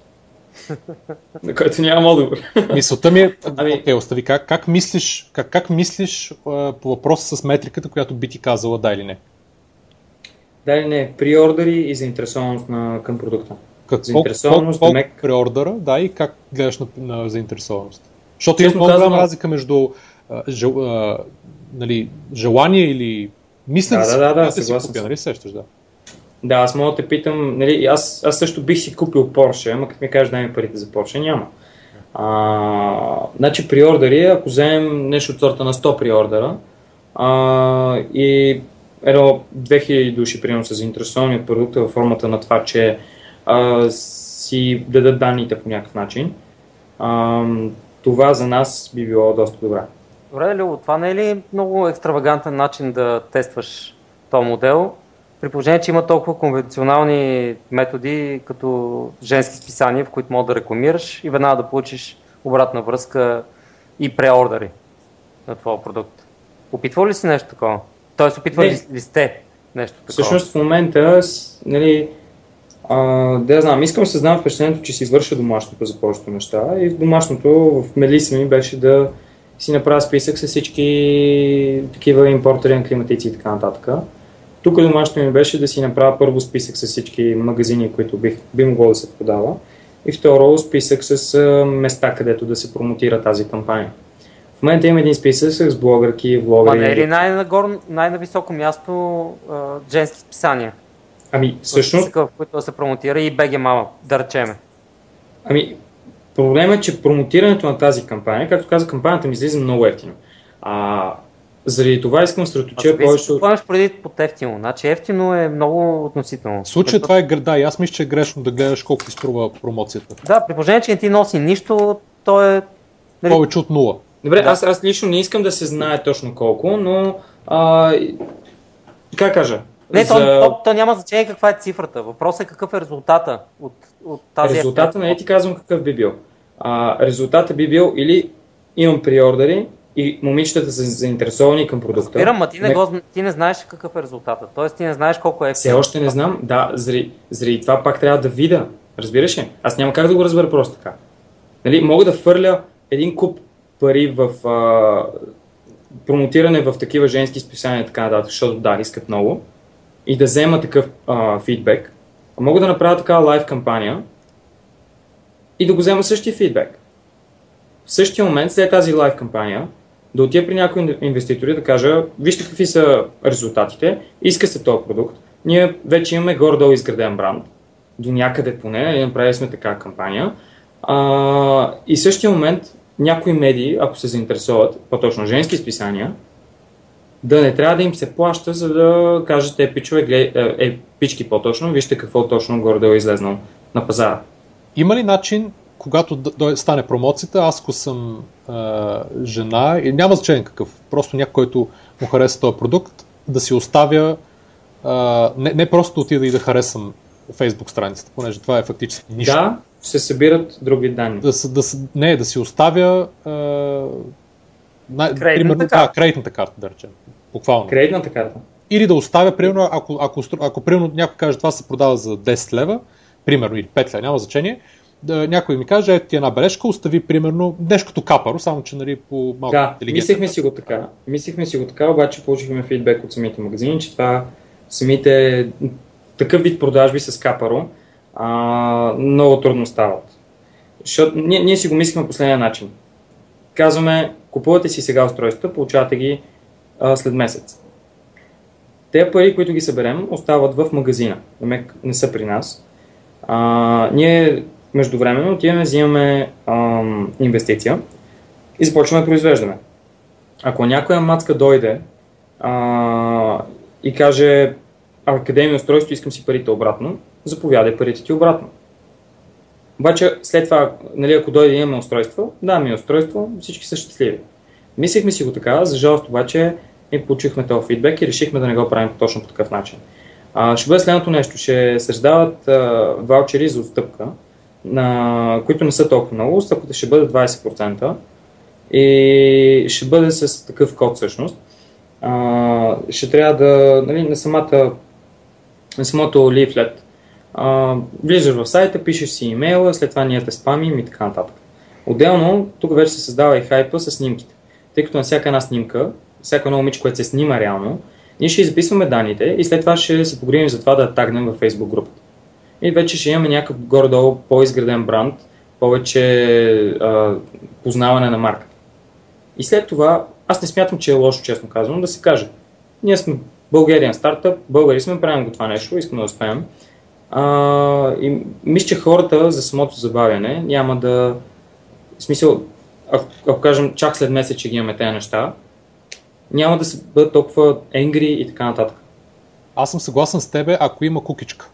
На който нямам отговор. Мисълта ми е, ами... окей, остави, как, как мислиш, как, как мислиш а, по въпроса с метриката, която би ти казала да или не? Да или не, приордери и заинтересованост на, към продукта. Как, заинтересованост, колко, колко приордера, да, и как гледаш на, на заинтересованост. Защото има много голяма разлика между а, жел, а, нали, желание или мислене да, да, да, да, да, купя, нали сещаш, да. Да, аз мога да те питам, нали, аз, аз също бих си купил Porsche, ама като ми кажеш дай ми парите за Porsche, няма. А, значи приордери, ако вземем нещо от сорта на 100 приордера а, и едно 2000 души примерно са заинтересовани от продукта във формата на това, че а, си дадат данните по някакъв начин, а, това за нас би било доста добре. Добре, Лило, това не е ли много екстравагантен начин да тестваш този модел? При положение, че има толкова конвенционални методи, като женски списания, в които мога да рекламираш и веднага да получиш обратна връзка и преордери на твоя продукт. Опитвал ли си нещо такова? Тоест, опитвали ли, ли сте нещо такова? Всъщност в момента, нали, а, да знам, искам да създам впечатлението, че си извърша домашното за повечето неща и в домашното в Мелиса ми беше да си направя списък с всички такива импортери, климатици и така нататък. Тук домашното ми беше да си направя първо списък с всички магазини, които бих, би могло да се продава и второ списък с места, където да се промотира тази кампания. В момента има един списък с блогърки, влогъри. А не е ли най-нагор, най-нависоко място а, женски списания? Ами, всъщност... В които да се промотира и БГ Мама, да речеме. Ами, Проблемът е, че промотирането на тази кампания, както каза, кампанията ми излиза много ефтино. А, заради това искам да съсредоточа повече. Това имаш преди под ефтино. Значи ефтино е много относително. В случая това е да, и аз мисля, че е грешно да гледаш колко ти струва промоцията. Да, при положение, че не ти носи нищо, то е... Нали... Повече от нула. Добре, да. аз, аз лично не искам да се знае точно колко, но а, как кажа? Не, за... то, то, то, няма значение каква е цифрата. Въпросът е какъв е резултата от, от тази Резултата не ти казвам какъв би бил. А, резултата би бил или имам приордери и момичетата са заинтересовани към продукта. Разбирам, ма ти не, го, ти не знаеш какъв е резултата. Тоест ти не знаеш колко е. Все още не знам. Да, заради, заради това пак трябва да видя. Разбираш ли? Аз няма как да го разбера просто така. Нали, мога да фърля един куп пари в а, промотиране в такива женски списания и така нататък, защото да, искат много и да взема такъв а, фидбек. А мога да направя такава лайв кампания и да го взема същия фидбек. В същия момент, след тази лайв кампания, да отида при някои инвеститори да кажа, вижте какви са резултатите, иска се този продукт, ние вече имаме горе-долу изграден бранд, до някъде поне, направили сме така кампания. А, и в същия момент някои медии, ако се заинтересуват, по-точно женски списания, да не трябва да им се плаща, за да кажат е, пичове, е, е, пички по-точно, вижте какво точно горе е излезнал на пазара. Има ли начин, когато стане промоцията, аз ако съм е, жена, и няма значение какъв, просто някой, който му хареса този продукт, да си оставя, е, не, не просто да отида и да харесам Facebook страницата, понеже това е фактически нищо. Да, се събират други данни. Да, да, не, да си оставя е, на, кредитната, карта. Да, кредитната карта, да речем. Буквално. Кредитната карта. Или да оставя, примерно, ако, ако, ако, ако примерно някой каже, това се продава за 10 лева, примерно, или 5 лева, няма значение, да, някой ми каже, ето ти една бележка, остави примерно нещо като капаро, само че нали, по малко да, мислехме си го така. Мислехме си го така, обаче получихме фидбек от самите магазини, че това самите такъв вид продажби с капаро а, много трудно стават. Защото ние, ние си го мислихме последния начин. Казваме, купувате си сега устройствата, получавате ги а, след месец. Те пари, които ги съберем, остават в магазина, не са при нас. А, ние междувременно отиваме, взимаме а, инвестиция и започваме да произвеждаме. Ако някоя мацка дойде а, и каже, а къде ми устройство, искам си парите обратно, заповядай парите ти обратно. Обаче след това, нали, ако дойде имаме устройство, да, ми е устройство, всички са щастливи. Мислихме си го така, за жалост обаче и получихме този фидбек и решихме да не го правим точно по такъв начин. А, ще бъде следното нещо. Ще се раздават ваучери за отстъпка, на, които не са толкова много. Отстъпката ще бъде 20% и ще бъде с такъв код всъщност. А, ще трябва да, нали, на самата на самото leaflet а, влизаш в сайта, пишеш си имейла, след това ние те спамим и така нататък. Отделно, тук вече се създава и хайпа с снимките. Тъй като на всяка една снимка, всяка едно момиче, което се снима реално, ние ще записваме данните и след това ще се погрижим за това да тагнем във Facebook групата. И вече ще имаме някакъв горе-долу по-изграден бранд, повече а, познаване на марката. И след това, аз не смятам, че е лошо, честно казвам, да се каже. Ние сме българиен стартъп, българи сме, правим го това нещо, искаме да успеем. А, и мисля, че хората за самото забавяне няма да... В смисъл, ако, ако кажем чак след месец, че ги имаме тези неща, няма да се бъдат толкова енгри и така нататък. Аз съм съгласен с тебе, ако има кукичка.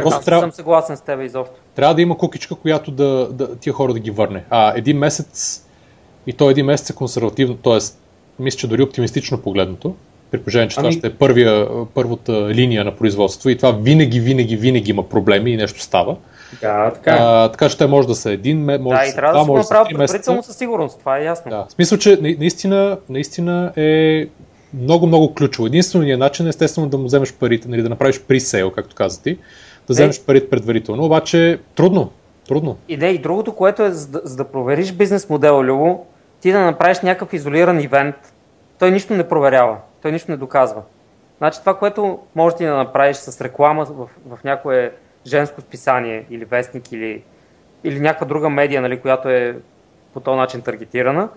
Просто Аз трябва, съм съгласен с тебе изобщо. Трябва да има кукичка, която да, да тия хора да ги върне. А един месец и то един месец е консервативно, т.е. мисля, че дори оптимистично погледното, при положение, че ами... това ще е първия, първата линия на производство и това винаги, винаги, винаги има проблеми и нещо става. Да, така. Е. А, така че те може да са един, може да, да и трябва да, да се направи предварително със сигурност, това е ясно. Да. В смисъл, че наистина, наистина е много, много ключово. Единственият начин е естествено да му вземеш парите, нали, да направиш пресейл, както каза ти, да вземеш е. парите предварително, обаче трудно. Трудно. И да, и другото, което е, за да, за да провериш бизнес модела, Любо, ти да направиш някакъв изолиран ивент, той нищо не проверява, той нищо не доказва. Значи това, което можеш да направиш с реклама в, в някое женско списание или вестник или, или някаква друга медия, нали, която е по този начин таргетирана,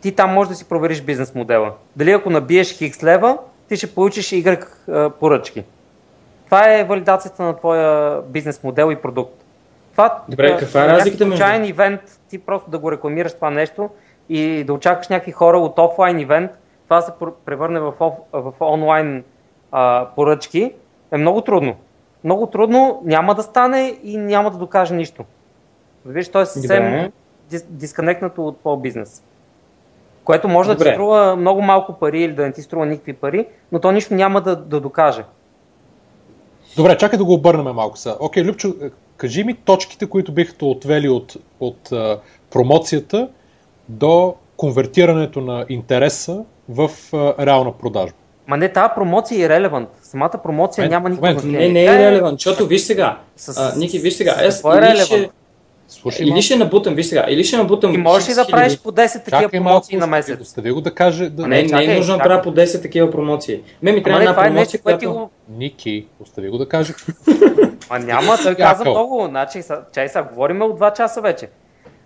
ти там можеш да си провериш бизнес модела. Дали ако набиеш хикс лева, ти ще получиш Y поръчки. Това е валидацията на твоя бизнес модел и продукт. това Добре, каква е разликата между... случайен ивент, ти просто да го рекламираш това нещо и да очакваш някакви хора от офлайн ивент, това се превърне в, оф, в онлайн а, поръчки, е много трудно. Много трудно, няма да стане и няма да докаже нищо. Виж, то е съвсем дис, дисконектнато от по-бизнес. Което може Добре. да ти струва много малко пари или да не ти струва никакви пари, но то нищо няма да, да докаже. Добре, чакай да го обърнем малко сега. Окей, Любчо, кажи ми точките, които бихте отвели от, от а, промоцията до конвертирането на интереса в а, реална продажба. Ма не, тази промоция е релевант. Самата промоция момент, няма никакво значение. Не, не е, е релевант, защото виж сега. С... А, Ники, виж сега. Аз е ще... Слушай, или ще набутам, виж сега, или ще набутам. Ти можеш ли да правиш по 10 такива промоции на месец? Остави го да каже. Да... Не, не, е нужно да правя по 10 такива промоции. Ме ми трябва една е промоция, която... Го... Ники, остави го да каже. А няма, той каза много. Значи, чай сега, говорим от 2 часа вече.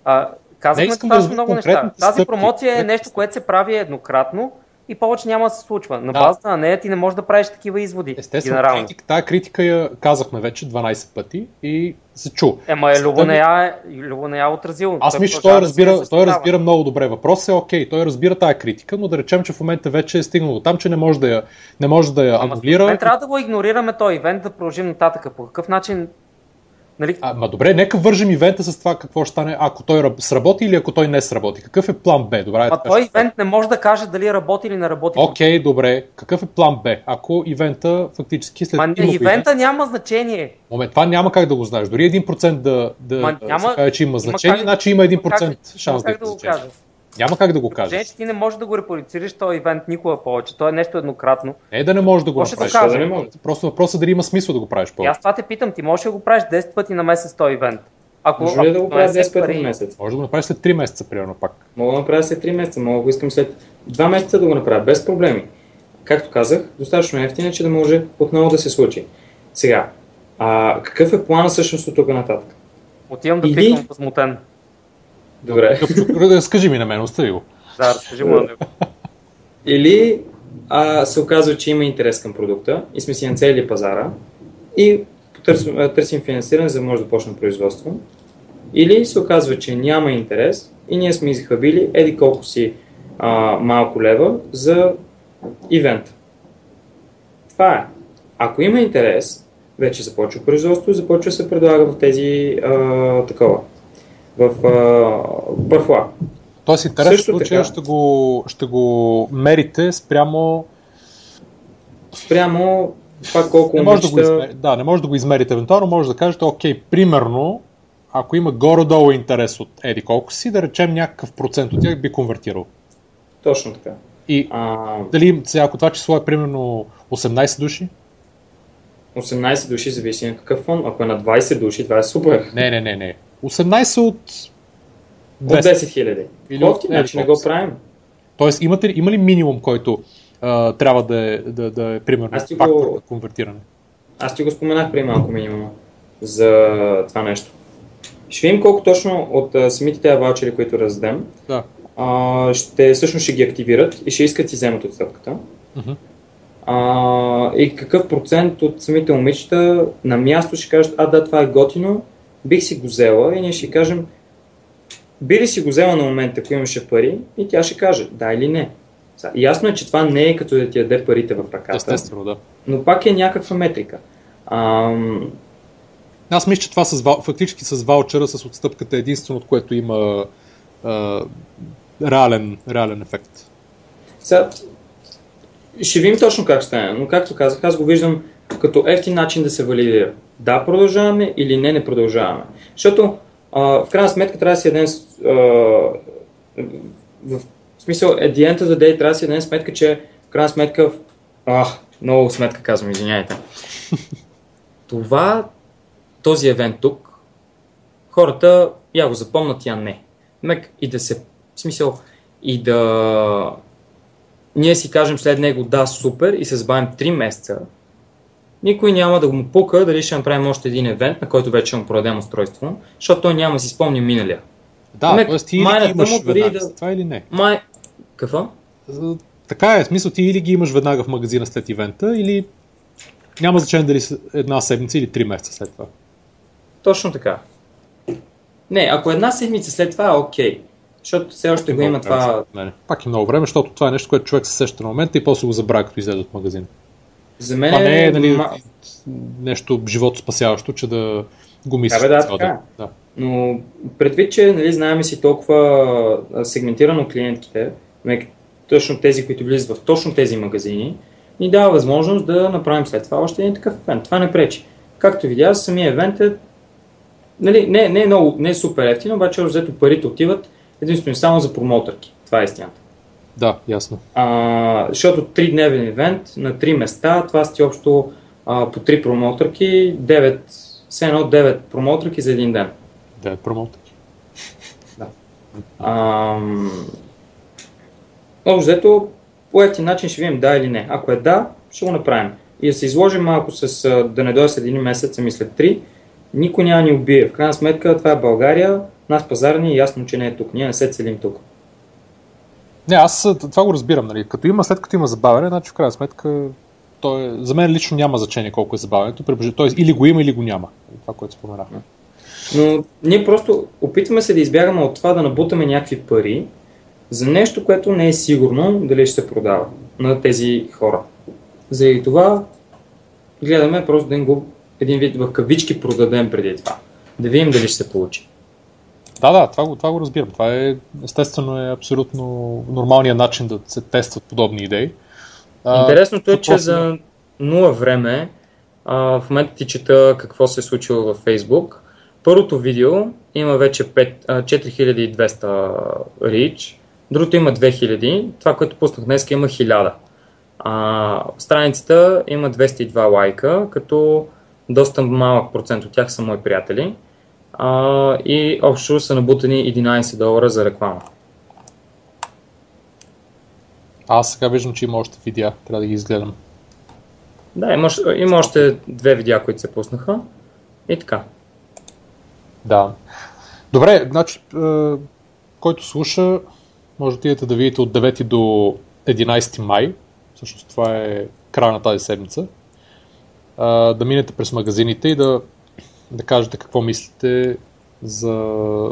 А, казахме това много неща. Тази промоция е нещо, което се прави еднократно и повече няма да се случва. На базата на нея ти не можеш да правиш такива изводи. Естествено, критик, тая критика я казахме вече 12 пъти и се чу. Ема е, Любо не я, е, Любо не я отразил. Аз мисля, че той, разбира, да той разбира много добре. Въпросът е окей, той разбира тая критика, но да речем, че в момента вече е стигнал там, че не може да я, не може да я анулира. трябва да го игнорираме този ивент, да продължим нататък. По какъв начин Нали? А, ма добре, нека вържим ивента с това какво ще стане, ако той сработи или ако той не сработи. Какъв е план Б? Добре, а той ивент не може да каже дали работи или не работи. Окей, okay, добре. Какъв е план Б? Ако ивента фактически след... Ма, ивента ивент... няма значение. Момент, това няма как да го знаеш. Дори 1% да, да, Ма, няма, се каже, че има значение, има как, значи има 1% как, шанс да, да го кажа. Няма как да го кажеш. Че ти не можеш да го репродуцираш този ивент никога повече. То е нещо еднократно. Не да не можеш да го направиш. Да, да не може. Просто въпросът е дали има смисъл да го правиш повече. аз това те питам. Ти можеш да го правиш 10 пъти на месец този ивент. Ако, Може ли да го правя 10 пъти на месец? Може да го направиш след 3 месеца, примерно пак. Мога да направя след 3 месеца, мога да го искам след 2 месеца да го направя, без проблеми. Както казах, достатъчно ефтино, че да може отново да се случи. Сега, а, какъв е плана всъщност от тук нататък? Отивам да Или... пикам възмутен. Добре. Скажи ми на мен, остави го. Да, разкажи му на него. Или а, се оказва, че има интерес към продукта и сме си нацелили пазара и търсим, търсим финансиране, за да може да почнем производство. Или се оказва, че няма интерес и ние сме изхабили еди колко си а, малко лева за ивент. Това е. Ако има интерес, вече започва производство и започва да се предлага в тези а, такова. В а, пърфла. Тоест интерес в случая ще го, ще го мерите спрямо спрямо това колко не може да, го измери, да, не може да го измерите евентуално, може да кажете, окей, примерно, ако има горе-долу интерес от еди колко си, да речем някакъв процент от тях би конвертирал. Точно така. И а... дали, сега, ако това число е примерно 18 души? 18 души зависи на какъв фон. Ако е на 20 души, това е супер. Не, не, не, не. 18 от 200. От 10 хиляди. Или от, значи не го правим. Тоест, имате, има ли минимум, който а, трябва да е, да, да е примерно фактор го... на конвертиране. Аз ти го споменах преди малко минимум за това нещо. Ще видим колко точно от а, самите тези ваучери, които раздадем, да. а, ще, всъщност ще ги активират и ще искат и вземат отстъпката. Uh-huh. А, и какъв процент от самите момичета на място ще кажат, а да, това е готино, бих си го взела и ние ще кажем, би ли си го взела на момента, ако имаше пари и тя ще каже да или не. Ясно е, че това не е като да ти яде парите в ръката. Естествено, да. Но пак е някаква метрика. Ам... Аз мисля, че това с, фактически с ваучера, с отстъпката е единствено, от което има а, реален, реален ефект. Сега, ще видим точно как стане, но както казах, аз го виждам като ефтин начин да се валидира. Да, продължаваме или не, не продължаваме. Защото а, в крайна сметка трябва да си един а, в смисъл, at the end трябва да си дадем сметка, че в крайна сметка, ах, много сметка казвам, извиняйте. Това, този евент тук, хората я го запомнат, я не. Мек и да се, в смисъл, и да ние си кажем след него да, супер и се забавим 3 месеца, никой няма да му пука дали ще направим още един евент, на който вече му продадем устройство, защото той няма да си спомни миналия. Да, т.е. ти или имаш веднага да... това или не? Май... Какво? Така е, смисъл ти или ги имаш веднага в магазина след ивента, или няма значение дали една седмица или три месеца след това. Точно така. Не, ако една седмица след това е окей. Защото все още го има това... Пак е много време, защото това е нещо, което човек се сеща на момента и после го забравя, като излезе от магазин. За мен Това не е нали, ма- нещо живото спасяващо, че да го мислиш. Да, бе, да, така е. да. Но предвид, че нали, знаем си толкова сегментирано клиентите, не, точно тези, които влизат в точно тези магазини, ни дава възможност да направим след това още един такъв евент. Това не пречи. Както видя, самия евент е нали, не, не, е много, не е супер ефтин, обаче взето парите отиват единствено само за промоутърки. Това е истината. да, ясно. А, защото 3 дневен евент на 3 места, това сти общо а, по 3 промоутърки, 9, все едно 9 промоутърки за един ден. Да, е промотък. Ам... Общо взето, по ефтин начин ще видим да или не. Ако е да, ще го направим. И да се изложим малко с а, да не дойде след един месец, ами след три, никой няма ни убие. В крайна сметка това е България, нас пазар ни е ясно, че не е тук. Ние не се целим тук. Не, аз това го разбирам. Нали. Като има, след като има забавяне, значи в крайна сметка то е, за мен лично няма значение колко е забавянето. Тоест или го има, или го няма. Това, което споменахме. Но ние просто опитваме се да избягаме от това да набутаме някакви пари за нещо, което не е сигурно дали ще се продава на тези хора. Заради това гледаме просто да го един вид в кавички продадем преди това. Да видим дали ще се получи. Да, да, това го, това го разбирам. Това е, естествено, е абсолютно нормалният начин да се тестват подобни идеи. А, Интересното е, че въпросът за нула време а, в момента ти чета какво се е случило във Facebook. Първото видео има вече 5, а, 4200 reach, другото има 2000, това, което пуснах днес има 1000. А, страницата има 202 лайка, като доста малък процент от тях са мои приятели. А, и общо са набутани 11 долара за реклама. Аз сега виждам, че има още видеа. Трябва да ги изгледам. Да, има, има още две видеа, които се пуснаха. И така. Да. Добре, значи, е, който слуша, може да отидете да видите от 9 до 11 май. Всъщност това е края на тази седмица. А, да минете през магазините и да, да кажете какво мислите за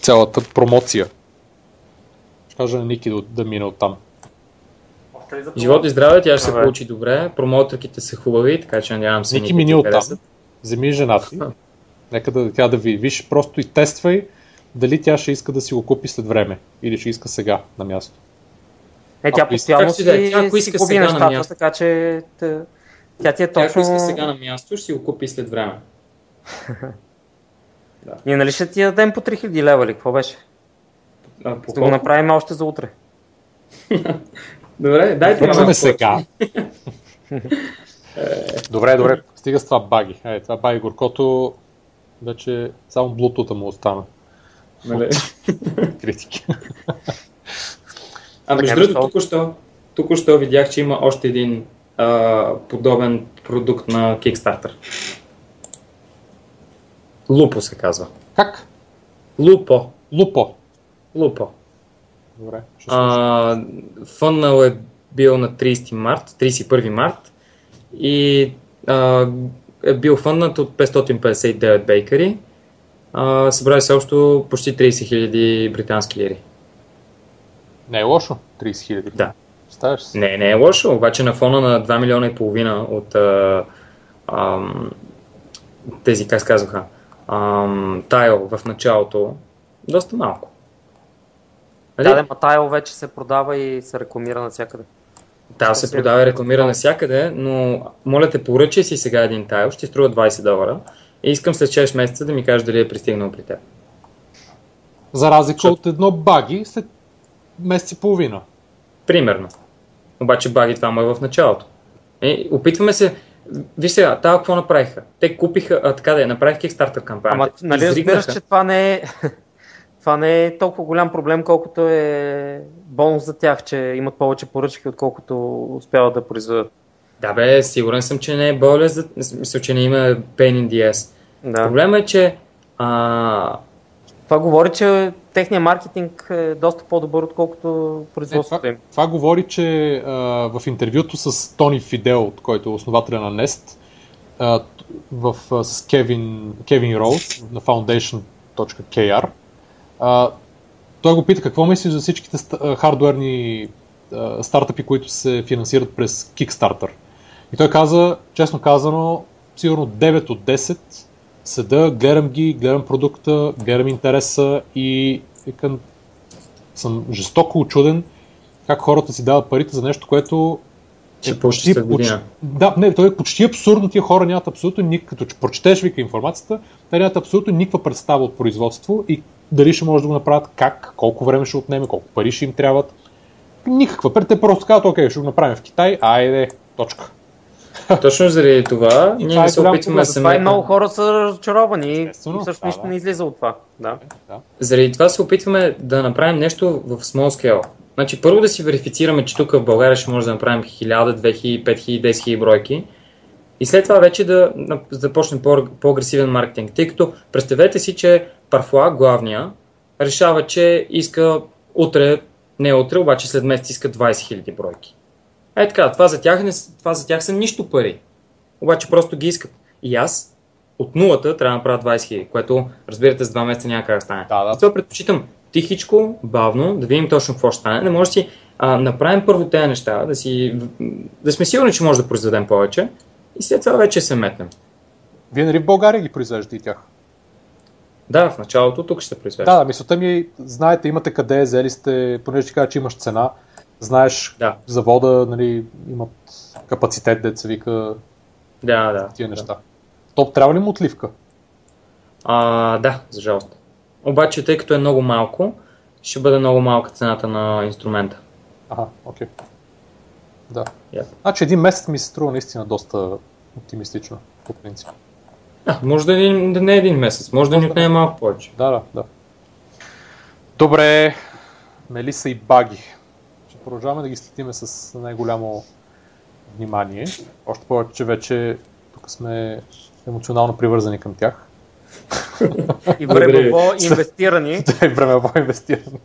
цялата промоция. Ще кажа на Ники да, да мине оттам. Живот и здраве, тя ще се получи добре. Промоутерките са хубави, така че надявам се. Ники мини оттам. Вземи жена ти. А. Нека да, тя да ви виж, просто и тествай дали тя ще иска да си го купи след време или ще иска сега на място. Е, тя постоянно си, си да е, тя ако си иска губи сега на нещата, място. така че тя ти е Тя, Ако точно... иска сега на място, ще си го купи след време. Ние нали ще ти дадем по 3000 лева или какво беше? А, по Ще го направим още за утре. Добре, дайте Почваме малко сега. добре, добре, стига с това баги. Е, това баги горкото вече само блутута му остана. Нали? Критики. А между другото, що. току-що, току-що видях, че има още един а, подобен продукт на Kickstarter. Лупо се казва. как? Лупо. Лупо. Лупо. Добре, ще. А, фъннал е бил на 30 март, 31 март и а, е бил фъннат от 559 бейкари. А, събрали се общо почти 30 000 британски лири. Не е лошо. 30 хиляди. Да. Ставаш се. Не, не е лошо, обаче на фона на 2 милиона и половина от а, ам, тези, как казваха, ам, тайл в началото, доста малко. Нали? Да, да, ма тайл вече се продава и се рекламира навсякъде. Тайл Ще се продава и рекламира. навсякъде, но моля те, поръчай си сега един тайл, ще ти струва 20 долара и искам след 6 месеца да ми кажеш дали е пристигнал при теб. За разлика от едно баги след месец и половина. Примерно. Обаче баги това му е в началото. Е, опитваме се. Виж сега, тази какво направиха? Те купиха, а, така да е, направих Kickstarter кампания. Ама, нали разбираш, че това не е... Това не е толкова голям проблем, колкото е бонус за тях, че имат повече поръчки, отколкото успяват да произведат. Да бе, сигурен съм, че не е болест, мисля, че не има pain in the ass. Да. Проблема е, че а, Това говори, че техният маркетинг е доста по-добър, отколкото производството това, им. това говори, че а, в интервюто с Тони Фидел, който е основателя на Nest, а, в, а, с Кевин, Кевин Роуз на Foundation entrepreneur.kr. А, той го пита какво мислиш за всичките хардуерни а, стартъпи, които се финансират през Kickstarter. И той каза, честно казано, сигурно 9 от 10 седа, гледам ги, гледам продукта, гледам интереса и викам, съм жестоко очуден как хората си дават парите за нещо, което Ще почти година. да, не, той е почти абсурдно. Тия хора нямат абсолютно никаква, като че прочетеш вика информацията, те нямат абсолютно никаква представа от производство и дали ще може да го направят, как, колко време ще отнеме, колко пари ще им трябват. Никаква. Пред те просто казват, окей, ще го направим в Китай, айде, точка. Точно заради това И ние това не се опитваме да се Това и много хора са разочаровани и всъщност да, нищо не излиза от това. Да. Заради това се опитваме да направим нещо в small scale. Значи първо да си верифицираме, че тук в България ще може да направим 1000, 2000, 5000, 10 000 бройки. И след това вече да започнем по- по-агресивен маркетинг. Тъй като представете си, че Парфуа, главния, решава, че иска утре, не утре, обаче след месец иска 20 000 бройки. Е така, това за, тях не, това за тях са нищо пари. Обаче просто ги искат. И аз от нулата трябва да направя 20 000, което разбирате с 2 месеца няма как да стане. Да, да. Затова предпочитам тихичко, бавно, да видим точно какво ще стане, да може да си а, направим първо тези неща, да, си, да сме сигурни, че може да произведем повече и след това вече се метнем. Вие нали в България ги произвеждате и тях? Да, в началото тук ще се произвежда. Да, да, мисълта ми е, знаете, имате къде, взели сте, понеже ти кажа, че имаш цена, знаеш Да. завода, нали, имат капацитет, деца вика Да, да. тия да. неща. То трябва ли му отливка? А, да, за жалост. Обаче, тъй като е много малко, ще бъде много малка цената на инструмента. Ага, окей. Да. Yep. Значи един месец ми се струва наистина доста оптимистично, по принцип. А, може да, е- да не е един месец, може да ни отнеме малко повече. Да, да, да. Добре, Мелиса и Баги. Продължаваме да ги следиме с най-голямо внимание. Още повече, че вече тук сме емоционално привързани към тях. И времево инвестирани. Да е времево инвестиране.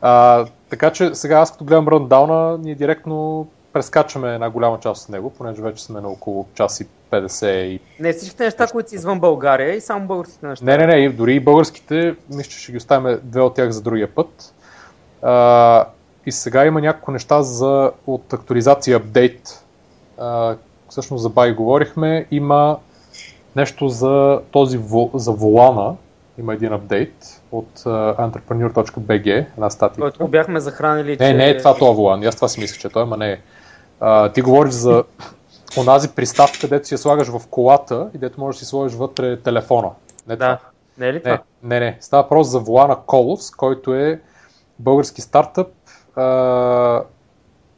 а, така че сега аз като гледам ръндауна, ние директно прескачаме една голяма част от него, понеже вече сме на около час и 50 и... Не всичките неща, които са извън България и само българските неща. Не, не, не, и дори и българските, мисля, че ще ги оставим две от тях за другия път. А, и сега има няколко неща за, от актуализация апдейт. А, всъщност за бай говорихме. Има нещо за този за волана. Има един апдейт от uh, entrepreneur.bg, една статия. Който бяхме захранили, Не, че... не е това това волан. Аз това си мислех, че той, ама не е. А, ти говориш за онази приставка, където си я слагаш в колата и дето можеш да си сложиш вътре телефона. Не това. Да. Не е ли това? Не, не, не. Става въпрос за Волана Колос, който е български стартъп. А,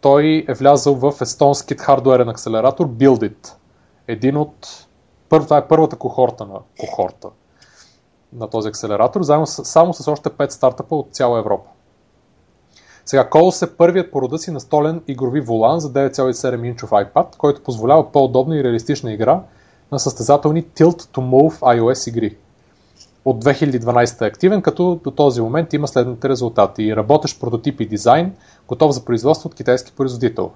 той е влязъл в естонският хардуерен акселератор Buildit. Един от... Първ, това е първата кохорта на кохорта на този акселератор, заедно с, само с още 5 стартъпа от цяла Европа. Сега, Колос е първият по рода си настолен игрови волан за 9,7 инчов iPad, който позволява по-удобна и реалистична игра на състезателни Tilt to Move iOS игри от 2012 е активен, като до този момент има следните резултати. Работещ прототип и дизайн, готов за производство от китайски производител.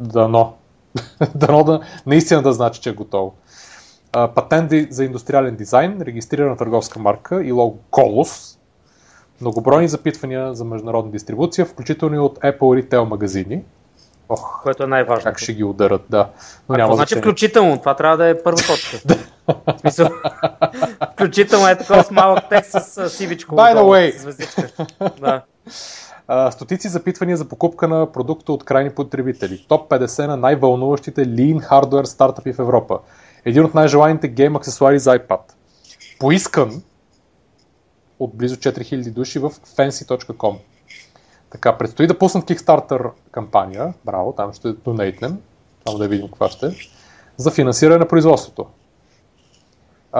Дано. Дано да наистина да значи, че е готов. А, Патент за индустриален дизайн, регистрирана търговска марка и лого Колос. Многобройни запитвания за международна дистрибуция, включително и от Apple Retail магазини. Ох, Което е най-важно. как ще ги ударат, да. Но Какво няма значи значение. включително? Това трябва да е първа точка. В смисъл, включително е такова с малък текст с сивичко. By the way. с звездичка. Да. А, стотици запитвания за покупка на продукта от крайни потребители. Топ 50 на най-вълнуващите lean hardware стартъпи в Европа. Един от най-желаните гейм аксесуари за iPad. Поискан от близо 4000 души в fancy.com. Така, предстои да пуснат Kickstarter кампания. Браво, там ще донейтнем. Само да видим каква ще е. За финансиране на производството.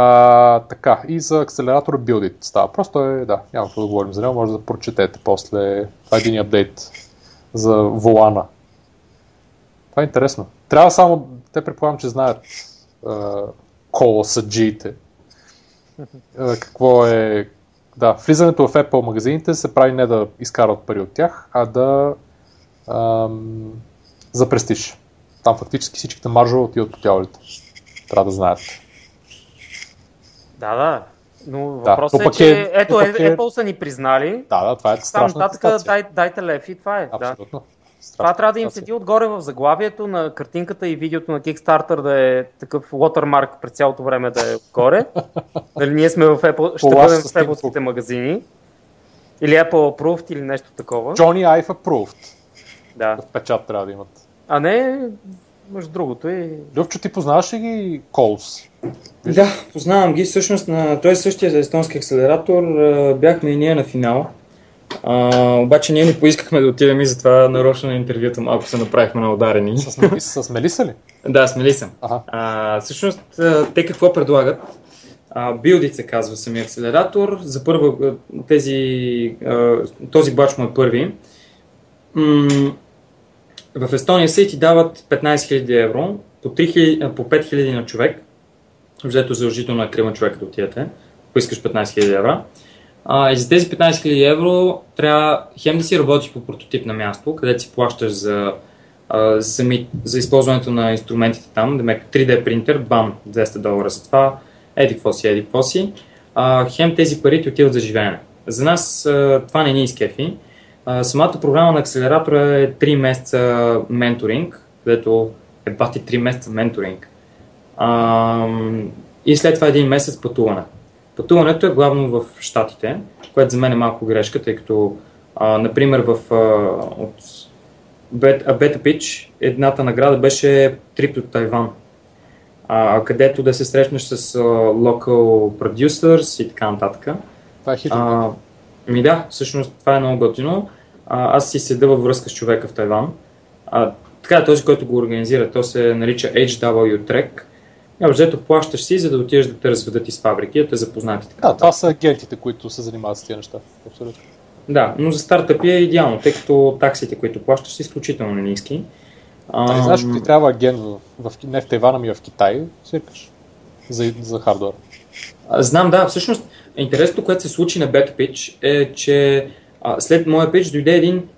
А, така, и за акселератора Build става. Просто е, да, няма какво да говорим за него, може да прочетете после. Това е един апдейт за Волана. Това е интересно. Трябва само, те предполагам, че знаят колосаджиите. какво е... Да, влизането в Apple магазините се прави не да изкарат пари от тях, а да ам, за престиж. Там фактически всичките маржове отиват по тялите. Трябва да знаят. Да, да. Но въпросът да, е, че е, ето, е, Apple са ни признали. Да, да, това е страшна нататък дай, дайте лев и това е. Абсолютно. Да. Това трябва да им седи отгоре в заглавието на картинката и видеото на Kickstarter да е такъв watermark през цялото време да е отгоре. Дали ние сме в Apple, ще бъдем в Apple магазини. Или Apple Approved или нещо такова. Johnny Ive Approved. Да. В печат трябва да имат. А не, между другото и... Любчо, ти познаваш ли ги Колс? Да, познавам ги. Всъщност, на... той е същия естонски акселератор. Бяхме и ние на финал. А, обаче ние не поискахме да отидем и затова нарочно на интервюто малко се направихме на ударени. С, с Мелиса ли? да, с Мелиса. Ага. А, всъщност, те какво предлагат? Билдит се казва самия акселератор. За първа, тези, този бач му е първи. В Естония се ти дават 15 000 евро по, 3000, по 5 000 на човек. Взето задължително на крима човека да отидете, ако искаш 15 000 евро. А, и за тези 15 000 евро трябва хем да си работиш по прототип на място, където си плащаш за, а, сами, за използването на инструментите там, да 3D принтер, бам, 200 долара за това, еди какво си, еди какво си. А, хем тези пари ти отиват за живеене. За нас а, това не ни изкефи. А, самата програма на акселератора е 3 месеца менторинг, където е бати 3 месеца менторинг. А, и след това един месец пътуване. Пътуването е главно в Штатите, което за мен е малко грешка, тъй като, а, например, в а, от Beta Pitch едната награда беше трип до Тайван, а, където да се срещнеш с а, local producers и така нататък. Това е хитро. Ми да, всъщност това е много готино. А, аз си седа във връзка с човека в Тайван. А, така, този, който го организира, то се нарича HW Trek Общо взето плащаш си, за да отидеш да те разведат из фабрики, да те запознати. Така. Да, това са агентите, които се занимават с тези неща. Абсолютно. Да, но за стартъпи е идеално, тъй като таксите, които плащаш, са изключително ниски. А, знаеш, ти трябва агент в, в, не в Тайван, ами в Китай, свиркаш за, за хардвер. Знам, да, всъщност интересното, което се случи на Beta Pitch е, че а, след моя пич дойде един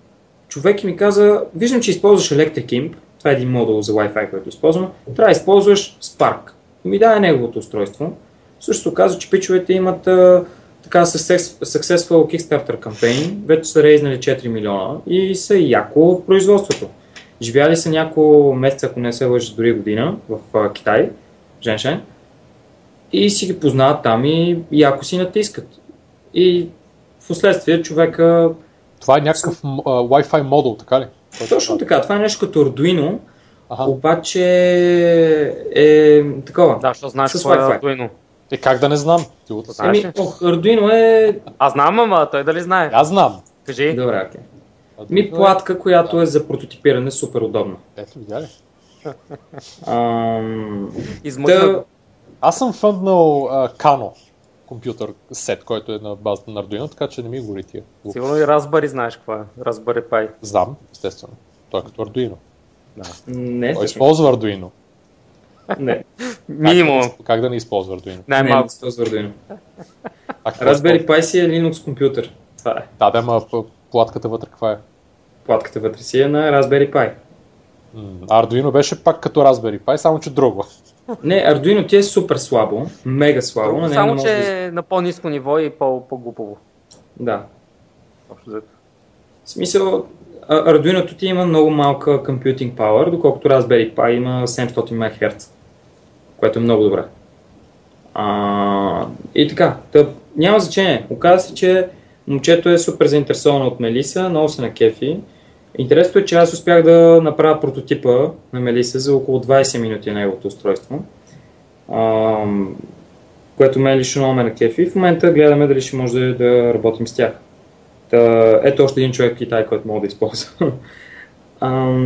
човек и ми каза, виждам, че използваш Electric Imp, това е един модул за Wi-Fi, който използвам, трябва да използваш Spark. Ми даде неговото устройство. Също каза, че пичовете имат а, така successful Kickstarter кампейн, вече са рейзнали 4 милиона и са яко в производството. Живяли са няколко месеца, ако не се лъжи, дори година в а, Китай, Женшен, и си ги познават там и яко си натискат. И в последствие човека... Това е някакъв uh, Wi-Fi модул, така ли? Точно така, това е нещо като Arduino, ага. обаче е такова. Да, защото знаеш какво е Arduino. Е, как да не знам? Ти от... Еми, ох, Arduino е... Аз знам, ама той дали знае? Аз знам. Кажи. Добре, окей. Okay. Ми платка, която е за прототипиране, супер удобна. Ето, видя ли? Ам... Измъкна. Аз съм фънднал Кано компютър сет, който е на базата на Arduino, така че не ми гори тия. Сигурно и Raspberry знаеш какво е. Raspberry Pi. Знам, естествено. Той е като Arduino. Да. Не, Той използва Arduino. Не. Минимум. Как, как да не използва Arduino? Най-малко. Използва Arduino. Raspberry Pi си е Linux компютър. Това е. Да, да, ма платката вътре каква е? Платката вътре си е на Raspberry Pi. Arduino беше пак като Raspberry Pi, само че друго. Не, Arduino ти е супер слабо, мега слабо. Друго, само, че да... е на по-низко ниво и по-глупово. Да. В смисъл, Arduino ти има много малка computing power, доколкото Raspberry Pi има 700 МГц, което е много добре. А, и така, тъп, няма значение. Оказва се, че момчето е супер заинтересовано от Мелиса, много се на кефи Интересното е, че аз успях да направя прототипа на Мелиса за около 20 минути на неговото устройство, което ме е лично много ме на кефи. В момента гледаме дали ще може да работим с тях. Та, ето още един човек в Китай, който мога да използва.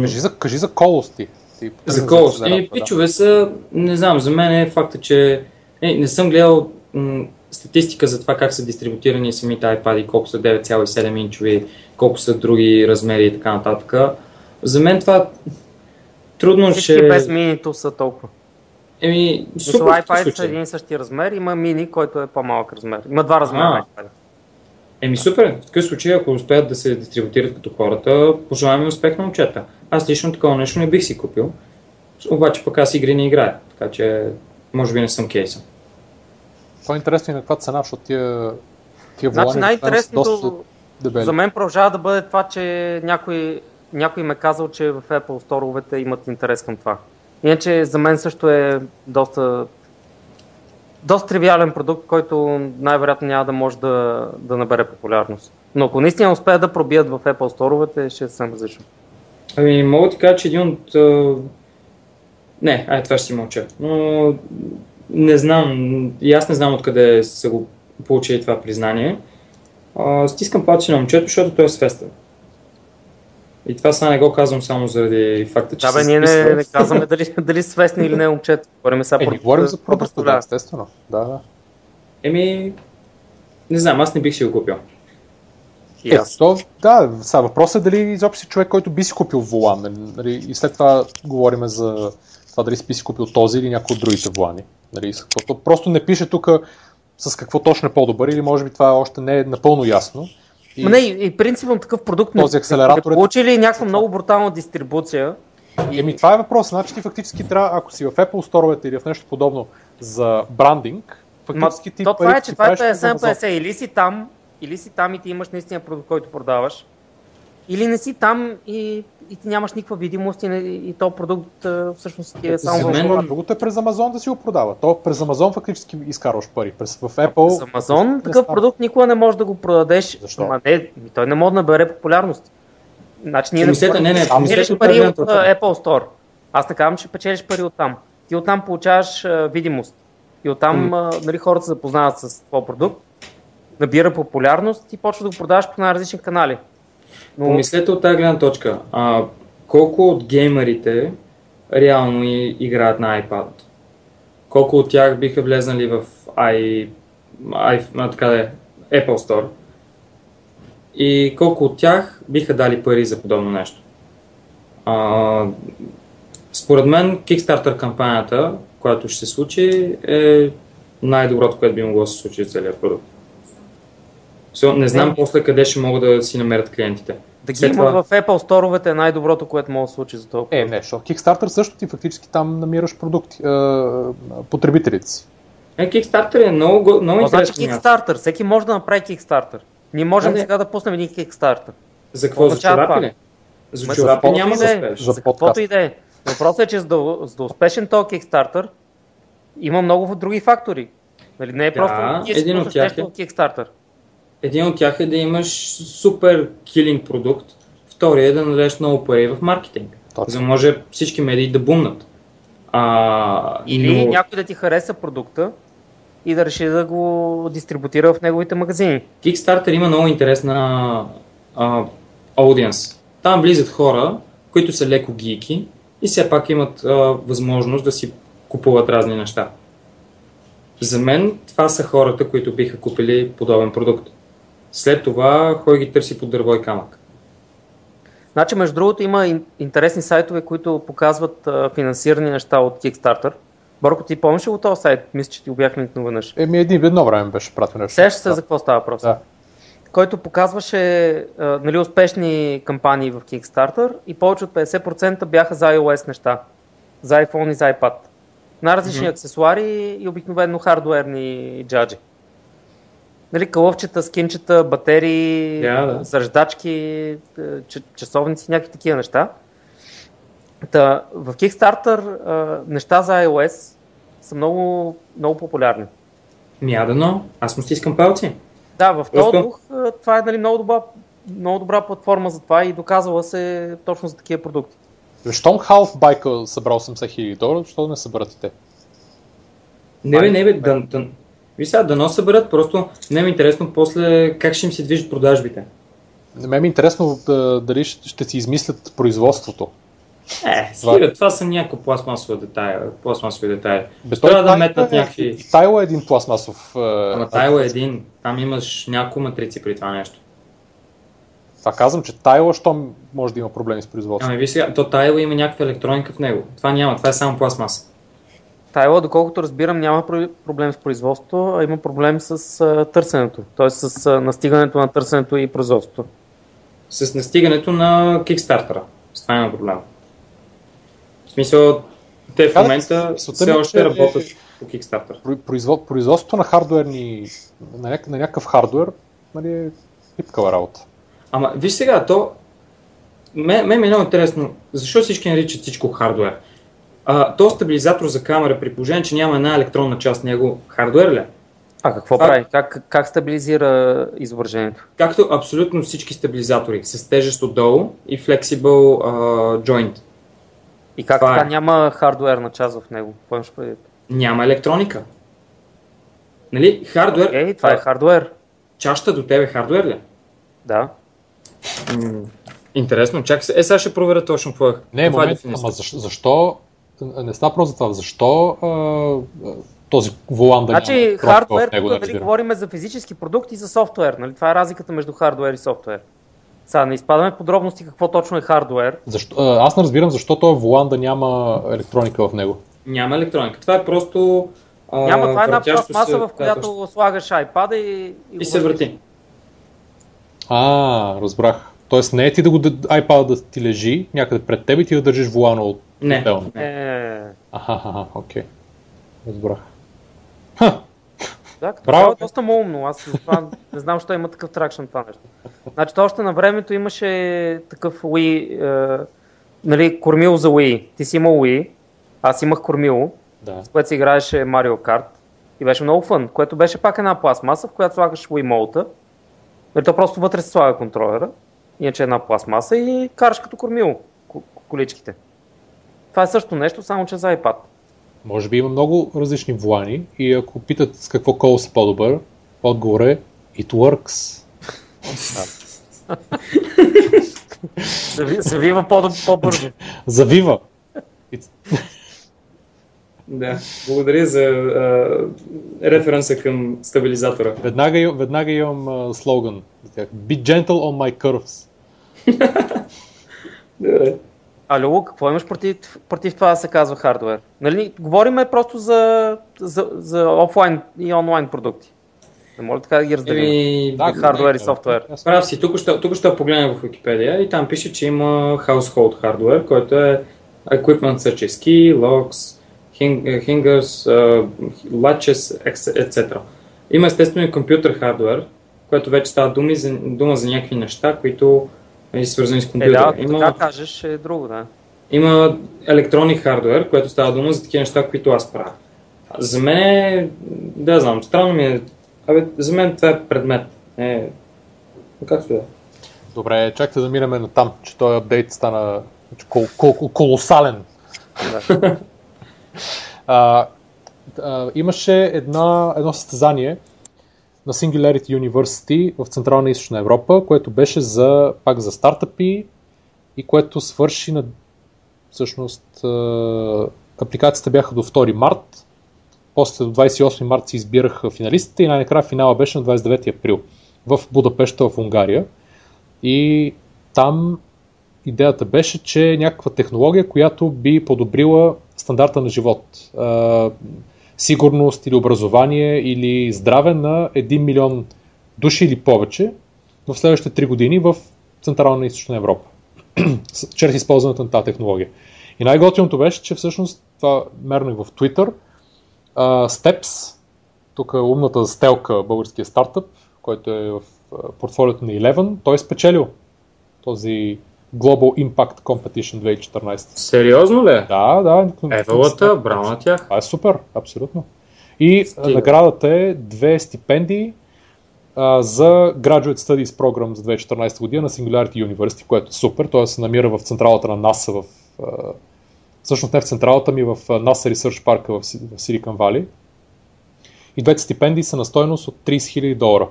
кажи, за, кажи за колости. За колости. Да, пичове са, не знам, за мен е факта, че не, не съм гледал м- статистика за това как са дистрибутирани самите iPad, колко са 9,7 инчови, колко са други размери и така нататък. За мен това трудно Всички ще... без минито са толкова. Еми, супер iPad са един и същи размер, има мини, който е по-малък размер. Има два размера iPad. Еми супер, в такъв случай, ако успеят да се дистрибутират като хората, пожелаваме успех на момчета. Аз лично такова нещо не бих си купил, обаче пък аз игри не играя, така че може би не съм кейса. Това е интересно и на каква цена, защото тия, тия Значи волани най-интересното доста дебели. за мен продължава да бъде това, че някой, някой ме казал, че в Apple сторовете имат интерес към това. Иначе за мен също е доста доста тривиален продукт, който най-вероятно няма да може да, да набере популярност. Но ако наистина успеят да пробият в Apple сторовете, ще е съвсем различно. Ами, мога ти кажа, че един от... а, Не, ай, това ще си мълча. Но не знам, и аз не знам откъде са го получили това признание. А, стискам палци на момчето, защото той е свестен. И това сега не го казвам само заради факта, че Да, бе, ние не, не казваме дали, дали свестни или не момчета. Говорим сега Е, продукта, говорим за продукта, да, естествено. Да, да. Еми, не знам, аз не бих си го купил. Е, то, да, сега въпросът е дали изобщо си човек, който би си купил волан. Нали, нали, и след това говорим за това дали си би си купил този или някой от другите волани. Нали, каквото. Просто не пише тук с какво точно е по-добър или може би това още не е напълно ясно. И, не, и, принципно такъв продукт Този акселератор е- получили някаква много брутална дистрибуция. Еми, това е въпрос. Значи ти фактически трябва, ако си в Apple сторовете или в нещо подобно за брандинг, Ма, фактически ти то това е, че това е правиш в Amazon. 50-50. Или си там, или си там и ти имаш наистина продукт, който продаваш. Или не си там и, и ти нямаш никаква видимост и, не- и то продукт а, всъщност ти е само За мен- А другото е през Amazon да си го продава. То през Amazon фактически изкарваш пари. През, в Apple... За Amazon не такъв става. продукт никога не можеш да го продадеш. Защо? Ма не, той не може да набере популярност. Значи ние говорим, не, не, помислете печелиш пари тази от Apple Store. Аз не казвам, че печелиш пари от там. Ти оттам получаваш а, видимост. И оттам а, нали, хората се запознават с твой продукт, набира популярност и почва да го продаваш по най-различни канали. Но Помислете от тази гледна точка. А, колко от геймерите реално и, играят на iPad? Колко от тях биха влезнали в i, i, а, така да е, Apple Store? И колко от тях биха дали пари за подобно нещо? А, според мен Kickstarter кампанията, която ще се случи, е най-доброто, което би могло да се случи за целият продукт. So, не знам Не. после къде ще могат да си намерят клиентите. да ги след има това- в Apple сторовете е най-доброто, което може да случи за това. Е, не, защото Kickstarter също ти фактически там намираш продукти, е, потребителите си. Е, Kickstarter е много, го- много Но значи интересно място. Kickstarter, всеки може да направи Kickstarter. Ние можем Да, не. сега да пуснем един Kickstarter. За какво? За чорапи ли? За чорапи няма и да да е. успееш. За За каквото и да е. Въпросът е, че за да, за да успешен този Kickstarter, има много други фактори. Нали, не е Да, просто един от тях е- Kickstarter. Един от тях е да имаш супер килинг продукт, втория е да надеш много пари в маркетинг, Точно. за да може всички медии да бумнат. А, Или но- някой да ти хареса продукта и да реши да го дистрибутира в неговите магазини. Kickstarter има много интересна а, аудиенс. Там влизат хора, които са леко гики и все пак имат а, възможност да си купуват разни неща. За мен това са хората, които биха купили подобен продукт. След това кой ги търси под дърво и камък. Значи, между другото, има ин- интересни сайтове, които показват а, финансирани неща от Kickstarter. Борко, ти помниш ли го този сайт? Мисля, че ти го бях линкнал веднъж. Еми, един едно време беше пратил нещо. Сещаш се да. за какво става въпрос? Да. който показваше а, нали, успешни кампании в Kickstarter и повече от 50% бяха за iOS неща. За iPhone и за iPad. На различни Мгм. аксесуари и обикновено хардуерни джаджи. Нали, кълъвчета, скинчета, батерии, да. зареждачки, е, часовници, някакви такива неща. Та, в Kickstarter а, неща за iOS са много, много популярни. Мядано, аз му стискам палци. Да, в този Просто- дух а, това е нали, много, добра, много добра платформа за това и доказала се точно за такива продукти. Щом Half Bike събрал 80 хиляди долара, защо да не съберат и те? Не бе, не бе, да, да, виж сега, дано съберат, просто не ми е интересно после как ще им се движат продажбите. Мен ми е интересно да, дали ще, си измислят производството. Е, стига, това са някакво пластмасови детайли. Пластмасови детайли. Без Трябва да метнат е- някакви... Тайло е един пластмасов. е, Ама Тайло е един, там имаш няколко матрици при това нещо. Това казвам, че Тайло, щом може да има проблеми с производството. Ами виж сега, то Тайло има някаква електроника в него. Това няма, това е само пластмаса. Тайла, доколкото разбирам, няма про- проблем с производството, а има проблем с а, търсенето. Т.е. с а, настигането на търсенето и производството. С настигането на Kickstarter. С това има проблем. В смисъл, те в момента мисълта все е, още работят. по Kickstarter. Производ, производството на хардуерни, на, няк, на някакъв хардуер, нали, е пипкава работа. Ама, виж сега, то... Мен, мен ми е много интересно, защо всички наричат всичко хардуер? А, то стабилизатор за камера, при положение, че няма една електронна част него, хардуер ли? е? А какво А- прави? Как, как стабилизира изображението? Както абсолютно всички стабилизатори, с тежест отдолу и flexible uh, joint. И как Това е. така няма хардуерна част в него? Какво имаш предвид? Няма електроника. Нали, хардуер, Окей, това е хардуер. чашата до тебе хардуер ли? е? Да. М, Интересно, чакай се. Е, сега ще проверя точно какво е. Не, е момент, дефиницията. ама защо, защо не става просто за това, защо а, този волан да Значи него, тук да дали разбирам? говорим за физически продукт и за софтуер. Нали? Това е разликата между хардуер и софтуер. Сега не изпадаме в подробности какво точно е хардуер. Защо, а, аз не разбирам защо този волан да няма електроника в него. Няма електроника. Това е просто. А, Няма, това е една пластмаса, се- в която слагаш iPad и, И го се върти. А, разбрах. Тоест не е ти да го iPad да ти лежи някъде пред теб и ти да държиш волана от Не. отделно. Е, Аха, аха, окей. Разбрах. Ха, да, като Браво, е доста умно. Аз това, не знам, защо има такъв тракшн това нещо. Значи, още на времето имаше такъв Wii, е, нали, кормило за Wii. Ти си имал Wii, аз имах кормило, да. с което се играеше Mario Kart и беше много фън, което беше пак една пластмаса, в която слагаш Wiimote. Нали, то просто вътре се слага контролера, иначе една пластмаса и караш като кормило ко- количките. Това е също нещо, само че за iPad. Може би има много различни волани и ако питат с какво коло си по-добър, отговор е It works. Зави- Завива по- по-бързо. Завива. Да. Благодаря за а, референса към стабилизатора. Веднага, веднага имам а, слоган за тях. Be gentle on my curves. Добре. А Лило, какво имаш против, против това да се казва хардвер? Нали, говориме просто за, за, за офлайн и онлайн продукти. Не може така да ги разделим. Еми, Да, хардуер и софтуер. Прав си, тук ще, тук ще погледнах в Wikipedia и там пише, че има household hardware, който е equipment such as key, locks, hing- hingers, uh, latches, etc. Има естествено и компютър хардвер, което вече става думи за, дума за някакви неща, които е свързани с Е, компютъра. да, ако има, така кажеш е друго, да. има електронник хардвер, което става дума за такива неща, които аз правя. За мен е, да знам, странно ми е, абе, за мен това е предмет. Е, както да е. Добре, чакайте да минем на там, че този апдейт стана кол- кол- колосален. да. А, а, имаше една, едно състезание на Singularity University в Централна и Източна Европа, което беше за, пак за стартъпи и което свърши на всъщност апликацията бяха до 2 март, после до 28 март се избираха финалистите и най-накрая финала беше на 29 април в Будапешта в Унгария. И там идеята беше, че някаква технология, която би подобрила стандарта на живот, сигурност или образование или здраве на 1 милион души или повече в следващите 3 години в Централна и Източна Европа, чрез използването на тази технология. И най-готиното беше, че всъщност това мернах в Twitter, а, Steps, тук е умната стелка, българския стартъп, който е в портфолиото на Eleven, той е спечелил този Global Impact Competition 2014. Сериозно ли? Да, да. Евалата, браво на тях. Това е супер, абсолютно. И Стига. наградата е две стипендии а, за Graduate Studies Program за 2014 година на Singularity University, което е супер. Той се намира в централата на НАСА в... А, всъщност не в централата ми, в NASA Research Park в, в Silicon Valley. И двете стипендии са на стойност от 30 000 долара.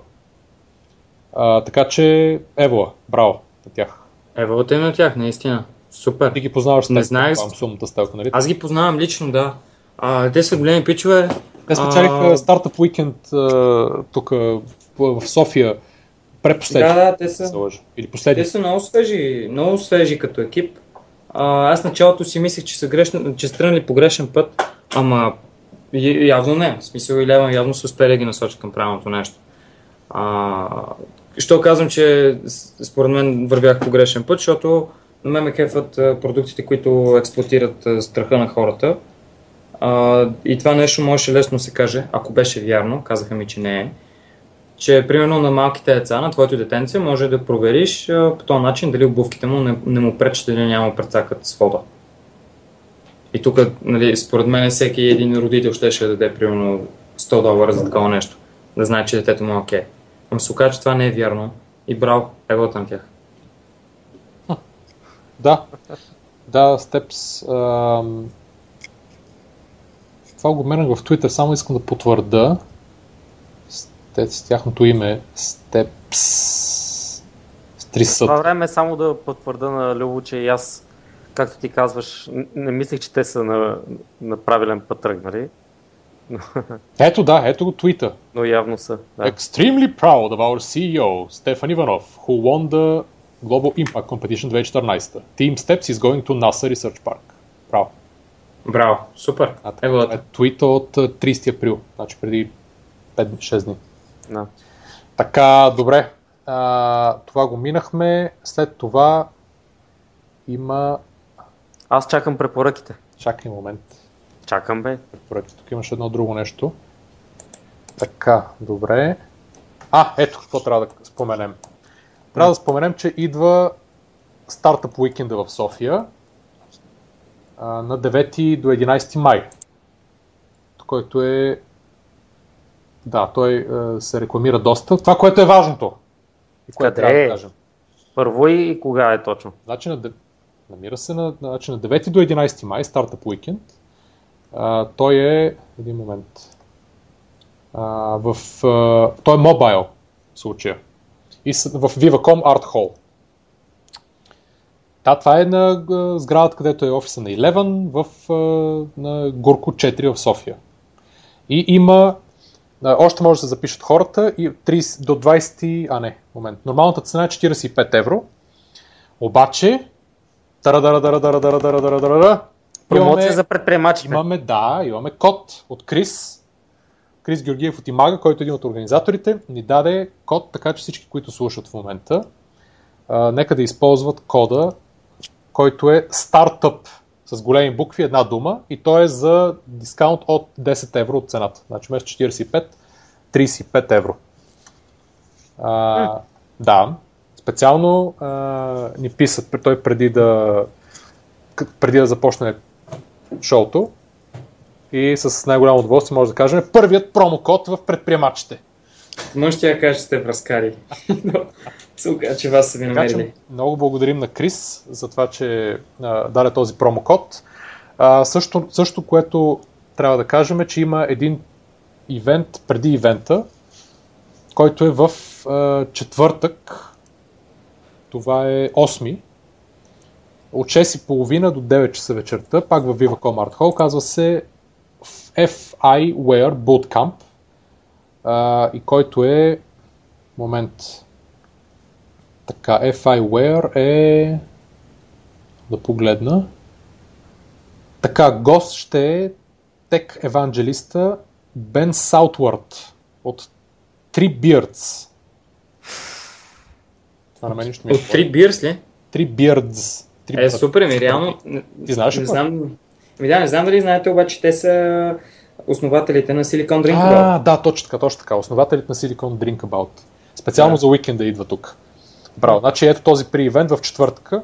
А, така че, Евола, браво на тях. Евалата е на тях, наистина. Супер. Ти ги познаваш Не знаех. предполагам, сумната стелка, нали? Аз ги познавам лично, да. А, те са големи пичове. Те спечелиха А, стартъп уикенд тук в София. Препоследни. Да, да, те се са. Или последни. Те са много свежи, много свежи като екип. А, аз началото си мислех, че са, грешни, че са тръгнали по грешен път, ама явно не. В смисъл и Леван явно са успели да ги насочат към правилното нещо. А, що казвам, че според мен вървях по грешен път, защото на мен ме кефат а, продуктите, които експлуатират страха на хората. А, и това нещо можеше лесно се каже, ако беше вярно, казаха ми, че не е, че примерно на малките деца, на твоето детенце, може да провериш а, по този начин дали обувките му не, не му пречат или няма прецакат с вода. И тук, нали, според мен, всеки един родител ще ще даде примерно 100 долара за такова нещо. Да знае, че детето му е окей. Но се оказа, че това не е вярно. И брал, егото на тях. Да, да, Steps. Ам... Това го менах в Twitter, само искам да потвърда. С тяхното име Steps. С три съд. Това време е само да потвърда на Любо, че и аз, както ти казваш, не мислех, че те са на, на правилен път тръгнали. Ето да, ето го твита. Но явно са. Да. Extremely proud of our CEO, Stefan Ivanov, who won the Global Impact Competition 2014. Team Steps is going to NASA Research Park. Браво. Браво, супер. А, Ево, е твита от 30 април, значи преди 5-6 дни. Да. Така, добре. А, това го минахме. След това има... Аз чакам препоръките. Чакай момент. Чакам бе. Препоръките. Тук имаше едно друго нещо. Така, добре. А, ето какво трябва да споменем. Трябва да споменем, че идва стартъп уикенда в София а, на 9 до 11 май, който е да, той е, се рекламира доста. Това, което е важното. И което трябва е? да кажем. Първо и кога е точно? Значи на, намира се на, значи на 9 до 11 май, стартъп уикенд. Той е... Един момент. А, в, а, той е мобайл в случая. И с, в Viva.com Art Hall. Да, това е на сградата, където е офиса на Eleven в, на Горко 4 в София. И има още може да се запишат хората и 30 до 20, а не, момент. Нормалната цена е 45 евро. Обаче, Промоция за предприемачите. Имаме, да, имаме код от Крис, Крис Георгиев от Имага, който е един от организаторите, ни даде код, така че всички, които слушат в момента, а, нека да използват кода, който е стартъп с големи букви, една дума и то е за дискаунт от 10 евро от цената. Значи вместо 45, 35 евро. А, да, специално а, ни писат той преди да, преди да започне шоуто и с най-голямо удоволствие може да кажем първият промокод в предприемачите. Може да кажа, че сте връзкари. Сука, че вас са ви намерили. Много благодарим на Крис за това, че а, даде този промокод. А, също, също, което трябва да кажем е, че има един ивент преди ивента, който е в а, четвъртък. Това е 8 от 6.30 до 9 часа вечерта, пак в Viva.com Art Hall, казва се FI Wear Bootcamp а, и който е момент така, FIWare е да погледна така, гост ще е тек евангелиста Бен Саутвард от Three Beards. Това на мен нищо ми е. От Three Beards ли? Three Beards. Three е, супер, ми реално... Ти знаеш ли? Не знам, ми да, не знам дали знаете, обаче те са основателите на Silicon Drink About. А, да, точно така, точно така. Основателите на Silicon Drink About. Специално да. за уикенда идва тук. Браво. Значи ето този при ивент в четвъртъка.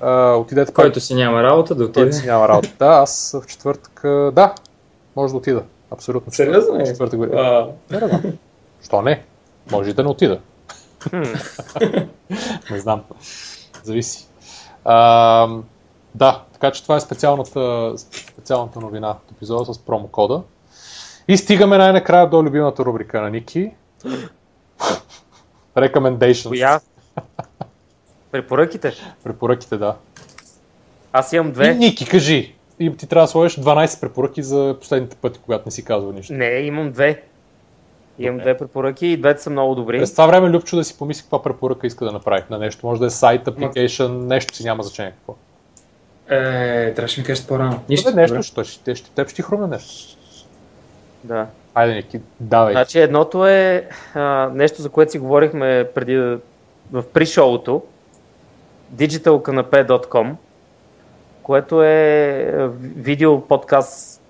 Uh, отидете Който пак... си няма работа, да отиде. Който си няма работа. Да, аз в четвъртък, да, може да отида. Абсолютно. Сериозно е? Четвъртък година. Не, не, не. Що не? Може и да не отида. не знам. Зависи. Uh, да, така че това е специалната, специалната новина от епизода с промокода. И стигаме най-накрая до любимата рубрика на Ники. Recommendations. Коя? Препоръките? Препоръките, да. Аз имам две. И, Ники, кажи. И ти трябва да сложиш 12 препоръки за последните пъти, когато не си казвал нищо. Не, имам две. Имам две препоръки и двете са много добри. През това време Любчо да си помисли каква препоръка иска да направи на нещо. Може да е сайт, application, нещо си няма значение какво. Е, трябваше ми кажеш по-рано. Нищо. Добре, нещо, ще, ще, ще, теб ще ти хрумне нещо. Да. Айде, Ники, давай. Значи едното е а, нещо, за което си говорихме преди в при-шоуто, digitalcanapé.com, което е видео подкаст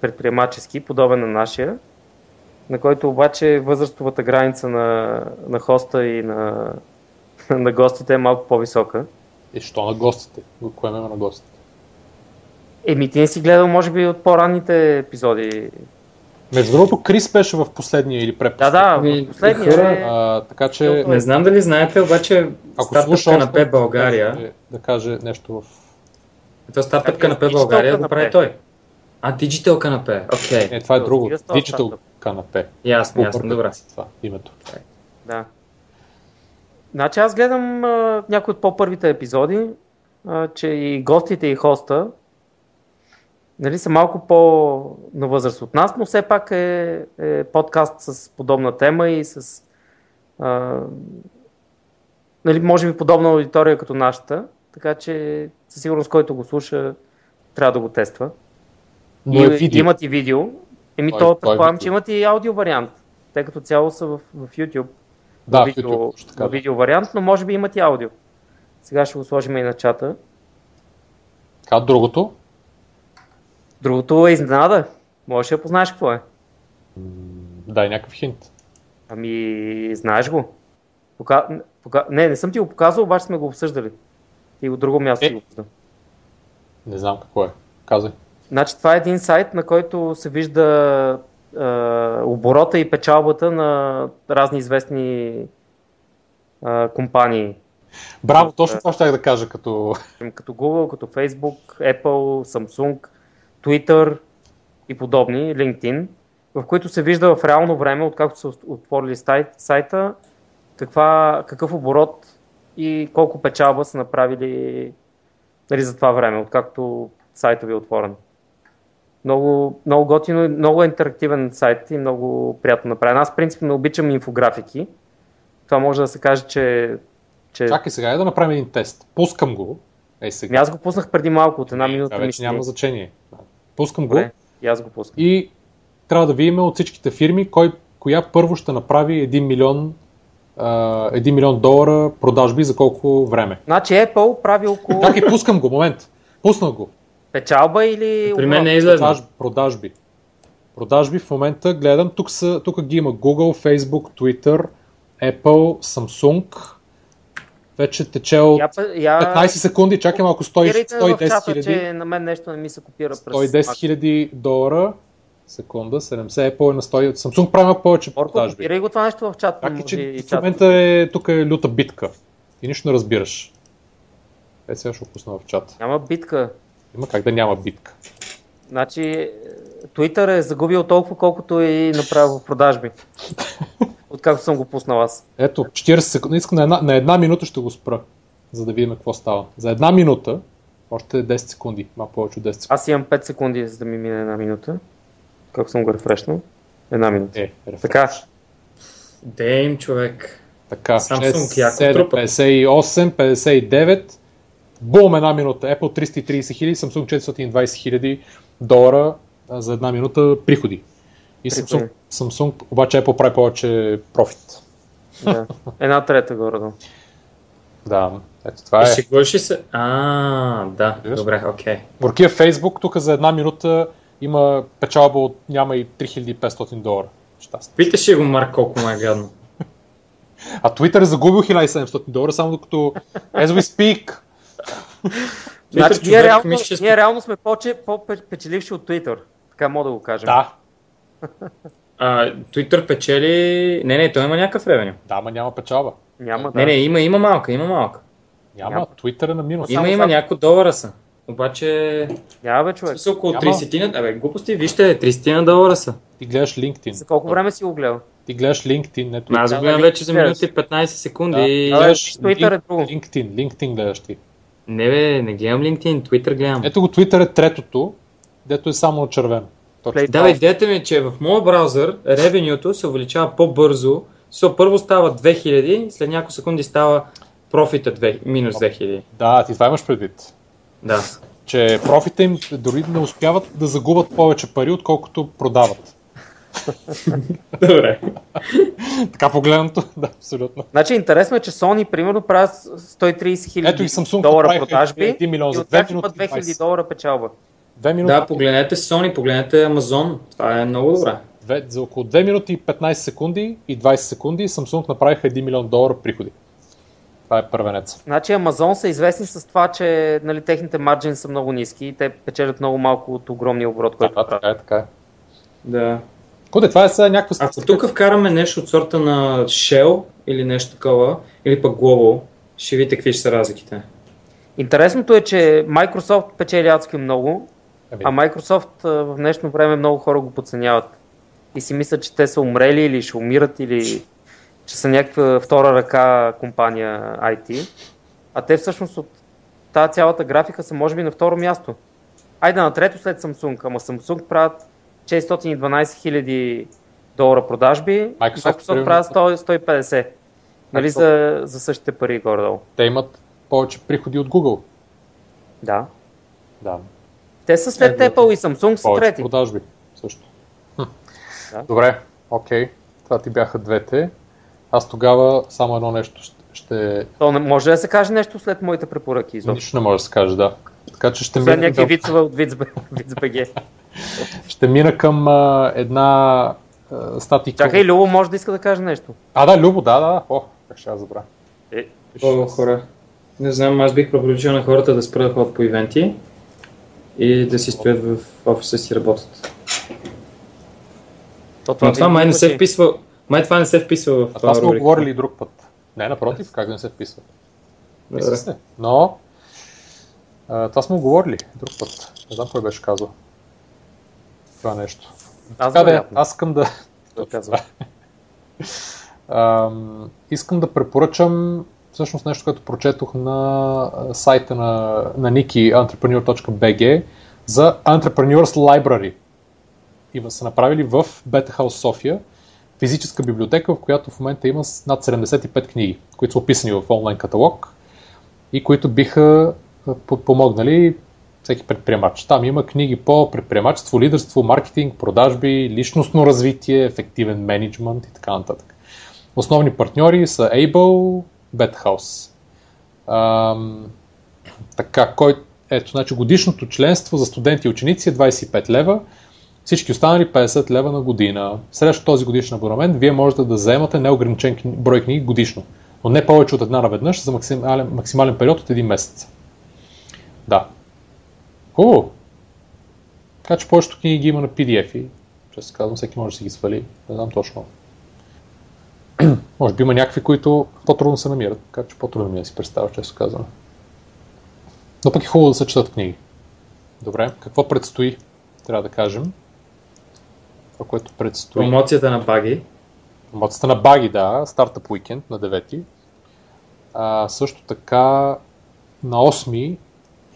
предприемачески, подобен на нашия, на който обаче възрастовата граница на, на хоста и на, на гостите е малко по-висока. И що на гостите? Кое е на гостите? Еми, ти не си гледал, може би, от по-ранните епизоди. Между другото, Крис беше в последния или препоследния. Да, да, в последния. Хора, а, така че... Не знам дали знаете, обаче стартъпка на П България... Да, да каже нещо в... То стартъпка на П България го прави той. А, Digital канапе, окей. Okay. Не, това е друго. Digital канапе. Ясно, ясно, добре. Това, името. Да. Значи аз гледам а, някои от по-първите епизоди, а, че и гостите и хоста нали, са малко по-на възраст от нас, но все пак е, е подкаст с подобна тема и с а, нали, може би подобна аудитория като нашата, така че със сигурност който го слуша трябва да го тества. Но и, е видео. имат и видео. Еми то предполагам, че имат и аудио вариант. Те като цяло са в, в YouTube. Да, в видео, YouTube, така, да. видео вариант, но може би имат и аудио. Сега ще го сложим и на чата. Така, другото. Другото е изненада. Можеш да познаеш какво е. Дай някакъв хинт. Ами, знаеш го. Пока... Пока... Не, не съм ти го показал, обаче сме го обсъждали. И от друго място Е. го обсъждам. Не знам какво е. Казай. Значи това е един сайт, на който се вижда е, оборота и печалбата на разни известни е, компании. Браво, точно това ще да кажа като... Като Google, като Facebook, Apple, Samsung, Twitter и подобни, LinkedIn, в които се вижда в реално време, откакто са отворили сайт, сайта, каква, какъв оборот и колко печалба са направили нали, за това време, откакто сайта ви е отворен. Много, много готино, и много е интерактивен сайт и много приятно направен. Аз принципно обичам инфографики. Това може да се каже, че... че... Чакай сега, я да направим един тест. Пускам го. Ей сега. Ами аз го пуснах преди малко, от една минута. Това вече няма значение. Пускам го Добре, и аз го пускам. и трябва да видим от всичките фирми, кой, коя първо ще направи 1 милион, а, 1 милион долара продажби за колко време. Значи Apple прави около Чакай, пускам го, момент. Пуснах го. Печалба или... При мен не е излезна. Продажби. Продажби в момента гледам, тук, са, тук ги има Google, Facebook, Twitter, Apple, Samsung. Вече тече от Я, я... 15 секунди, чакай малко, 100, Копирайте в 110 чата, хиляди. на мен нещо не ми се копира през... 110 хиляди долара. Секунда, 70 Apple е на 100. Samsung прави малко повече Борко, продажби. копирай го това нещо в чата. Така че в чата. момента е, тук е люта битка. И нищо не разбираш. Е, сега ще го пусна в чат. Няма битка. Има как да няма битка. Значи, е, Twitter е загубил толкова, колкото и направил в продажби. Откакто съм го пуснал аз. Ето, 40 секунди. Искам на една, на една минута ще го спра, за да видим какво става. За една минута, още 10 секунди, малко повече от 10 секунди. Аз имам 5 секунди, за да ми мине една минута. Как съм го рефрешнал? Една минута. Е, рефреш. Така, Дейм, човек. Така, Samsung 6, яко 7, трупа. 58, 59. Бум, една минута. Apple 330 хиляди, Samsung 420 хиляди долара а, за една минута приходи. И Samsung. Samsung, обаче Apple прави повече профит. да. Една трета горе Да, ето това И е. шегуваш ли се? А, да, Виждаш? добре, окей. Горкия Facebook тук за една минута има печалба от няма и 3500 долара. Щастие. Питаш ли го, Марк, колко му е гадно? А Twitter е загубил 1700 долара, само докато as we speak. Значи, човек, ние, реално, мисля, че- ние реално сме по-печеливши от Twitter. Така мога да го кажем. Да, А, Twitter печели... Не, не, той има някакъв ревеню. да, ма няма печалба. Няма, да. Не, не, има, има малка, има малка. Няма, Няма. Twitter е на минус. Има, Само има само- няколко долара са. Обаче... Няма бе, човек. Са около Няма. 30 на... Абе, глупости, вижте, 30 на долара са. Ти гледаш LinkedIn. За колко време си го гледал? Ти гледаш LinkedIn, не Twitter. Аз го гледам да, вече за минути 15 секунди. Да. и- Гледаш Twitter е друго. LinkedIn, LinkedIn гледаш ти. Не бе, не гледам LinkedIn, Twitter гледам. Ето го Twitter е третото, дето е само червено. Точно. Да, идеята ми е, че в моя браузър ревенюто се увеличава по-бързо. So, първо става 2000, след няколко секунди става профита 2, минус 2000. Да, ти това имаш предвид. Да. Че профита им дори не успяват да загубят повече пари, отколкото продават. Добре. така погледнато, да, абсолютно. Значи интересно е, че Sony примерно правят 130 хиляди долара продажби 1 милион и от 2 тях има минути и 2000 20. долара печалба. Две минути, Да, погледнете Sony, погледнете Amazon. Това е много добре. две, за около 2 минути и 15 секунди и 20 секунди Samsung направиха 1 милион долара приходи. Това е първенец. Значи Amazon са известни с това, че нали, техните марджини са много ниски и те печелят много малко от огромния оборот, който Да, правят. така е, така е. Да. Куде, това е сега някаква Ако тук вкараме нещо от сорта на Shell или нещо такова, или пък Global, ще видите какви ще са разликите. Интересното е, че Microsoft печели адски много, Ами, а Microsoft в днешно време много хора го подценяват. И си мислят, че те са умрели или ще умират или че са някаква втора ръка компания IT. А те всъщност от тази цялата графика са може би на второ място. Айде на трето след Samsung, ама Samsung правят 612 хиляди долара продажби, Microsoft, Microsoft, примерно, правят 100, 150. Нали, Microsoft. за, за същите пари горе-долу. те имат повече приходи от Google. Да. Да. Те са след Е, Apple и Samsung са трети. продажби също. Хм. Да. Добре, окей. Това ти бяха двете. Аз тогава само едно нещо ще... То не може да се каже нещо след моите препоръки. изобщо. Нищо не може да се каже, да. Така че ще мина, някакви вицове от Вицбг. ще мина към а, една а, статика. Чакай, Любо може да иска да каже нещо. А, да, Любо, да, да. О, как ще я забравя. Е, О, хора. Не знам, аз бих препоръчал на хората да спрат да ходят по ивенти и да си стоят в офиса си работят. то Но това май не се вписва, май това не се вписва в А това сме говорили и друг път. Не, напротив, как да не се вписва. Добре. се. Но, а, това сме говорили друг път. Не знам кой беше казал. Това нещо. Аз Така да, е, аз искам да... Казва. Ам, искам да препоръчам всъщност нещо, което прочетох на сайта на, на Niki entrepreneur.bg за Entrepreneurs Library. И са направили в Beta House София физическа библиотека, в която в момента има над 75 книги, които са описани в онлайн каталог и които биха подпомогнали всеки предприемач. Там има книги по предприемачество, лидерство, маркетинг, продажби, личностно развитие, ефективен менеджмент и така нататък. Основни партньори са Able, Bethouse. Ам, така, кой, ето, значи годишното членство за студенти и ученици е 25 лева, всички останали 50 лева на година. Срещу този годишен абонамент вие можете да заемате неограничен брой книги годишно, но не повече от една наведнъж за максимален, максимален период от един месец. Да. Хубаво. Така че повечето книги ги има на PDF-и. Често казвам, всеки може да си ги свали. Не знам точно. може би има някакви, които по-трудно се намират, така че по-трудно ми е да си представя, често казвам. Но пък е хубаво да се четат книги. Добре, какво предстои, трябва да кажем. Това, което предстои. Промоцията на баги. Промоцията на Баги, да, стартъп уикенд на 9. А, също така на 8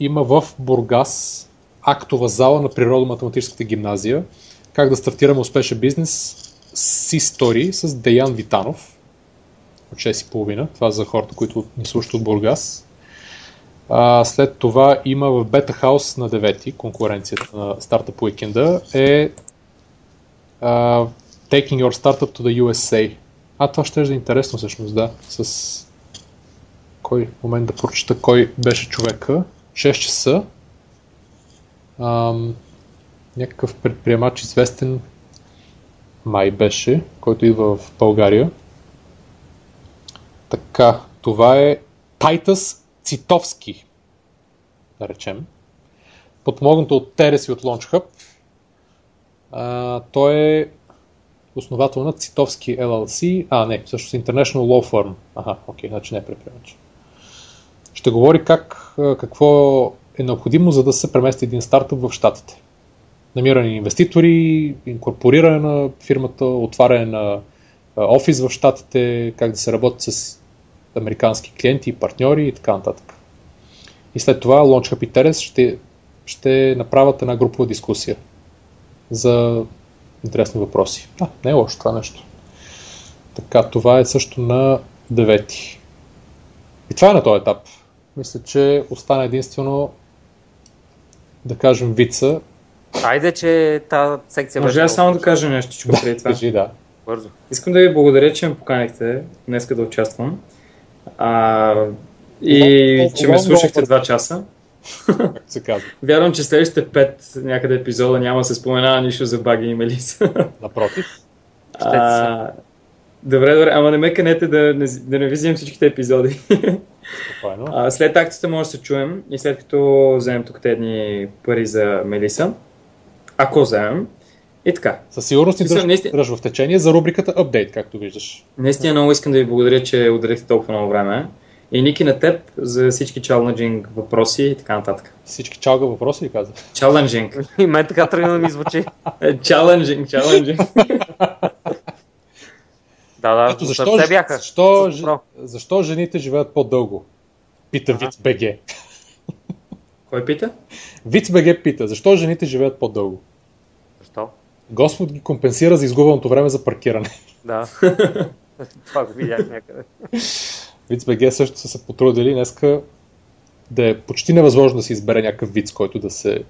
има в Бургас актова зала на Природо-математическата гимназия. Как да стартираме успешен бизнес с истории с Деян Витанов от 6.30. Това за хората, които ни слушат от Бургас. А, след това има в Бета Хаус на 9 конкуренцията на стартъп уикенда е а, Taking Your Startup to the USA. А, това ще е интересно всъщност, да. С кой момент да прочета кой беше човека. 6 часа. Ам, някакъв предприемач известен май беше, който идва в България. Така, това е Тайтъс Цитовски, да речем. Подмогнато от Терес и от Launch Hub. А, той е основател на Цитовски LLC. А, не, всъщност International Law Firm. Аха, окей, значи не е предприемач. Ще говори как, какво е необходимо, за да се премести един стартъп в Штатите. Намиране на инвеститори, инкорпориране на фирмата, отваряне на офис в Штатите, как да се работи с американски клиенти, партньори и така нататък. И след това Launchhub и Teres ще, ще направят една групова дискусия за интересни въпроси. А, не е лошо това нещо. Така, това е също на 9. И това е на този етап. Мисля, че остана единствено да кажем вица. Айде, че тази секция Може беше аз само да кажа нещо преди това. Кажи, да. Бързо. Искам да ви благодаря, че ме поканихте днес да участвам. А, и Много- че ме слушахте много два часа. както се казва. Вярвам, че следващите пет някъде епизода няма да се споменава нищо за баги и Мелиса. Напротив. А, добре, добре, ама не ме канете да не, да не ви всичките епизоди. А, след акцията може да се чуем и след като вземем тук едни пари за Мелиса, ако вземем, и така. Със сигурност ни Смисъл, дръж, наистина- дръж в течение за рубриката Update, както виждаш. Наистина много искам да ви благодаря, че отделихте толкова много време. И Ники на теб за всички чаленджинг въпроси и така нататък. Всички чалга въпроси ли каза? Чаленджинг. И мен така тръгна да ми звучи. Е, Чаленджинг, чаленджинг. Да, да, Ето защо, защо, бяха. защо, добро. защо жените живеят по-дълго? Пита Виц БГ. Кой пита? Виц БГ пита, защо жените живеят по-дълго? Защо? Господ ги компенсира за изгубеното време за паркиране. Да. Това го видях някъде. Виц БГ също са се потрудили днеска да е почти невъзможно да се избере някакъв виц, който да се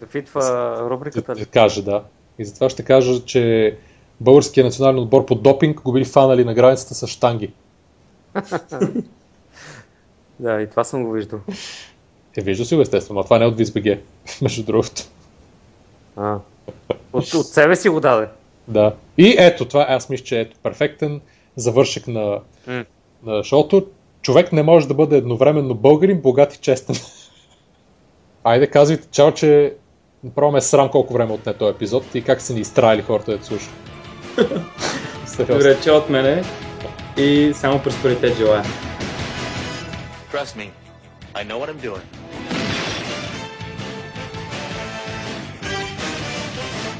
Да фитва да, рубриката да ли? каже, да. И затова ще кажа, че българският национален отбор по допинг го били фанали на границата с штанги. Да, и това съм го виждал. Е, вижда си го естествено, а това не е от Виц БГ, между другото. А. От, от себе си го даде. Да. И ето, това аз мисля, че ето перфектен завършек на, М. на шоуто. Човек не може да бъде едновременно българин, богат и честен. Айде, казвайте чао, че направо ме е срам колко време отне този епизод и как са ни изтраили хората да слушат. Добре, че от мене и само просперитет желая. Trust me, I know what I'm doing.